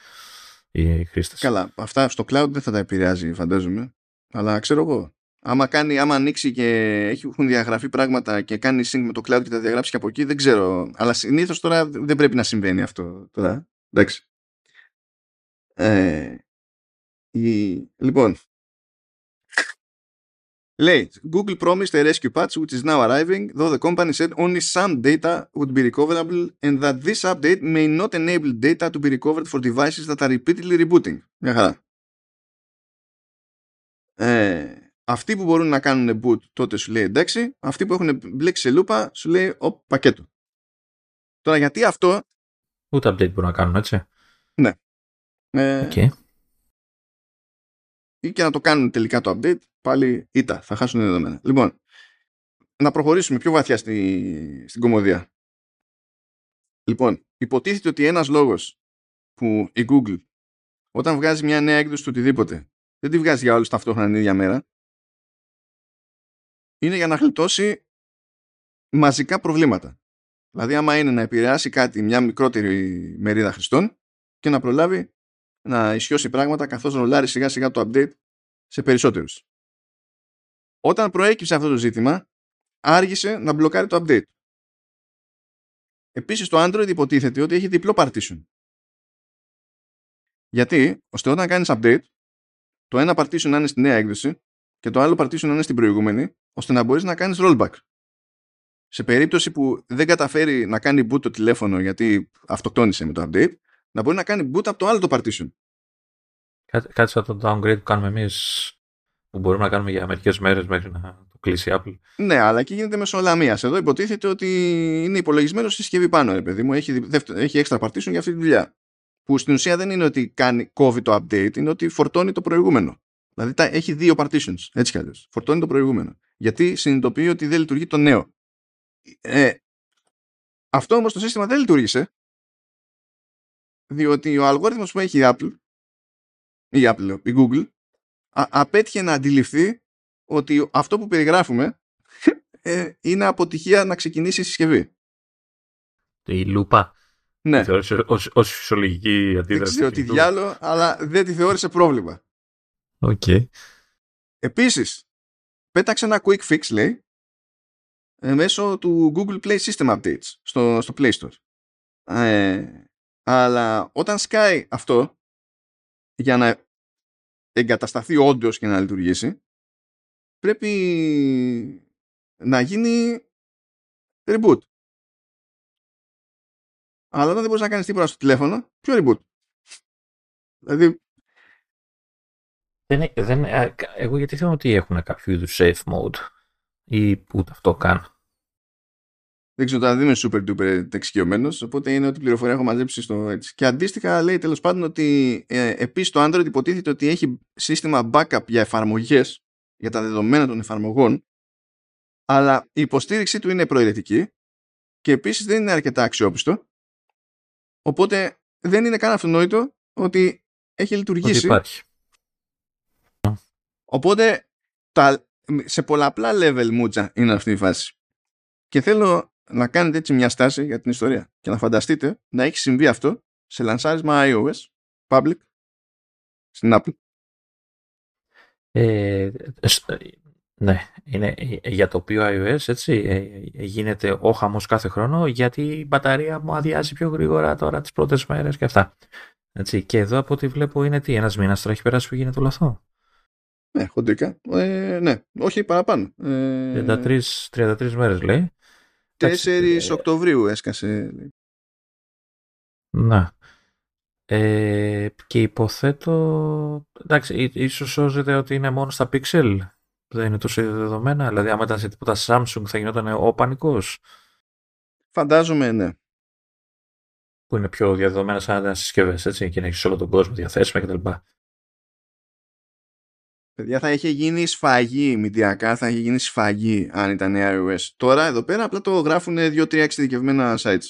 οι χρήστες; Καλά, αυτά στο cloud δεν θα τα επηρεάζει φαντάζομαι, αλλά ξέρω εγώ άμα, κάνει, άμα ανοίξει και έχουν διαγραφεί πράγματα και κάνει sync με το cloud και τα διαγράψει και από εκεί, δεν ξέρω. Αλλά συνήθω τώρα δεν πρέπει να συμβαίνει αυτό. Τώρα. Εντάξει. Ε, η, λοιπόν, Λέει, Google promised a rescue patch which is now arriving, though the company said only some data would be recoverable and that this update may not enable data to be recovered for devices that are repeatedly rebooting. Μια χαρά. Ε, αυτοί που μπορούν να κάνουν boot τότε σου λέει εντάξει, αυτοί που έχουν μπλέξει σε λούπα σου λέει ο πακέτο. Τώρα γιατί αυτό... Ούτε update μπορούν να κάνουν έτσι. Ναι. Ε, okay. Ή και να το κάνουν τελικά το update, πάλι ήττα, θα χάσουν δεδομένα. Λοιπόν, να προχωρήσουμε πιο βαθιά στη, στην κομμωδία. Λοιπόν, υποτίθεται ότι ένας λόγος που η Google όταν βγάζει μια νέα έκδοση του οτιδήποτε δεν τη βγάζει για όλους ταυτόχρονα την ίδια μέρα είναι για να γλιτώσει μαζικά προβλήματα. Δηλαδή, άμα είναι να επηρεάσει κάτι μια μικρότερη μερίδα χρηστών και να προλάβει να ισιώσει πράγματα καθώς ρολάρει σιγά σιγά το update σε περισσότερους. Όταν προέκυψε αυτό το ζήτημα, άργησε να μπλοκάρει το update. Επίσης το Android υποτίθεται ότι έχει διπλό partition. Γιατί, ώστε όταν κάνεις update, το ένα partition να είναι στη νέα έκδοση και το άλλο partition να είναι στην προηγούμενη ώστε να μπορείς να κάνεις rollback. Σε περίπτωση που δεν καταφέρει να κάνει boot το τηλέφωνο γιατί αυτοκτόνησε με το update, να μπορεί να κάνει boot από το άλλο το partition. Κάτι, σαν το downgrade που κάνουμε εμείς που μπορούμε να κάνουμε για μερικές μέρες μέχρι να το κλείσει η Apple. Ναι, αλλά εκεί γίνεται μέσω λαμία. Εδώ υποτίθεται ότι είναι υπολογισμένο στη συσκευή πάνω, ρε παιδί μου. Έχει, έχει extra partition για αυτή τη δουλειά. Που στην ουσία δεν είναι ότι κάνει, κόβει το update, είναι ότι φορτώνει το προηγούμενο. Δηλαδή τα, έχει δύο partitions, έτσι κι αλλιώς. Φορτώνει το προηγούμενο γιατί συνειδητοποιεί ότι δεν λειτουργεί το νέο. Ε, αυτό όμως το σύστημα δεν λειτούργησε διότι ο αλγόριθμος που έχει η Apple η Apple, η Google απέτυχε να αντιληφθεί ότι αυτό που περιγράφουμε ε, είναι αποτυχία να ξεκινήσει η συσκευή. Η λούπα. Ναι. Θεώρησε ως, ως φυσιολογική αντίδραση. Δεν ξέρω τι διάλογο, αλλά δεν τη θεώρησε πρόβλημα. Ok. Okay. Επίσης, πέταξε ένα quick fix λέει ε, μέσω του Google Play System Updates στο, στο Play Store. Ε, αλλά όταν σκάει αυτό για να εγκατασταθεί όντως και να λειτουργήσει πρέπει να γίνει reboot. Αλλά όταν δεν μπορείς να κάνεις τίποτα στο τηλέφωνο, ποιο reboot; Δηλαδή δεν, δεν, εγώ γιατί θέλω ότι έχουν κάποιο είδους safe mode ή ούτε αυτό καν. Δεν ξέρω, τώρα δεν είμαι super duper εξοικειωμένος, οπότε είναι ό,τι πληροφορία έχω μαζέψει στο έτσι. Και αντίστοιχα λέει τέλος πάντων ότι ε, επίσης το Android υποτίθεται ότι έχει σύστημα backup για εφαρμογές, για τα δεδομένα των εφαρμογών, αλλά η υποστήριξή του είναι προαιρετική και επίσης δεν είναι αρκετά αξιόπιστο. Οπότε δεν είναι καν αυτονόητο ότι έχει λειτουργήσει. Ότι υπάρχει. Οπότε τα, σε πολλαπλά level μούτσα είναι αυτή η φάση. Και θέλω να κάνετε έτσι μια στάση για την ιστορία και να φανταστείτε να έχει συμβεί αυτό σε λανσάρισμα iOS public στην Apple. Ε, ναι, είναι για το οποίο iOS έτσι, ε, γίνεται ο χαμός κάθε χρόνο γιατί η μπαταρία μου αδειάζει πιο γρήγορα τώρα τις πρώτες μέρες και αυτά. Έτσι, και εδώ από ό,τι βλέπω είναι τι, ένας μήνας τώρα έχει περάσει που γίνεται όλο αυτό. Ναι, χοντρικά. Ε, ναι, όχι παραπάνω. Ε, 33, 33 μέρες λέει. 4 ε, Οκτωβρίου έσκασε. Να. Ε, και υποθέτω, εντάξει, ίσως σώζεται ότι είναι μόνο στα Pixel. Δεν είναι τόσο δεδομένα. Δηλαδή, άμα ήταν σε τίποτα Samsung θα γινόταν ο πανικός. Φαντάζομαι, ναι. Που είναι πιο διαδεδομένα σαν συσκευές, έτσι, και να έχεις όλο τον κόσμο διαθέσιμα κτλ. Παιδιά θα είχε γίνει σφαγή μηντιακά, θα είχε γίνει σφαγή αν ήταν iOS. Τώρα εδώ πέρα απλά το γράφουν 2-3 εξειδικευμένα sites.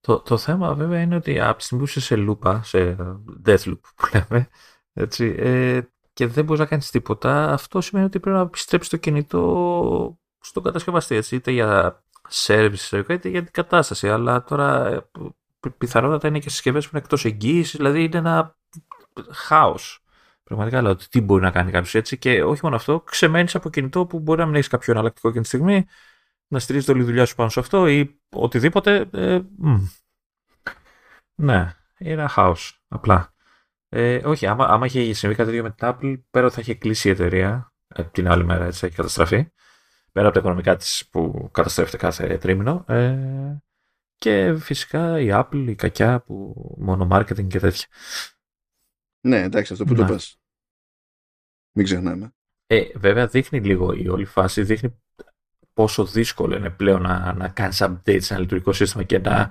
Το, το θέμα βέβαια είναι ότι από τη στιγμή που είσαι σε λούπα, σε death loop που λέμε, έτσι, ε, και δεν μπορείς να κάνεις τίποτα, αυτό σημαίνει ότι πρέπει να επιστρέψεις το κινητό στον κατασκευαστή, έτσι, είτε για service είτε για την κατάσταση. Αλλά τώρα ε, πιθανότατα είναι και συσκευές που είναι εκτός εγγύησης, δηλαδή είναι ένα χάος. Πραγματικά λέω ότι τι μπορεί να κάνει κάποιος έτσι και όχι μόνο αυτό, ξεμένεις από κινητό που μπορεί να μην έχεις κάποιο εναλλακτικό εκείνη τη στιγμή, να στηρίζεις όλη η δουλειά σου πάνω σε αυτό ή οτιδήποτε. Ε, ναι, είναι ένα χάος. Απλά. Ε, όχι, άμα, άμα είχε συμβεί κάτι τέτοιο με την Apple, πέρα ότι θα είχε κλείσει η εταιρεία ε, την άλλη μέρα, έτσι θα έχει καταστραφεί. Πέρα από τα οικονομικά της που καταστρέφεται κάθε τρίμηνο. Ε, και φυσικά η Apple, η κακιά που μόνο marketing και τέτοια. Ναι, εντάξει, αυτό που το πας. Μην ξεχνάμε. Ε, βέβαια δείχνει λίγο η όλη φάση, δείχνει πόσο δύσκολο είναι πλέον να, να κάνεις update σε ένα λειτουργικό σύστημα και να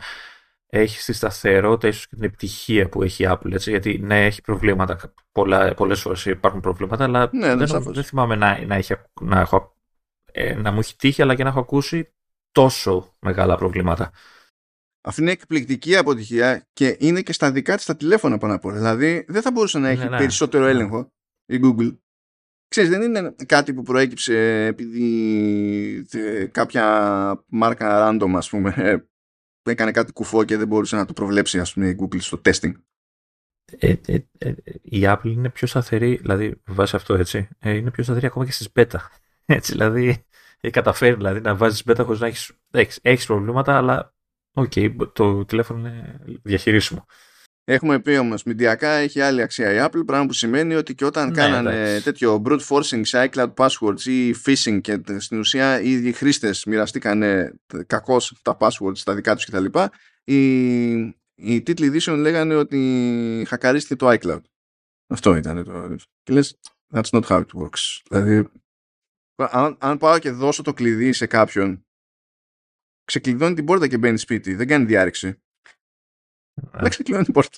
έχει τη σταθερότητα, ίσως και την επιτυχία που έχει η Apple. Έτσι, γιατί ναι, έχει προβλήματα. Πολλά, πολλές φορές υπάρχουν προβλήματα, αλλά ναι, ναι, δεν, δεν θυμάμαι να, να, έχει, να, έχω, ε, να μου έχει τύχει, αλλά και να έχω ακούσει τόσο μεγάλα προβλήματα. Αυτή είναι εκπληκτική αποτυχία και είναι και στα δικά της τα τηλέφωνα πάνω απ' όλα. Δηλαδή δεν θα μπορούσε να έχει ναι, ναι. περισσότερο ναι. έλεγχο η Google. Ξέρεις, δεν είναι κάτι που προέκυψε επειδή κάποια μάρκα random, ας πούμε, ε, έκανε κάτι κουφό και δεν μπορούσε να το προβλέψει, ας πούμε, η Google στο testing. Ε, ε, ε, η Apple είναι πιο σταθερή, δηλαδή βάσει αυτό έτσι, ε, είναι πιο σταθερή ακόμα και στις beta. Έτσι, δηλαδή, έχει καταφέρει δηλαδή, να βάζεις beta χωρίς να έχεις, έχεις, έχεις προβλήματα, αλλά Ok, okay, το τηλέφωνο είναι διαχειρίσιμο. Έχουμε πει όμως, μιντιακά έχει άλλη αξία η Apple, πράγμα που σημαίνει ότι και όταν ναι, κάνανε τέτοιο brute forcing σε iCloud passwords ή phishing και στην ουσία οι ίδιοι χρήστες μοιραστήκανε κακώς τα passwords στα δικά τους κτλ. Οι, οι τίτλοι ειδήσεων λέγανε ότι χακαρίστηκε το iCloud. Αυτό ήταν το. Και λες, that's not how it works. Δηλαδή, αν, αν πάω και δώσω το κλειδί σε κάποιον ξεκλειδώνει την πόρτα και μπαίνει σπίτι. Δεν κάνει διάρρηξη. Δεν ξεκλειδώνει την πόρτα.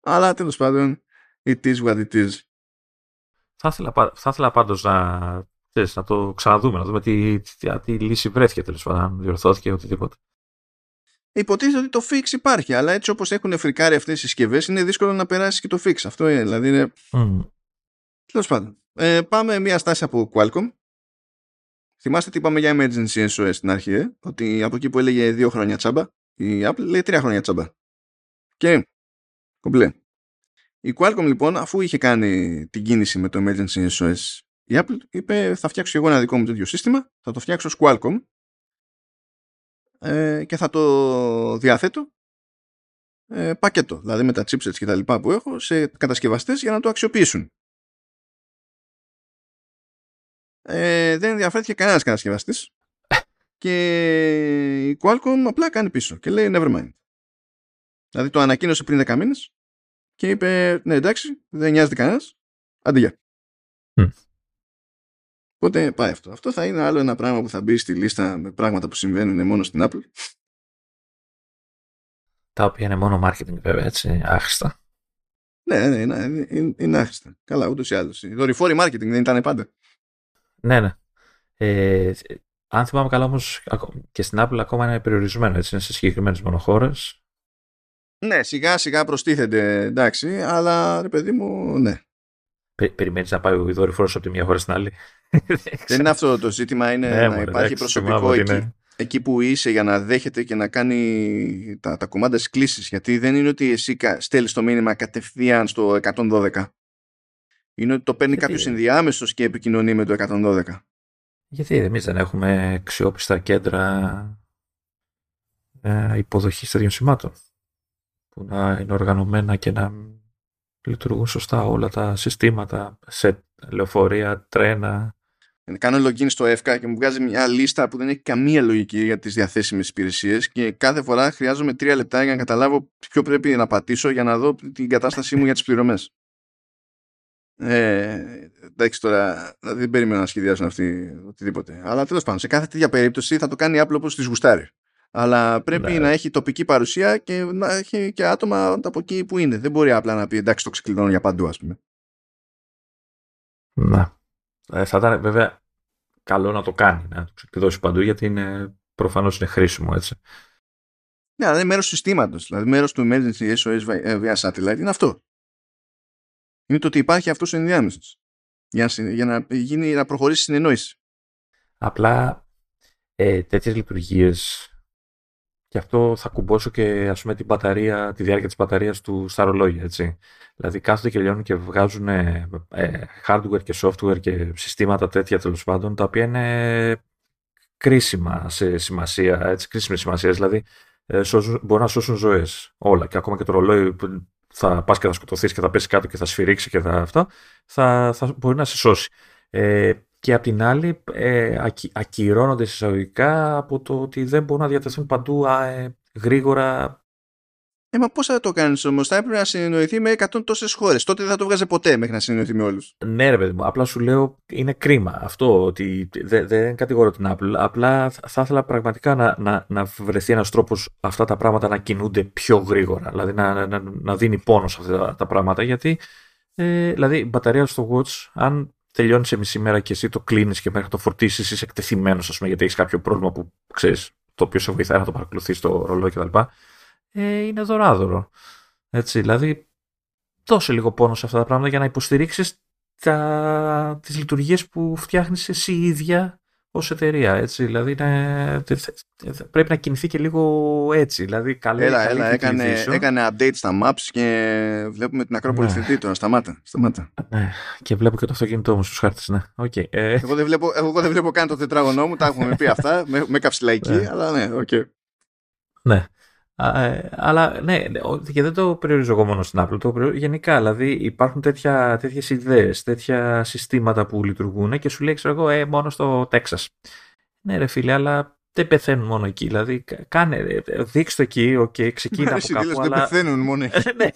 Αλλά τέλος πάντων, it is what it is. Θα ήθελα, θα ήθελα πάντως να, να το ξαναδούμε, να δούμε τι, τι, τι λύση βρέθηκε τέλος πάντων, αν διορθώθηκε οτιδήποτε. Υποτίθεται ότι το fix υπάρχει, αλλά έτσι όπως έχουν φρικάρει αυτές οι συσκευές είναι δύσκολο να περάσει και το fix. Αυτό είναι, δηλαδή είναι... Mm. Τέλος πάντων. Ε, πάμε μια στάση από Qualcomm Θυμάστε τι είπαμε για emergency SOS στην αρχή, ε; ότι από εκεί που έλεγε δύο χρόνια τσάμπα, η Apple λέει τρία χρόνια τσάμπα. Και κομπλέ. Η Qualcomm λοιπόν, αφού είχε κάνει την κίνηση με το emergency SOS, η Apple είπε θα φτιάξω εγώ ένα δικό μου τέτοιο σύστημα, θα το φτιάξω ως Qualcomm ε, και θα το διαθέτω ε, πακέτο, δηλαδή με τα chipsets και τα λοιπά που έχω σε κατασκευαστές για να το αξιοποιήσουν. ε, δεν ενδιαφέρθηκε κανένας κατασκευαστής και η Qualcomm απλά κάνει πίσω και λέει never mind. Δηλαδή το ανακοίνωσε πριν 10 μήνες και είπε ναι εντάξει δεν νοιάζεται κανένας άντε για. Οπότε πάει αυτό. Αυτό θα είναι άλλο ένα πράγμα που θα μπει στη λίστα με πράγματα που συμβαίνουν μόνο στην Apple. Τα οποία είναι μόνο marketing βέβαια έτσι, άχρηστα. Ναι, ναι, ναι, είναι, είναι άχρηστα. Καλά, ούτως ή άλλως. Η δορυφόρη marketing δεν ήταν πάντα. Ναι, ναι. Ε, αν θυμάμαι καλά όμως και στην Apple ακόμα είναι περιορισμένο, έτσι, είναι σε συγκεκριμένες μόνο χώρε. Ναι, σιγά σιγά προστίθενται, εντάξει, αλλά ρε παιδί μου, ναι. Πε, περιμένεις να πάει ο δορυφόρος από τη μία χώρα στην άλλη. Δεν είναι αυτό το ζήτημα, είναι ναι, να υπάρχει προσωπικό εκεί. Είναι... εκεί που είσαι για να δέχεται και να κάνει τα, τα κομμάτια της κλήσης γιατί δεν είναι ότι εσύ στέλνεις το μήνυμα κατευθείαν στο 112 είναι ότι το παίρνει γιατί... κάποιος ενδιάμεσος και επικοινωνεί με το 112 γιατί εμείς δεν έχουμε αξιόπιστα κέντρα ε, υποδοχής τέτοιων σημάτων που να είναι οργανωμένα και να λειτουργούν σωστά όλα τα συστήματα σε λεωφορεία, τρένα. Κάνω login στο ΕΦΚΑ και μου βγάζει μια λίστα που δεν έχει καμία λογική για τις διαθέσιμες υπηρεσίες και κάθε φορά χρειάζομαι τρία λεπτά για να καταλάβω ποιο πρέπει να πατήσω για να δω την κατάστασή μου για τις πληρωμές. Ε, εντάξει τώρα, δεν περιμένω να σχεδιάσουν αυτοί οτιδήποτε. Αλλά τέλος πάντων, σε κάθε τέτοια περίπτωση θα το κάνει Apple όπως της γουστάρει. Αλλά πρέπει ναι. να έχει τοπική παρουσία και να έχει και άτομα από εκεί που είναι. Δεν μπορεί απλά να πει εντάξει το ξεκλειδώνω για παντού ας πούμε. Να. Ε, θα ήταν βέβαια καλό να το κάνει, να το ξεκλειδώσει παντού γιατί είναι, προφανώς είναι χρήσιμο έτσι. Ναι, αλλά είναι μέρος του συστήματος. Δηλαδή μέρος του emergency SOS via satellite είναι αυτό. Είναι το ότι υπάρχει αυτός ο ενδιάμεσος. Για, για να, γίνει, να προχωρήσει συνεννόηση. Απλά ε, τέτοιες λειτουργίες και αυτό θα κουμπώσω και ας πούμε την μπαταρία, τη διάρκεια της μπαταρίας του στα ρολόγια, έτσι. Δηλαδή κάθονται και λιώνουν και βγάζουν ε, ε, hardware και software και συστήματα τέτοια τέλος πάντων, τα οποία είναι κρίσιμα σε σημασία, έτσι, κρίσιμη σημασία, δηλαδή ε, σώζουν, μπορούν να σώσουν ζωές όλα και ακόμα και το ρολόι που θα πας και θα σκοτωθείς και θα πέσεις κάτω και θα σφυρίξει και θα αυτό, θα, θα μπορεί να σε σώσει. Ε, και απ' την άλλη ε, ακυρώνονται εισαγωγικά από το ότι δεν μπορούν να διατεθούν παντού ε, γρήγορα. Ε, μα πώς θα το κάνεις όμως, θα έπρεπε να συνεννοηθεί με 100 τόσες χώρες. Τότε δεν θα το βγάζει ποτέ μέχρι να συνεννοηθεί με όλους. Ναι ρε παιδί μου, απλά σου λέω είναι κρίμα αυτό ότι δεν, δεν κατηγορώ την Apple. Απλά θα ήθελα πραγματικά να, να, να βρεθεί ένας τρόπος αυτά τα πράγματα να κινούνται πιο γρήγορα. Δηλαδή να, να, να δίνει πόνο σε αυτά τα, τα πράγματα γιατί ε, δηλαδή η μπαταρία στο Watch αν τελειώνεις σε μισή μέρα και εσύ το κλείνεις και μέχρι να το φορτίσεις είσαι εκτεθειμένος, ας πούμε, γιατί έχεις κάποιο πρόβλημα που ξέρεις, το οποίο σε βοηθάει να το παρακολουθείς στο ρολόι κτλ. Ε, είναι δωράδωρο. Έτσι, δηλαδή, δώσε λίγο πόνο σε αυτά τα πράγματα για να υποστηρίξεις τις λειτουργίες που φτιάχνεις εσύ ίδια ως εταιρεία, έτσι, δηλαδή είναι, πρέπει να κινηθεί και λίγο έτσι, δηλαδή καλή, Έλα, καλή έλα, έκανε, έκανε update στα maps και βλέπουμε την Ακρόπολη ναι. τώρα, σταμάτα, σταμάτα. Ναι, και βλέπω και το αυτοκίνητό μου στους χάρτες, ναι, okay. ε... εγώ, δεν βλέπω, εγώ δεν βλέπω καν το τετράγωνό μου, τα έχουμε πει αυτά, με, με καψιλαϊκή, ναι. αλλά ναι, ok. Okay. Ναι, ε, αλλά ναι, και δεν το περιορίζω εγώ μόνο στην Apple, το περιορίζω γενικά. Δηλαδή υπάρχουν τέτοια, τέτοιες ιδέες, τέτοια συστήματα που λειτουργούν και σου λέει, ξέρω εγώ, ε, μόνο στο Τέξας. Ναι ρε φίλε, αλλά δεν πεθαίνουν μόνο εκεί. Δηλαδή, κάνε, ε, δείξτε το εκεί, ok, okay, ξεκίνα από κάπου. αλλά... Δεν πεθαίνουν μόνο εκεί. ναι.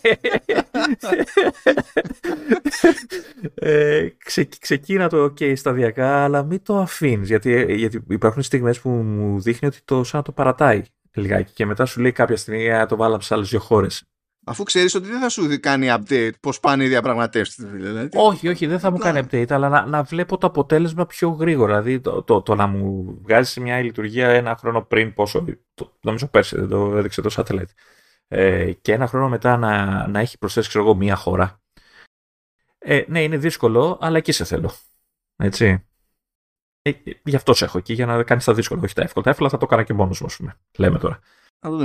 ε, ξε, ξεκίνα το ok okay, σταδιακά, αλλά μην το αφήνεις. Γιατί, γιατί υπάρχουν στιγμές που μου δείχνει ότι το σαν να το παρατάει λιγάκι και μετά σου λέει κάποια στιγμή να το βάλαμε σε άλλες δύο χώρες. Αφού ξέρεις ότι δεν θα σου κάνει update πώς πάνε οι διαπραγματεύσεις. Δηλαδή. Όχι, όχι, δεν θα μου κάνει update, αλλά να, να βλέπω το αποτέλεσμα πιο γρήγορα. Δηλαδή το, το, το να μου βγάζει μια λειτουργία ένα χρόνο πριν, πόσο. Το, νομίζω πέρσι, δεν το έδειξε το satellite. Ε, και ένα χρόνο μετά να, να έχει προσθέσει, ξέρω εγώ, μία χώρα. Ε, ναι, είναι δύσκολο, αλλά εκεί σε θέλω. Έτσι. Ε, γι' αυτό σε έχω εκεί, για να κάνεις τα δύσκολα, όχι τα εύκολα. Τα εύκολα θα το έκανα και μόνος μου, ας πούμε. Λέμε τώρα.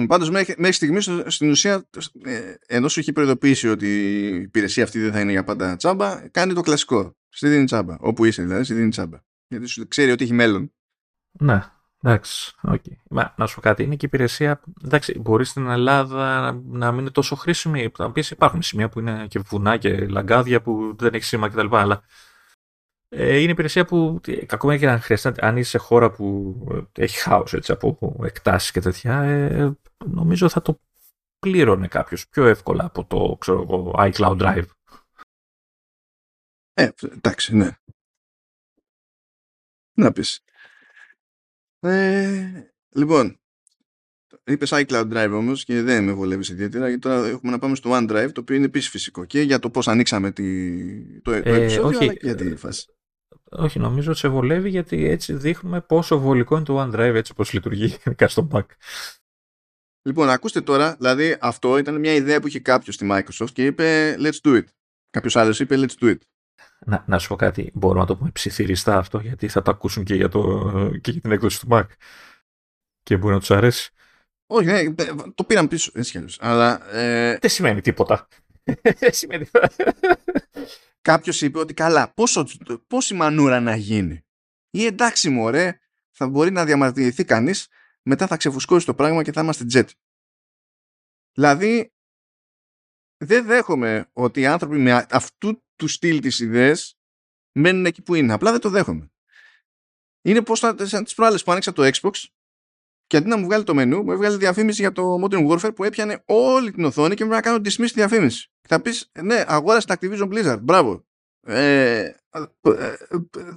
Πάντως, μέχρι, μέχρι στιγμής στην ουσία, ε, ενώ σου έχει προειδοποιήσει ότι η υπηρεσία αυτή δεν θα είναι για πάντα τσάμπα, κάνει το κλασικό. Στη δίνει τσάμπα. Όπου είσαι, δηλαδή, στη δίνει τσάμπα. Γιατί σου ξέρει ότι έχει μέλλον. Ναι, εντάξει. Okay. Μα, να σου πω κάτι, είναι και η υπηρεσία. Εντάξει, μπορείς στην Ελλάδα να, να μην είναι τόσο χρήσιμη. Θα πεις υπάρχουν σημεία που είναι και βουνά και λαγκάδια που δεν έχει σήμα κτλ. Αλλά ε, είναι υπηρεσία που ακόμα και αν χρειάζεται, αν είσαι σε χώρα που ε, έχει χάος έτσι, από εκτάσεις και τέτοια, ε, νομίζω θα το πλήρωνε κάποιος πιο εύκολα από το ξέρω εγώ, iCloud Drive. Ε, εντάξει, ναι. Να πεις. Ε, λοιπόν, είπες iCloud Drive όμως και δεν με βολεύεις ιδιαίτερα γιατί τώρα έχουμε να πάμε στο OneDrive το οποίο είναι επίσης φυσικό και για το πώς ανοίξαμε τη, το, το επεισόδιο όχι, αλλά και για τη φάση. Όχι, νομίζω ότι σε βολεύει γιατί έτσι δείχνουμε πόσο βολικό είναι το OneDrive έτσι όπως λειτουργεί γενικά στο Mac. Λοιπόν, ακούστε τώρα, δηλαδή αυτό ήταν μια ιδέα που είχε κάποιος στη Microsoft και είπε let's do it. Κάποιος άλλος είπε let's do it. Να, να σου πω κάτι, μπορούμε να το πούμε ψιθυριστά αυτό γιατί θα το ακούσουν και για, το, και για την έκδοση του Mac. και μπορεί να τους αρέσει. Όχι, ναι, το πήραν πίσω έτσι κι Αλλά. Ε... Δεν σημαίνει τίποτα. σημαίνει. Κάποιος είπε ότι καλά, πόσο, πόση μανούρα να γίνει. Ή εντάξει, μωρέ, θα μπορεί να διαμαρτυρηθεί κανείς, μετά θα ξεφουσκώσει το πράγμα και θα είμαστε jet. Δηλαδή, δεν δέχομαι ότι οι άνθρωποι με αυτού του στυλ τις ιδέες μένουν εκεί που είναι. Απλά δεν το δέχομαι. Είναι πως σαν τις προάλλες που άνοιξα το Xbox και αντί να μου βγάλει το μενού, μου έβγαλε διαφήμιση για το Modern Warfare που έπιανε όλη την οθόνη και πρέπει να κάνω dismiss τη διαφήμιση. Θα πεις, ναι, αγόρασε την Activision Blizzard. Μπράβο. Ε, ε, ε,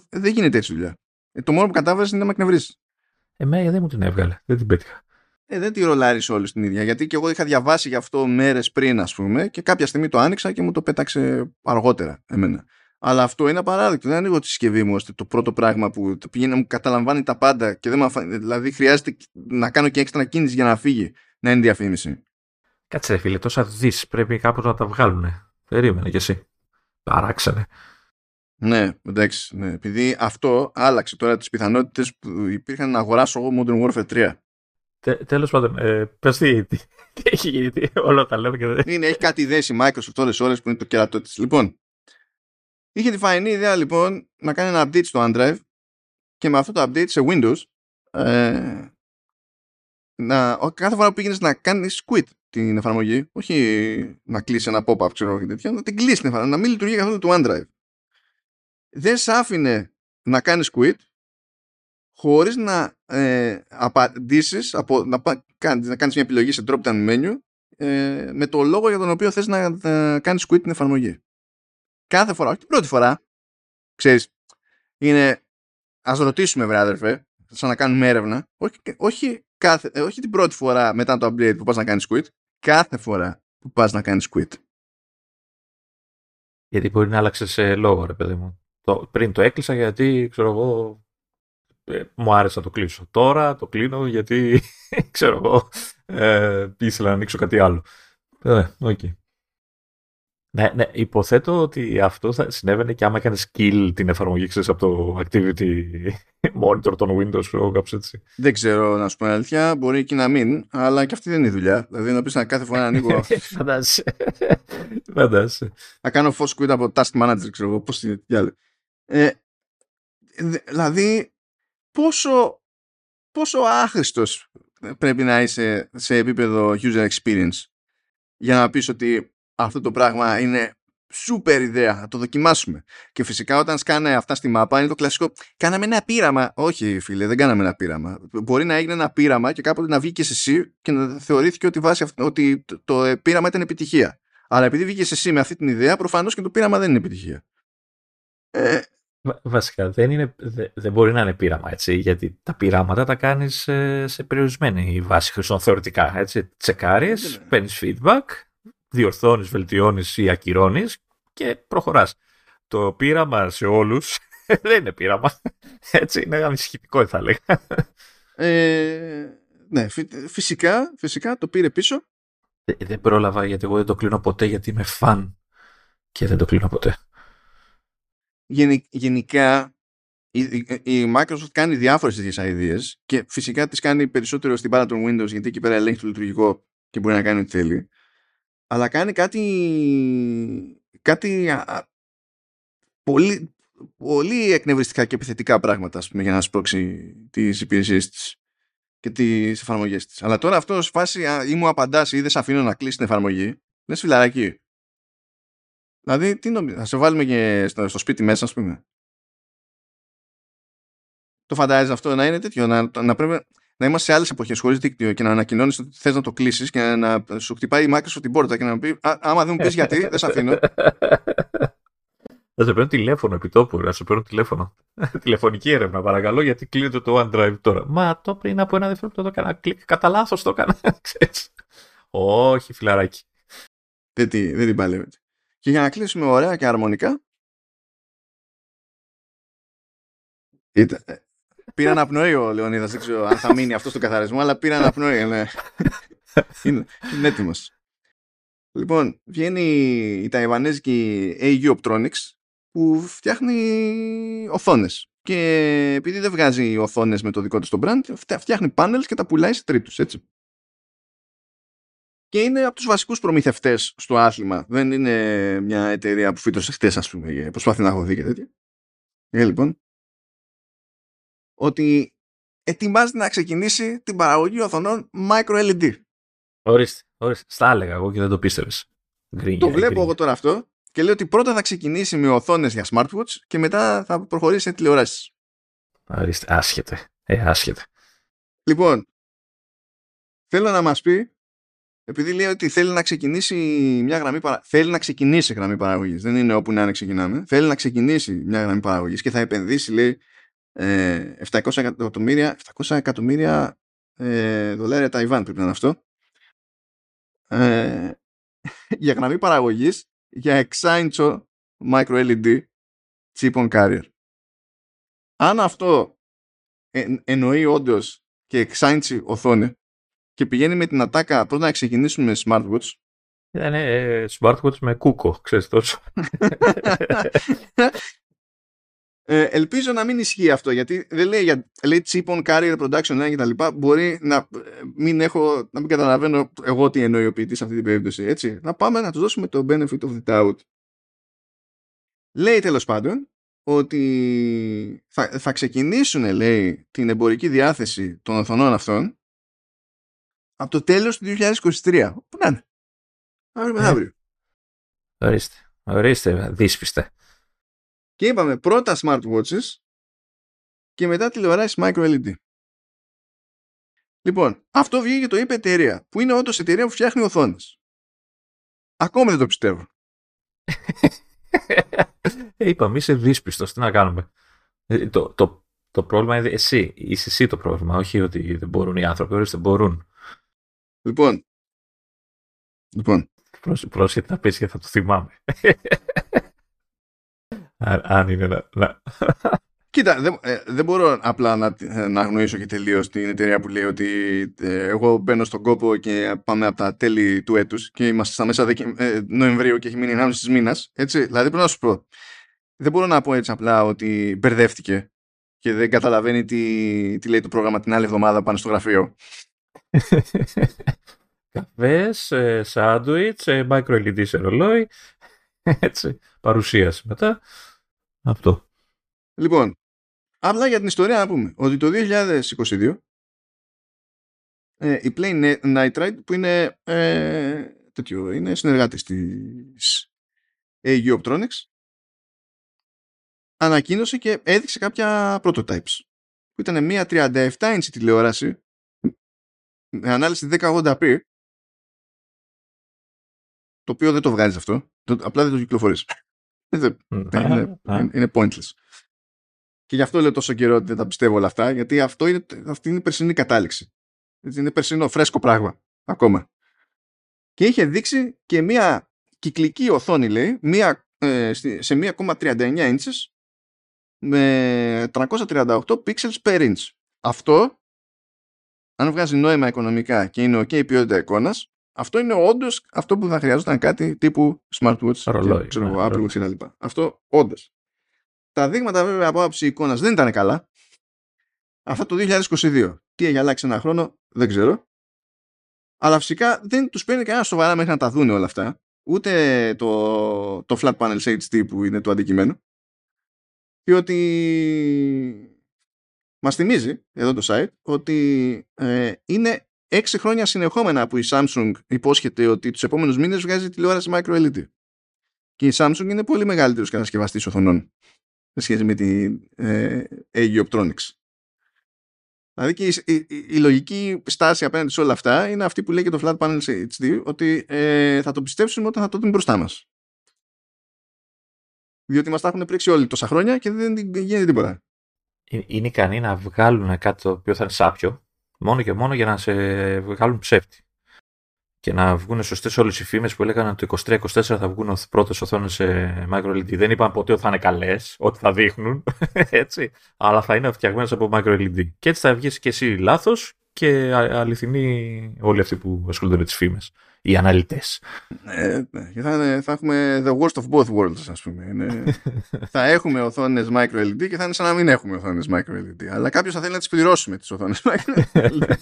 δεν γίνεται έτσι δουλειά. το μόνο που κατάβασες είναι να με εκνευρίσει. Εμένα δεν μου την έβγαλε. Δεν την πέτυχα. Ε, δεν τη ρολάρει όλη την ίδια. Γιατί και εγώ είχα διαβάσει γι' αυτό μέρες πριν, ας πούμε, και κάποια στιγμή το άνοιξα και μου το πέταξε αργότερα εμένα. Αλλά αυτό είναι απαράδεκτο. Δεν ανοίγω τη συσκευή μου ώστε το πρώτο πράγμα που πηγαίνει μου καταλαμβάνει τα πάντα και δεν με αφα... Δηλαδή χρειάζεται να κάνω και έξτρα κίνηση για να φύγει να είναι διαφήμιση. Κάτσε, φίλε, τόσα δις πρέπει κάπου να τα βγάλουν. Περίμενε κι εσύ. Παράξανε. Ναι, εντάξει. Ναι. Επειδή αυτό άλλαξε τώρα τις πιθανότητες που υπήρχαν να αγοράσω εγώ Modern Warfare 3. Τε, Τέλος πάντων, ε, πες τι, τι, έχει γίνει, όλα τα λέμε και δεν. Είναι, έχει κάτι ιδέες η Microsoft όλες ώρε που είναι το κερατό της. Λοιπόν, Είχε τη φαϊνή ιδέα λοιπόν να κάνει ένα update στο OneDrive και με αυτό το update σε Windows ε, να, κάθε φορά που πήγαινες να κάνεις quit την εφαρμογή, όχι να κλείσει ένα pop-up, ξέρω και τέτοια, να την κλείσεις την εφαρμογή, να μην λειτουργεί καθόλου το OneDrive. Δεν σ' άφηνε να κάνεις quit χωρίς να ε, απαντήσεις, από, να, κάνεις, να κάνεις μια επιλογή σε drop-down menu ε, με το λόγο για τον οποίο θες να, να κάνεις quit την εφαρμογή κάθε φορά, όχι την πρώτη φορά, ξέρεις, είναι, ας ρωτήσουμε βρε αδερφέ, σαν να κάνουμε έρευνα, όχι, όχι, κάθε, ε, όχι την πρώτη φορά μετά το update που πας να κάνεις quit, κάθε φορά που πας να κάνεις quit. Γιατί μπορεί να άλλαξε σε λόγο, ρε παιδί μου. Το, πριν το έκλεισα γιατί, ξέρω εγώ, ε, μου άρεσε να το κλείσω. Τώρα το κλείνω γιατί, ξέρω εγώ, ε, ήθελα να ανοίξω κάτι άλλο. Ε, okay. Ναι, ναι, υποθέτω ότι αυτό θα συνέβαινε και άμα έκανε skill την εφαρμογή ξέρεις, από το activity monitor των Windows ή κάπως έτσι. Δεν ξέρω να σου πω αλήθεια, μπορεί και να μην, αλλά και αυτή δεν είναι η δουλειά. Δηλαδή να πεις να κάθε φορά να ανοίγω... Φαντάσαι. Φαντάσαι. Να κάνω force quit από task manager, ξέρω εγώ, πώς είναι, τι άλλο. Ε, δηλαδή, πόσο, πόσο άχρηστος πρέπει να είσαι σε επίπεδο user experience για να πεις ότι αυτό το πράγμα είναι σούπερ ιδέα, να το δοκιμάσουμε. Και φυσικά όταν σκάνε αυτά στη μάπα είναι το κλασικό. Κάναμε ένα πείραμα. Όχι, φίλε, δεν κάναμε ένα πείραμα. Μπορεί να έγινε ένα πείραμα και κάποτε να βγήκες εσύ και να θεωρήθηκε ότι, βάση, ότι το πείραμα ήταν επιτυχία. Αλλά επειδή βγήκες εσύ με αυτή την ιδέα, προφανώς και το πείραμα δεν είναι επιτυχία. Ε, Βασικά δεν, είναι, δεν μπορεί να είναι πείραμα έτσι, γιατί τα πειράματα τα κάνεις σε, σε περιορισμένη βάση χρυσών θεωρητικά. Έτσι. Τσεκάρεις, παίρνεις feedback, διορθώνεις, βελτιώνεις ή ακυρώνεις και προχωράς. Το πείραμα σε όλους δεν είναι πείραμα. Έτσι είναι ανησυχητικό θα λέγα. Ε, ναι, φυσικά, φυσικά το πήρε πίσω. Δεν πρόλαβα γιατί εγώ δεν το κλείνω ποτέ γιατί είμαι φαν και δεν το κλείνω ποτέ. γενικά η, Microsoft κάνει διάφορες τέτοιες ideas και φυσικά τις κάνει περισσότερο στην πάρα των Windows γιατί εκεί πέρα ελέγχει το λειτουργικό και μπορεί να κάνει ό,τι θέλει αλλά κάνει κάτι, κάτι πολύ, πολύ εκνευριστικά και επιθετικά πράγματα πούμε, για να σπρώξει τις υπηρεσίες της και τις εφαρμογές της. Αλλά τώρα αυτό φάση ή μου απαντάς ή δεν σε αφήνω να κλείσει την εφαρμογή, λες φιλαράκι. Δηλαδή, τι νομίζεις, θα σε βάλουμε και στο, στο σπίτι μέσα, ας πούμε. Το φαντάζεσαι αυτό να είναι τέτοιο, να, να πρέπει να είμαστε σε άλλες εποχές χωρίς δίκτυο και να ανακοινώνεις ότι θες να το κλείσεις και να σου χτυπάει η Microsoft την πόρτα και να πει Άμα δεν μου πεις γιατί, δεν σε αφήνω. Θα σε παίρνω τηλέφωνο επί τόπου, θα σε παίρνω τηλέφωνο. Τηλεφωνική έρευνα, παρακαλώ, γιατί κλείνεται το OneDrive τώρα. Μα το πριν από ένα δευτερόλεπτο το έκανα κλικ. Κατά λάθος το έκανα. Όχι, φιλαράκι. Δεν, τι, δεν την παλεύετε. Και για να κλείσουμε ωραία και αρμονικά. Ήταν, Πήρα αναπνοή ο Λεωνίδας. Δεν ξέρω αν θα μείνει αυτός στο καθαρισμό, αλλά πήρα αναπνοή. Ναι. είναι, είναι έτοιμος. Λοιπόν, βγαίνει η ταϊβανέζικη AU Optronics που φτιάχνει οθόνες και επειδή δεν βγάζει οθόνες με το δικό του το brand, φτιάχνει panels και τα πουλάει σε τρίτους, έτσι. Και είναι από τους βασικούς προμηθευτές στο άθλημα. Δεν είναι μια εταιρεία που φύτρωσε χτες, ας πούμε, προσπάθει να έχω δει και τέτοια. Ε, λοιπόν, ότι ετοιμάζεται να ξεκινήσει την παραγωγή οθονών micro LED. Ορίστε, ορίστε. Στα έλεγα εγώ και δεν το πίστευες. Το βλέπω εγώ τώρα αυτό και λέω ότι πρώτα θα ξεκινήσει με οθόνες για smartwatch και μετά θα προχωρήσει σε τηλεοράσεις. Ορίστε, άσχετε. Ε, άσχετε. Λοιπόν, θέλω να μας πει, επειδή λέει ότι θέλει να ξεκινήσει μια γραμμή παρα... θέλει να ξεκινήσει γραμμή παραγωγής. Δεν είναι όπου να είναι ξεκινάμε. Θέλει να ξεκινήσει μια γραμμή παραγωγής και θα επενδύσει, λέει, 700 ε, εκατομμύρια, 700 εκατομμύρια ε, δολάρια Ταϊβάν πρέπει να είναι αυτό. Ε, για γραμμή παραγωγής για εξάιντσο micro LED chip on carrier. Αν αυτό εννοεί όντως και εξάιντσι οθόνη και πηγαίνει με την ατάκα πρώτα να ξεκινήσουμε με smartwatch ήταν ε, smartwatch με κούκο, ξέρεις τόσο. Ε, ελπίζω να μην ισχύει αυτό γιατί δεν λέει, για, λέει chip on carrier production και τα λοιπά μπορεί να ε, μην, έχω, να μην καταλαβαίνω εγώ τι εννοεί ο ποιητής σε αυτή την περίπτωση έτσι. Να πάμε να του δώσουμε το benefit of the doubt. Λέει τέλος πάντων ότι θα, θα ξεκινήσουν λέει την εμπορική διάθεση των οθονών αυτών από το τέλος του 2023. Πού να είναι; Αύριο μεθαύριο. Ε, ορίστε. Ορίστε, δύσπιστε. Και είπαμε πρώτα smartwatches και μετά τηλεοράσεις micro LED. Λοιπόν, αυτό βγήκε το είπε εταιρεία, που είναι όντως εταιρεία που φτιάχνει οθόνες. Ακόμα δεν το πιστεύω. ε, είπαμε, είσαι δύσπιστος. Τι να κάνουμε. Ε, το, το, το πρόβλημα είναι εσύ. Είσαι εσύ το πρόβλημα, όχι ότι δεν μπορούν οι άνθρωποι. Ορίστε, μπορούν. Λοιπόν. Λοιπόν. Πρόσχετα να πεις και θα το θυμάμαι. Αν είναι να... να... Κοίτα, δεν, ε, δεν μπορώ απλά να, να αγνοήσω και τελείως την εταιρεία που λέει ότι ε, εγώ μπαίνω στον κόπο και πάμε από τα τέλη του έτους και είμαστε στα μέσα Δεκε... ε, Νοεμβρίου και έχει μείνει 1,5 μήνας. Έτσι, δηλαδή πρέπει να σου πω. Δεν μπορώ να πω έτσι απλά ότι μπερδεύτηκε και δεν καταλαβαίνει τι, τι λέει το πρόγραμμα την άλλη εβδομάδα πάνω στο γραφείο. Καφές, ε, σάντουιτς, ε, micro LED σε ρολόι, έτσι, παρουσίαση μετά. Αυτό. Λοιπόν, απλά για την ιστορία να πούμε ότι το 2022 ε, η Play Nitride που είναι ε, τέτοιο, είναι συνεργάτη της AU Optronics ανακοίνωσε και έδειξε κάποια prototypes που ήταν μια 37 inch τηλεόραση με ανάλυση 1080p το οποίο δεν το βγάζεις αυτό απλά δεν το κυκλοφορείς είναι, είναι pointless. Και γι' αυτό λέω τόσο καιρό ότι δεν τα πιστεύω όλα αυτά, γιατί αυτό είναι, αυτή είναι η περσινή κατάληξη. Είναι περσινό, φρέσκο πράγμα ακόμα. Και είχε δείξει και μία κυκλική οθόνη, λέει, μία, ε, σε 1,39 inches με 338 pixels per inch. Αυτό, αν βγάζει νόημα οικονομικά και είναι ok ποιότητα εικόνας, αυτό είναι όντως αυτό που θα χρειαζόταν κάτι τύπου smartwatch, Ρολόι, ξέρω, ναι, Apple Watch κτλ. Αυτό όντως. Τα δείγματα βέβαια από άψη εικόνας δεν ήταν καλά. Αυτό το 2022. Τι έχει αλλάξει ένα χρόνο, δεν ξέρω. Αλλά φυσικά δεν τους παίρνει κανένα σοβαρά μέχρι να τα δουν όλα αυτά. Ούτε το, το flat panel HD που είναι το αντικείμενο. Διότι μας θυμίζει εδώ το site ότι ε, είναι έξι χρόνια συνεχόμενα που η Samsung υπόσχεται ότι τους επόμενους μήνες βγάζει τηλεόραση micro LED. Και η Samsung είναι πολύ μεγαλύτερος κατασκευαστής οθονών σε σχέση με την ε, AU Optronics. Δηλαδή και η, η, η, λογική στάση απέναντι σε όλα αυτά είναι αυτή που λέει και το Flat Panel HD ότι ε, θα το πιστέψουμε όταν θα το δούμε μπροστά μας. Διότι μας τα έχουν πρίξει όλοι τόσα χρόνια και δεν γίνεται τίποτα. Ε, είναι ικανοί να βγάλουν κάτι το οποίο θα είναι σάπιο μόνο και μόνο για να σε βγάλουν ψεύτη. Και να βγουν σωστές όλες οι φήμες που έλεγαν ότι το 23-24 θα βγουν πρώτες οθόνες σε micro LED. Δεν είπαν ποτέ ότι θα είναι καλές, ότι θα δείχνουν, έτσι, αλλά θα είναι φτιαγμένες από micro LED. Και έτσι θα βγεις και εσύ λάθος και αληθινοί όλοι αυτοί που ασχολούνται με τις φήμες. Οι αναλυτές. Ε, ναι, θα, θα έχουμε the worst of both worlds, ας πούμε. Είναι, θα έχουμε οθόνες micro LED και θα είναι σαν να μην έχουμε οθόνες micro LED. Αλλά κάποιος θα θέλει να τις πληρώσουμε τις οθόνες micro LED.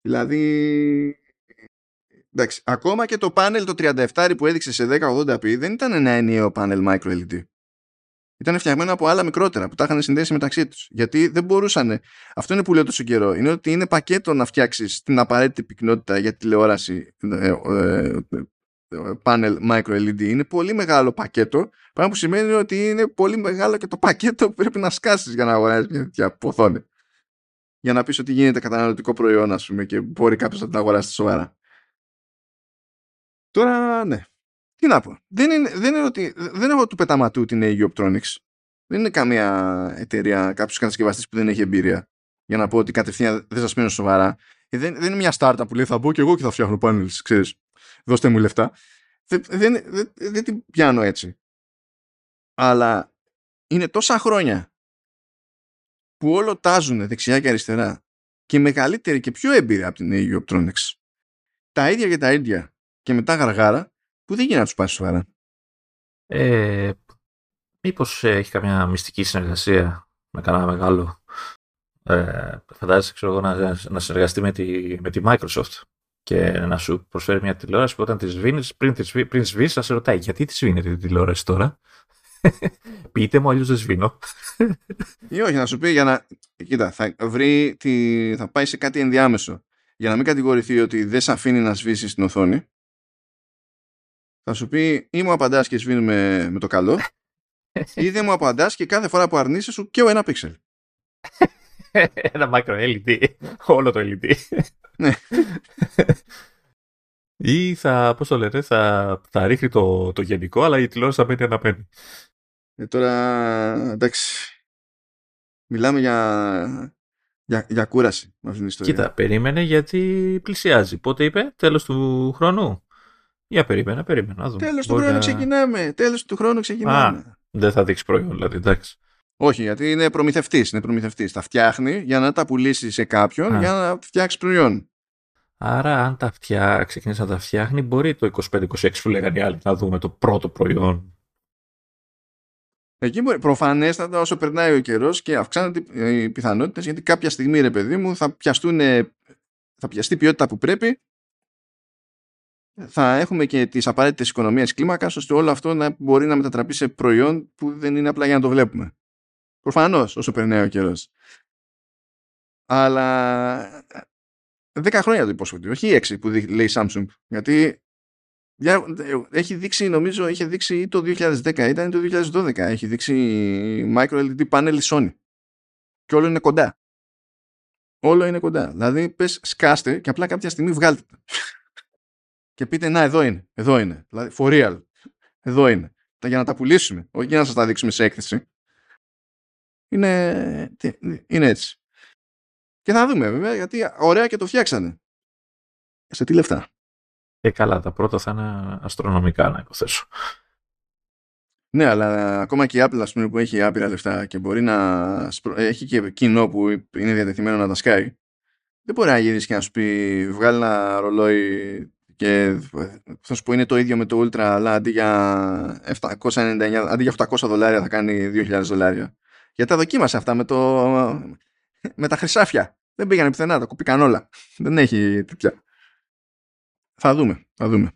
δηλαδή, εντάξει, ακόμα και το πάνελ το 37 που έδειξε σε 1080p δεν ήταν ένα ενιαίο πάνελ micro LED ήταν φτιαγμένο από άλλα μικρότερα που τα είχαν συνδέσει μεταξύ τους. Γιατί δεν μπορούσαν. Αυτό είναι που λέω τόσο καιρό. Είναι ότι είναι πακέτο να φτιάξεις την απαραίτητη πυκνότητα για τηλεόραση ε, ε, ε, πάνελ micro LED. Είναι πολύ μεγάλο πακέτο. Πράγμα που σημαίνει ότι είναι πολύ μεγάλο και το πακέτο που πρέπει να σκάσεις για να αγοράσει μια τέτοια ποθόνη. Για να πεις ότι γίνεται καταναλωτικό προϊόν, ας πούμε, και μπορεί κάποιος να την αγοράσει σοβαρά. Τώρα, ναι. Τι να πω. Δεν, είναι, δεν, είναι ότι, δεν έχω του πεταματού την AU Optronics. Δεν είναι καμία εταιρεία, κάποιος κατασκευαστής που δεν έχει εμπειρία. Για να πω ότι κατευθείαν δεν σας μείνω σοβαρά. Ε, δεν, δεν είναι μια startup που λέει θα μπω και εγώ και θα φτιάχνω πάνελ. Ξέρεις, δώστε μου λεφτά. Δεν, δεν, δεν, δεν την πιάνω έτσι. Αλλά είναι τόσα χρόνια που όλο τάζουν δεξιά και αριστερά και μεγαλύτερη και πιο έμπειρη από την AU Optronics. Τα ίδια και τα ίδια και μετά γαργάρα που δεν γίνεται να τους πάει σοβαρά. Ε, Μήπως έχει καμιά μυστική συνεργασία με κανένα μεγάλο. Ε, φαντάζεσαι ξέρω εγώ, να, να συνεργαστεί με τη, με τη Microsoft και να σου προσφέρει μια τηλεόραση που όταν τη σβήνεις, πριν, πριν σβήσεις, θα σε ρωτάει γιατί τη σβήνεται τη τηλεόραση τώρα; Πείτε μου, αλλιώς δεν σβήνω. Ή όχι, να σου πει για να. Κοίτα, θα, βρει τη... θα πάει σε κάτι ενδιάμεσο. Για να μην κατηγορηθεί ότι δεν σε αφήνει να σβήσεις την οθόνη, θα σου πει ή μου απαντάς και σβήνουμε με το καλό ή δεν μου απαντάς και κάθε φορά που αρνείσαι σου και ο ένα πίξελ. ένα μάκρο LED. Όλο το LED. ναι. Ή θα, πώς το λέτε, θα, θα ρίχνει το, το γενικό, αλλά η τηλεόραση θα μένει αναπένει. Ε, τώρα, εντάξει, μιλάμε για, για, για κούραση με αυτήν την ιστορία. Κοίτα, περίμενε γιατί πλησιάζει. Πότε είπε, τέλος του χρόνου; Για περίμενα, περίμενα. Τέλο Τέλος του χρόνου ξεκινάμε. Τέλος του χρόνου ξεκινάμε. Α, δεν θα δείξει προϊόν, δηλαδή, εντάξει. Όχι, γιατί είναι προμηθευτής. Είναι προμηθευτής. Τα φτιάχνει για να τα πουλήσει σε κάποιον για να φτιάξει προϊόν. Άρα, αν τα φτιάξει, ξεκινήσει να τα φτιάχνει, μπορεί το 25-26 που λέγανε οι άλλοι να δούμε το πρώτο προϊόν. Εκεί μπορεί. Προφανέστατα, όσο περνάει ο καιρός και αυξάνονται οι πιθανότητες, γιατί κάποια στιγμή, ρε παιδί μου, θα πιαστούν. Θα πιαστεί ποιότητα που πρέπει θα έχουμε και τις απαραίτητες οικονομίες κλίμακας ώστε όλο αυτό να μπορεί να μετατραπεί σε προϊόν που δεν είναι απλά για να το βλέπουμε. Προφανώς όσο περνάει ο καιρός. Αλλά 10 χρόνια το υπόσχονται, όχι 6 που λέει η Samsung. Γιατί έχει δείξει, νομίζω, είχε δείξει ή το 2010 ήταν το 2012. Έχει δείξει micro LED panel Sony. Και όλο είναι κοντά. Όλο είναι κοντά. Δηλαδή, πες σκάστε και απλά κάποια στιγμή βγάλτε και πείτε να εδώ είναι, εδώ είναι. Δηλαδή for real. Εδώ είναι. Για να τα πουλήσουμε, όχι για να σας τα δείξουμε σε έκθεση. Είναι, είναι έτσι. Και θα δούμε βέβαια γιατί ωραία και το φτιάξανε. Σε τι λεφτά; Ε, καλά, τα πρώτα θα είναι αστρονομικά να υποθέσω. Ναι, αλλά ακόμα και η Apple ας πούμε, που έχει άπειρα λεφτά και μπορεί να έχει και κοινό που είναι διατεθειμένο να τα σκάει δεν μπορεί να γυρίσει και να σου πει βγάλει ένα ρολόι και θα σου πω είναι το ίδιο με το Ultra αλλά αντί για, 799, αντί για 800 δολάρια θα κάνει 2.000 δολάρια. Γιατί τα δοκίμασε αυτά με, το, με τα χρυσάφια. Δεν πήγανε πουθενά, τα κοπήκαν όλα. Δεν έχει τέτοια. Θα δούμε, θα δούμε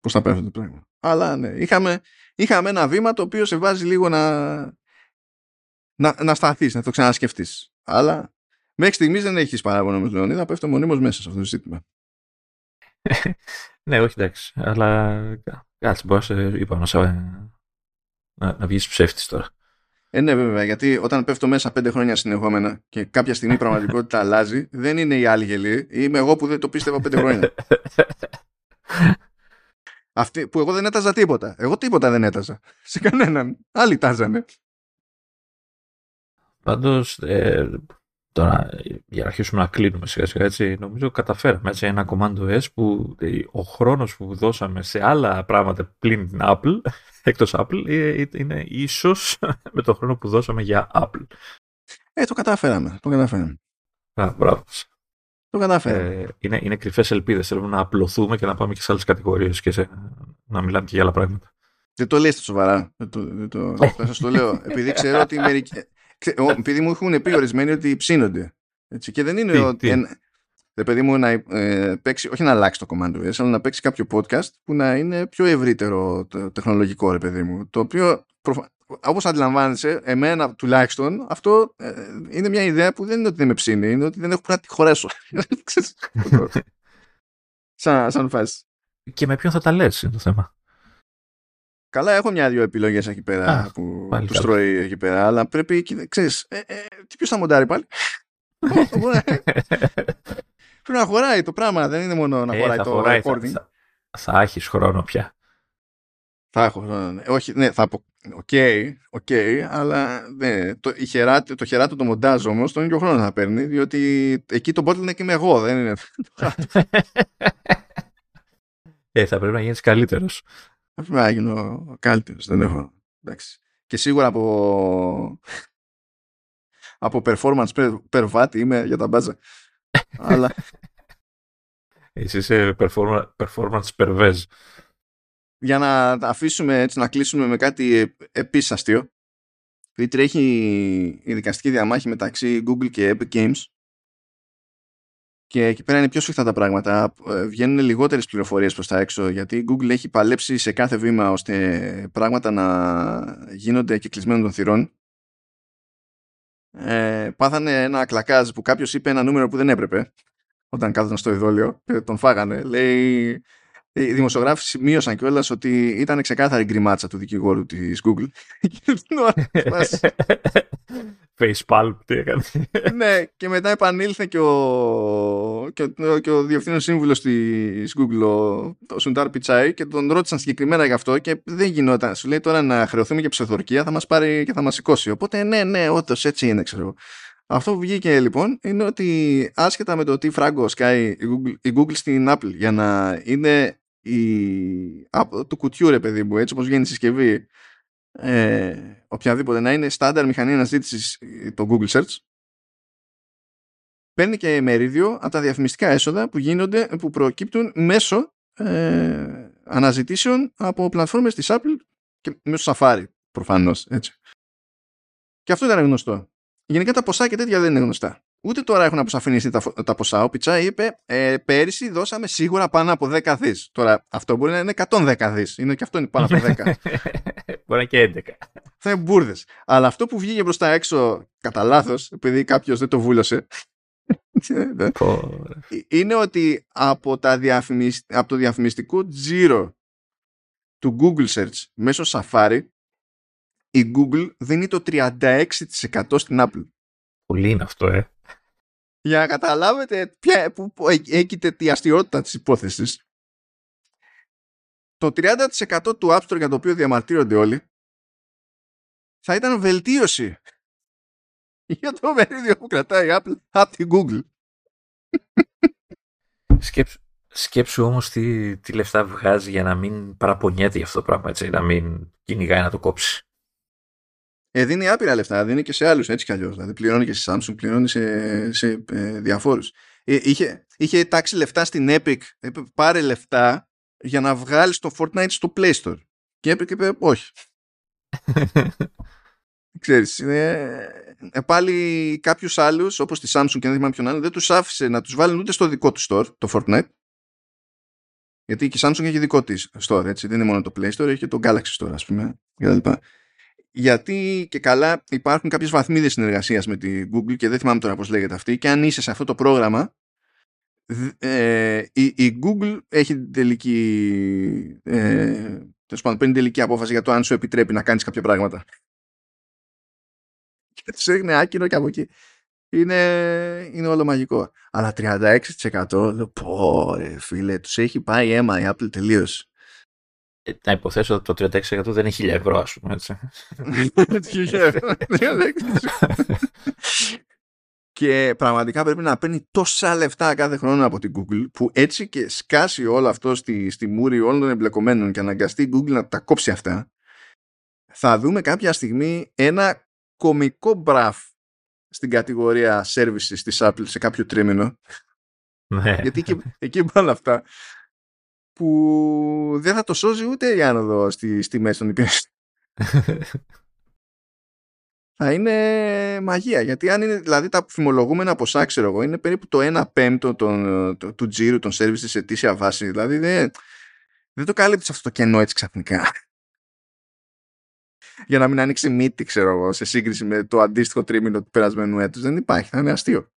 πώς θα πέφτει το πράγμα αλλά ναι, είχαμε, είχαμε ένα βήμα το οποίο σε βάζει λίγο να να, να σταθείς, να το ξανασκεφτείς. Αλλά μέχρι στιγμής δεν έχεις παράπονο με τον Λεωνίδα πέφτω μονίμως μέσα σε αυτό το ζήτημα ναι, όχι εντάξει. Αλλά κάτσε, μπορείς να είπα να, να, να βγεις ψεύτης τώρα. Ε, ναι, βέβαια, γιατί όταν πέφτω μέσα πέντε χρόνια συνεχόμενα και κάποια στιγμή η πραγματικότητα αλλάζει, δεν είναι η άλλη γελή, είμαι εγώ που δεν το πίστευα πέντε χρόνια. Αυτή, που εγώ δεν έταζα τίποτα. Εγώ τίποτα δεν έταζα. Σε κανέναν. Άλλοι τάζανε. Πάντως, ε, Τώρα, για να αρχίσουμε να κλείνουμε σιγά σιγά έτσι, νομίζω καταφέραμε έτσι ένα Commando S που ο χρόνος που δώσαμε σε άλλα πράγματα πλην την Apple, εκτός Apple, ε, ε, είναι ίσως με το χρόνο που δώσαμε για Apple. Ε, το καταφέραμε, το καταφέραμε. Α, μπράβο. Το κατάφερα. Ε, είναι, είναι κρυφές ελπίδες. Θέλουμε να απλωθούμε και να πάμε και σε άλλες κατηγορίες και σε, να μιλάμε και για άλλα πράγματα. Δεν το λέει σοβαρά. Δεν το, δεν το, θα σας το λέω. Επειδή ξέρω ότι μερικοί... Επειδή μου έχουν πει ορισμένοι ότι ψήνονται. Έτσι, και δεν είναι Τι, ότι... τι; Εν, ρε παιδί μου να ε, παίξει, όχι να αλλάξει το command OS, αλλά να παίξει κάποιο podcast που να είναι πιο ευρύτερο το, τεχνολογικό, ρε παιδί μου. Το οποίο, προφα... όπως αντιλαμβάνεσαι, εμένα τουλάχιστον, αυτό ε, είναι μια ιδέα που δεν είναι ότι δεν με ψήνει, είναι ότι δεν έχω που να τη χωρέσω. Ξέρεις, σαν, σαν φάση. Και με ποιον θα τα λες είναι το θέμα; Καλά, έχω μια-δυο επιλογές εκεί πέρα Α, που πάλι τους καλά. τρώει εκεί πέρα, αλλά πρέπει, κοίτα, ξέρεις, ε, ε, τι ποιος θα μοντάρει πάλι; πρέπει να χωράει το πράγμα, δεν είναι μόνο να Ε, χωράει θα το χωράει, θα, recording. θα, θα έχεις χρόνο πια. Θα έχω χρόνο, ναι. Όχι, ναι, θα πω, οκ, οκ, αλλά ναι, το, η χεράτ, το χεράτο το μοντάζ όμως τον ίδιο χρόνο θα παίρνει, διότι εκεί το bottleneck είμαι εγώ, δεν είναι. Ε, θα πρέπει να γίνεις καλύτερος. Θα πρέπει να γίνω καλύτερος, δεν έχω. Εντάξει. Και σίγουρα από, από performance per, per watt είμαι για τα μπάζα. Αλλά Εσύ είσαι performance, performance pervez. για να τα αφήσουμε έτσι να κλείσουμε με κάτι ε- επίσης αστείο επειδή τρέχει η δικαστική διαμάχη μεταξύ Google και Epic Games και εκεί πέρα είναι πιο σφιχτά τα πράγματα. Ε, βγαίνουν λιγότερες πληροφορίες προς τα έξω γιατί η Google έχει παλέψει σε κάθε βήμα ώστε πράγματα να γίνονται και κλεισμένων των θυρών. Ε, πάθανε ένα κλακάζ που κάποιος είπε ένα νούμερο που δεν έπρεπε όταν κάθονταν στο ειδόλιο και τον φάγανε. Λέει οι δημοσιογράφοι σημείωσαν κιόλας ότι ήταν ξεκάθαρη γκριμάτσα του δικηγόρου της Google. Και την ώρα που μας- Facepalm, τι έκανε. ναι, και μετά επανήλθε και ο, και ο, και ο διευθύνων σύμβουλος της Google, ο, ο Σουντάρ Πιτσάι, και τον ρώτησαν συγκεκριμένα γι' αυτό και δεν γινόταν. Σου λέει τώρα να χρεωθούμε για ψευδορκία, θα μας πάρει και θα μας σηκώσει. Οπότε ναι, ναι, όντως έτσι είναι, ξέρω εγώ. Αυτό που βγήκε λοιπόν είναι ότι άσχετα με το τι φράγκο σκάει η Google, η Google στην Apple για να είναι η, από του κουτιού ρε παιδί μου έτσι όπως βγαίνει η συσκευή ε, οποιαδήποτε να είναι στάνταρ μηχανή αναζήτησης ε, το Google Search παίρνει και μερίδιο από τα διαφημιστικά έσοδα που γίνονται που προκύπτουν μέσω ε, αναζητήσεων από πλατφόρμες της Apple και μέσω Safari προφανώς έτσι. Και αυτό ήταν γνωστό. Γενικά τα ποσά και τέτοια δεν είναι γνωστά. Ούτε τώρα έχουν αποσαφινιστεί τα, φο- τα ποσά. Ο Πιτσά είπε ε, πέρυσι δώσαμε σίγουρα πάνω από 10 δις. Τώρα αυτό μπορεί να είναι 110 δις. Είναι και αυτό είναι πάνω από 10. Μπορεί να είναι και 11. θα είναι μπουρδες. Αλλά αυτό που βγήκε μπροστά έξω κατά λάθος, επειδή κάποιος δεν το βούλωσε, Πω, είναι ότι από, τα διαφημισ... από το διαφημιστικό τζίρο του Google Search μέσω Safari η Google δίνει το 36% στην Apple. Πολύ είναι αυτό, ε. Για να καταλάβετε ποια, που, που έ- έγκυται τη αστείωτητα της υπόθεσης το 30% του App Store για το οποίο διαμαρτύρονται όλοι θα ήταν βελτίωση για το μερίδιο που κρατάει η Apple από την Google. Σκέψου, σκέψου όμως τι, τι λεφτά βγάζει για να μην παραπονιέται για αυτό το πράγμα, έτσι, να μην κυνηγάει να το κόψει. Ε, δίνει άπειρα λεφτά, δίνει και σε άλλους έτσι κι αλλιώς. Δηλαδή πληρώνει και σε Samsung, πληρώνει σε, σε ε, διαφόρους. Ε, είχε, είχε τάξει λεφτά στην Epic, είπε πάρε λεφτά για να βγάλεις το Fortnite στο Play Store. Και Epic είπε όχι. Ξέρεις, είναι, ε, πάλι κάποιους άλλους, όπως τη Samsung και δεν θυμάμαι ποιον άλλο, δεν τους άφησε να τους βάλουν ούτε στο δικό του store, το Fortnite. Γιατί και η Samsung έχει δικό της store, έτσι. Δεν είναι μόνο το Play Store, έχει και το Galaxy Store, ας πούμε, κτλ. Γιατί και καλά υπάρχουν κάποιες βαθμίδες συνεργασίας με τη Google και δεν θυμάμαι τώρα πώς λέγεται αυτή και αν είσαι σε αυτό το πρόγραμμα δ- ε, η, η Google έχει την τελική ε, τέλος πάντων, παίρνει τελική απόφαση για το αν σου επιτρέπει να κάνεις κάποια πράγματα. Και τους ρίχνει άκυρο και από εκεί. Είναι, είναι όλο μαγικό. Αλλά 36% λέω πω ρε φίλε τους έχει πάει αίμα η Apple τελείως Ε, να υποθέσω ότι το 36% δεν είναι 1000 ευρώ, ας πούμε, έτσι. και πραγματικά πρέπει να παίρνει τόσα λεφτά κάθε χρόνο από την Google που έτσι και σκάσει όλο αυτό στη, στη μούρη όλων των εμπλεκομένων και αναγκαστεί η Google να τα κόψει αυτά θα δούμε κάποια στιγμή ένα κομικό μπραφ στην κατηγορία services της Apple σε κάποιο τρίμηνο. Ναι. Γιατί εκεί, εκεί πάνε αυτά που δεν θα το σώζει ούτε η άνοδο στη, στη μέση των υπηρεσιών. θα είναι μαγεία. Γιατί αν είναι δηλαδή τα φημολογούμενα ποσά, ξέρω εγώ, είναι περίπου το 1 πέμπτο των, το, του τζίρου των services σε αιτήσια βάση. Δηλαδή δεν, δεν το καλύπτεις αυτό το κενό έτσι ξαφνικά. Για να μην ανοίξει μύτη, ξέρω εγώ, σε σύγκριση με το αντίστοιχο τρίμηνο του περασμένου έτους. Δεν υπάρχει. Θα είναι αστείο.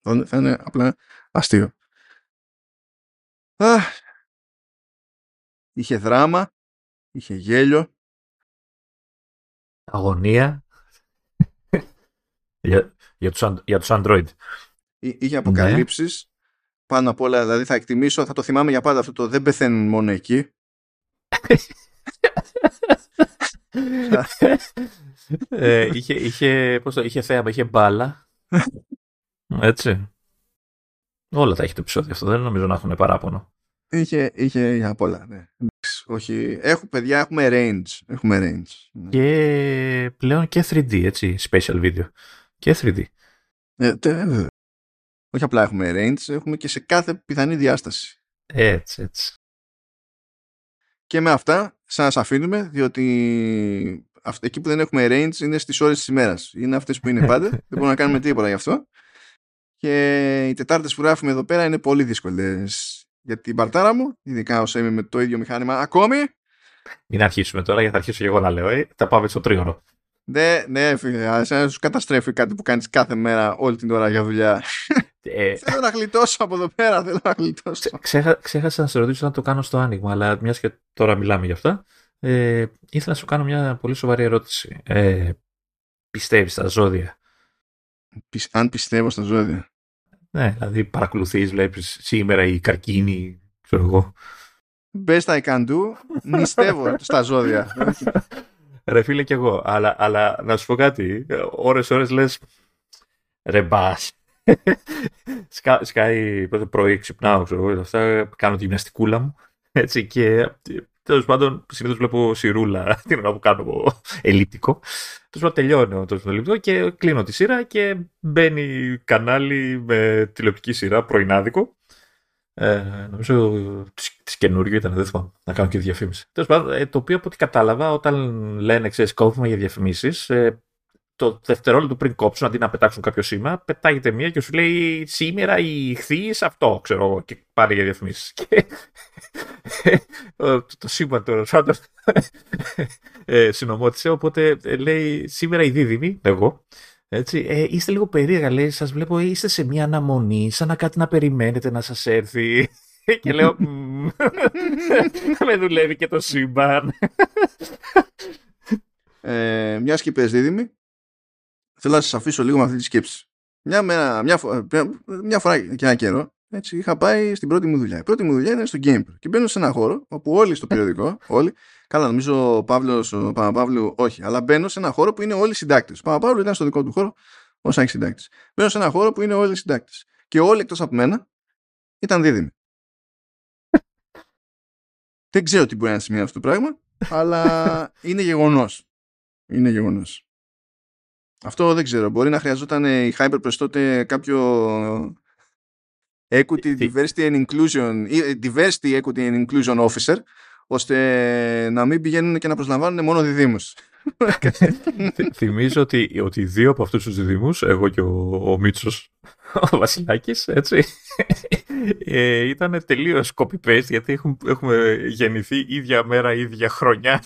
Θα είναι απλά αστείο. Αχ, είχε δράμα, είχε γέλιο. Αγωνία. για, για, τους, για τους Android. Είχε αποκαλύψεις. Πάνω απ' όλα, δηλαδή θα εκτιμήσω, θα το θυμάμαι για πάντα αυτό το δεν πεθαίνουν μόνο εκεί. ε, είχε, είχε, πώς το, είχε θέαμα, είχε μπάλα. Έτσι. Όλα τα έχει το επεισόδιο αυτό. Δεν νομίζω να έχουν παράπονο. Είχε, είχε απ' όλα, ναι. Όχι. Έχουμε, παιδιά, έχουμε range. Έχουμε range. Ναι. Και πλέον και 3D, έτσι, special video. Και 3D. Ε, τε, όχι απλά έχουμε range, έχουμε και σε κάθε πιθανή διάσταση. Έτσι, έτσι. Και με αυτά σας αφήνουμε, διότι εκεί που δεν έχουμε range είναι στις ώρες της ημέρας. Είναι αυτές που είναι πάντα. δεν μπορούμε να κάνουμε τίποτα γι' αυτό. Και οι Τετάρτες που γράφουμε εδώ πέρα είναι πολύ δύσκολες για την παρτάρα μου, ειδικά όσο είμαι με το ίδιο μηχάνημα ακόμη. Μην αρχίσουμε τώρα, γιατί θα αρχίσω και εγώ να λέω. Ε. Θα πάμε στο τρίωρο. Ναι, ναι, φίλε, σου καταστρέφει κάτι που κάνεις κάθε μέρα όλη την ώρα για δουλειά. Ε, θέλω να γλιτώσω από εδώ πέρα, θέλω να γλιτώσω. Ξέχα, ξέχασα να σε ρωτήσω να το κάνω στο άνοιγμα, αλλά μιας και τώρα μιλάμε γι' αυτά, ε, ήθελα να σου κάνω μια πολύ σοβαρή ερώτηση. Ε, πιστεύεις στα ζώδια; αν πιστεύω στα ζώδια. Ναι, δηλαδή παρακολουθείς, βλέπεις σήμερα η καρκίνη, ξέρω εγώ. Best I can do, νηστεύω στα ζώδια. Ρε φίλε κι εγώ, αλλά, αλλά να σου πω κάτι, ώρες ώρες λες, ρε μπας, Σκά, σκάει πρωί, ξυπνάω, ξέρω αυτά, κάνω τη γυμναστικούλα μου. Έτσι, και τέλος πάντων συνήθως βλέπω σιρούλα την ώρα που κάνω ελλειπτικό. Τέλος πάντων τελειώνω το ελλειπτικό και κλείνω τη σειρά και μπαίνει κανάλι με τηλεοπτική σειρά πρωινάδικο. Ε, νομίζω της καινούργιο ήταν, δεν θυμάμαι, να κάνω και διαφήμιση. Τέλος πάντων, ε, το οποίο από ό,τι κατάλαβα, όταν λένε ξέρεις, κόβουμε για διαφημίσεις, ε, το δευτερόλεπτο πριν κόψουν, αντί να πετάξουν κάποιο σήμα, πετάγεται μία και σου λέει σήμερα η ηχθή αυτό, ξέρω εγώ, και πάρει για διαφημίσεις. Και το σήμα τώρα, πάντων ε, συνομότησε, οπότε ε, λέει σήμερα η δίδυμη, εγώ, έτσι, ε, είστε λίγο περίεργα, λέει, σας βλέπω, είστε σε μια αναμονή, σαν να κάτι να περιμένετε να σας έρθει. και λέω, με δουλεύει και το σύμπαν. Ε, μιας και δίδυμη, θέλω να σας αφήσω λίγο με αυτή τη σκέψη. Μια, μέρα, μια, φορά, μια φορά και ένα καιρό έτσι, είχα πάει στην πρώτη μου δουλειά. Η πρώτη μου δουλειά ήταν στο Game Και μπαίνω σε ένα χώρο όπου όλοι στο περιοδικό, όλοι, καλά νομίζω ο Παύλος, ο Παπαπαύλου, όχι, αλλά μπαίνω σε ένα χώρο που είναι όλοι συντάκτες. Ο Παπαπαύλου ήταν στο δικό του χώρο, όσο έχει συντάκτε. Μπαίνω σε ένα χώρο που είναι όλοι συντάκτες. Και όλοι εκτός από μένα ήταν δίδυμοι. Δεν ξέρω τι μπορεί να σημαίνει αυτό το πράγμα, αλλά είναι γεγονός. Είναι γεγονός. Αυτό δεν ξέρω. Μπορεί να χρειαζόταν η HyperPress τότε κάποιο Equity, Diversity and Inclusion, Diversity, Equity and Inclusion Officer, ώστε να μην πηγαίνουν και να προσλαμβάνουν μόνο διδήμους. Θυμίζω ότι, ότι δύο από αυτούς τους διδήμους, εγώ και ο, ο Μίτσος, ο Βασιλάκης, έτσι, ε, ήταν τελείως copy-paste γιατί έχουμε, έχουμε γεννηθεί ίδια μέρα, ίδια χρονιά.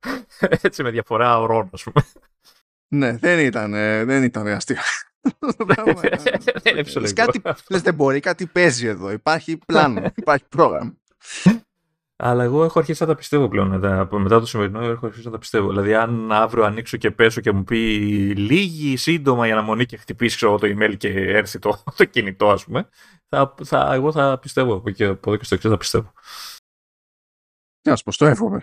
έτσι με διαφορά ορών, ας πούμε. Ναι, δεν ήταν, δεν ήταν αστείο. δεν κάτι, λες, δεν μπορεί, κάτι παίζει εδώ. Υπάρχει πλάνο, υπάρχει πρόγραμμα. Αλλά εγώ έχω αρχίσει να τα πιστεύω πλέον μετά, μετά το σημερινό. Έχω αρχίσει να τα πιστεύω. Δηλαδή, αν αύριο ανοίξω και πέσω και μου πει λίγη σύντομα η αναμονή και χτυπήσει ξέρω, το email και έρθει το, το κινητό, ας πούμε, θα, θα, εγώ θα πιστεύω. Από, και, από εδώ και στο εξής θα πιστεύω. Να σου πω, το εύχομαι.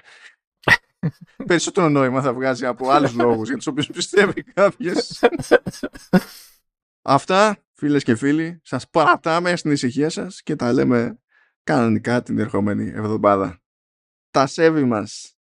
Περισσότερο νόημα θα βγάζει από άλλους λόγους για τους οποίους πιστεύει κάποιος. Αυτά, φίλες και φίλοι, σας παρατάμε στην ησυχία σας και τα λέμε κανονικά την ερχόμενη εβδομάδα. Τα σέβη μας.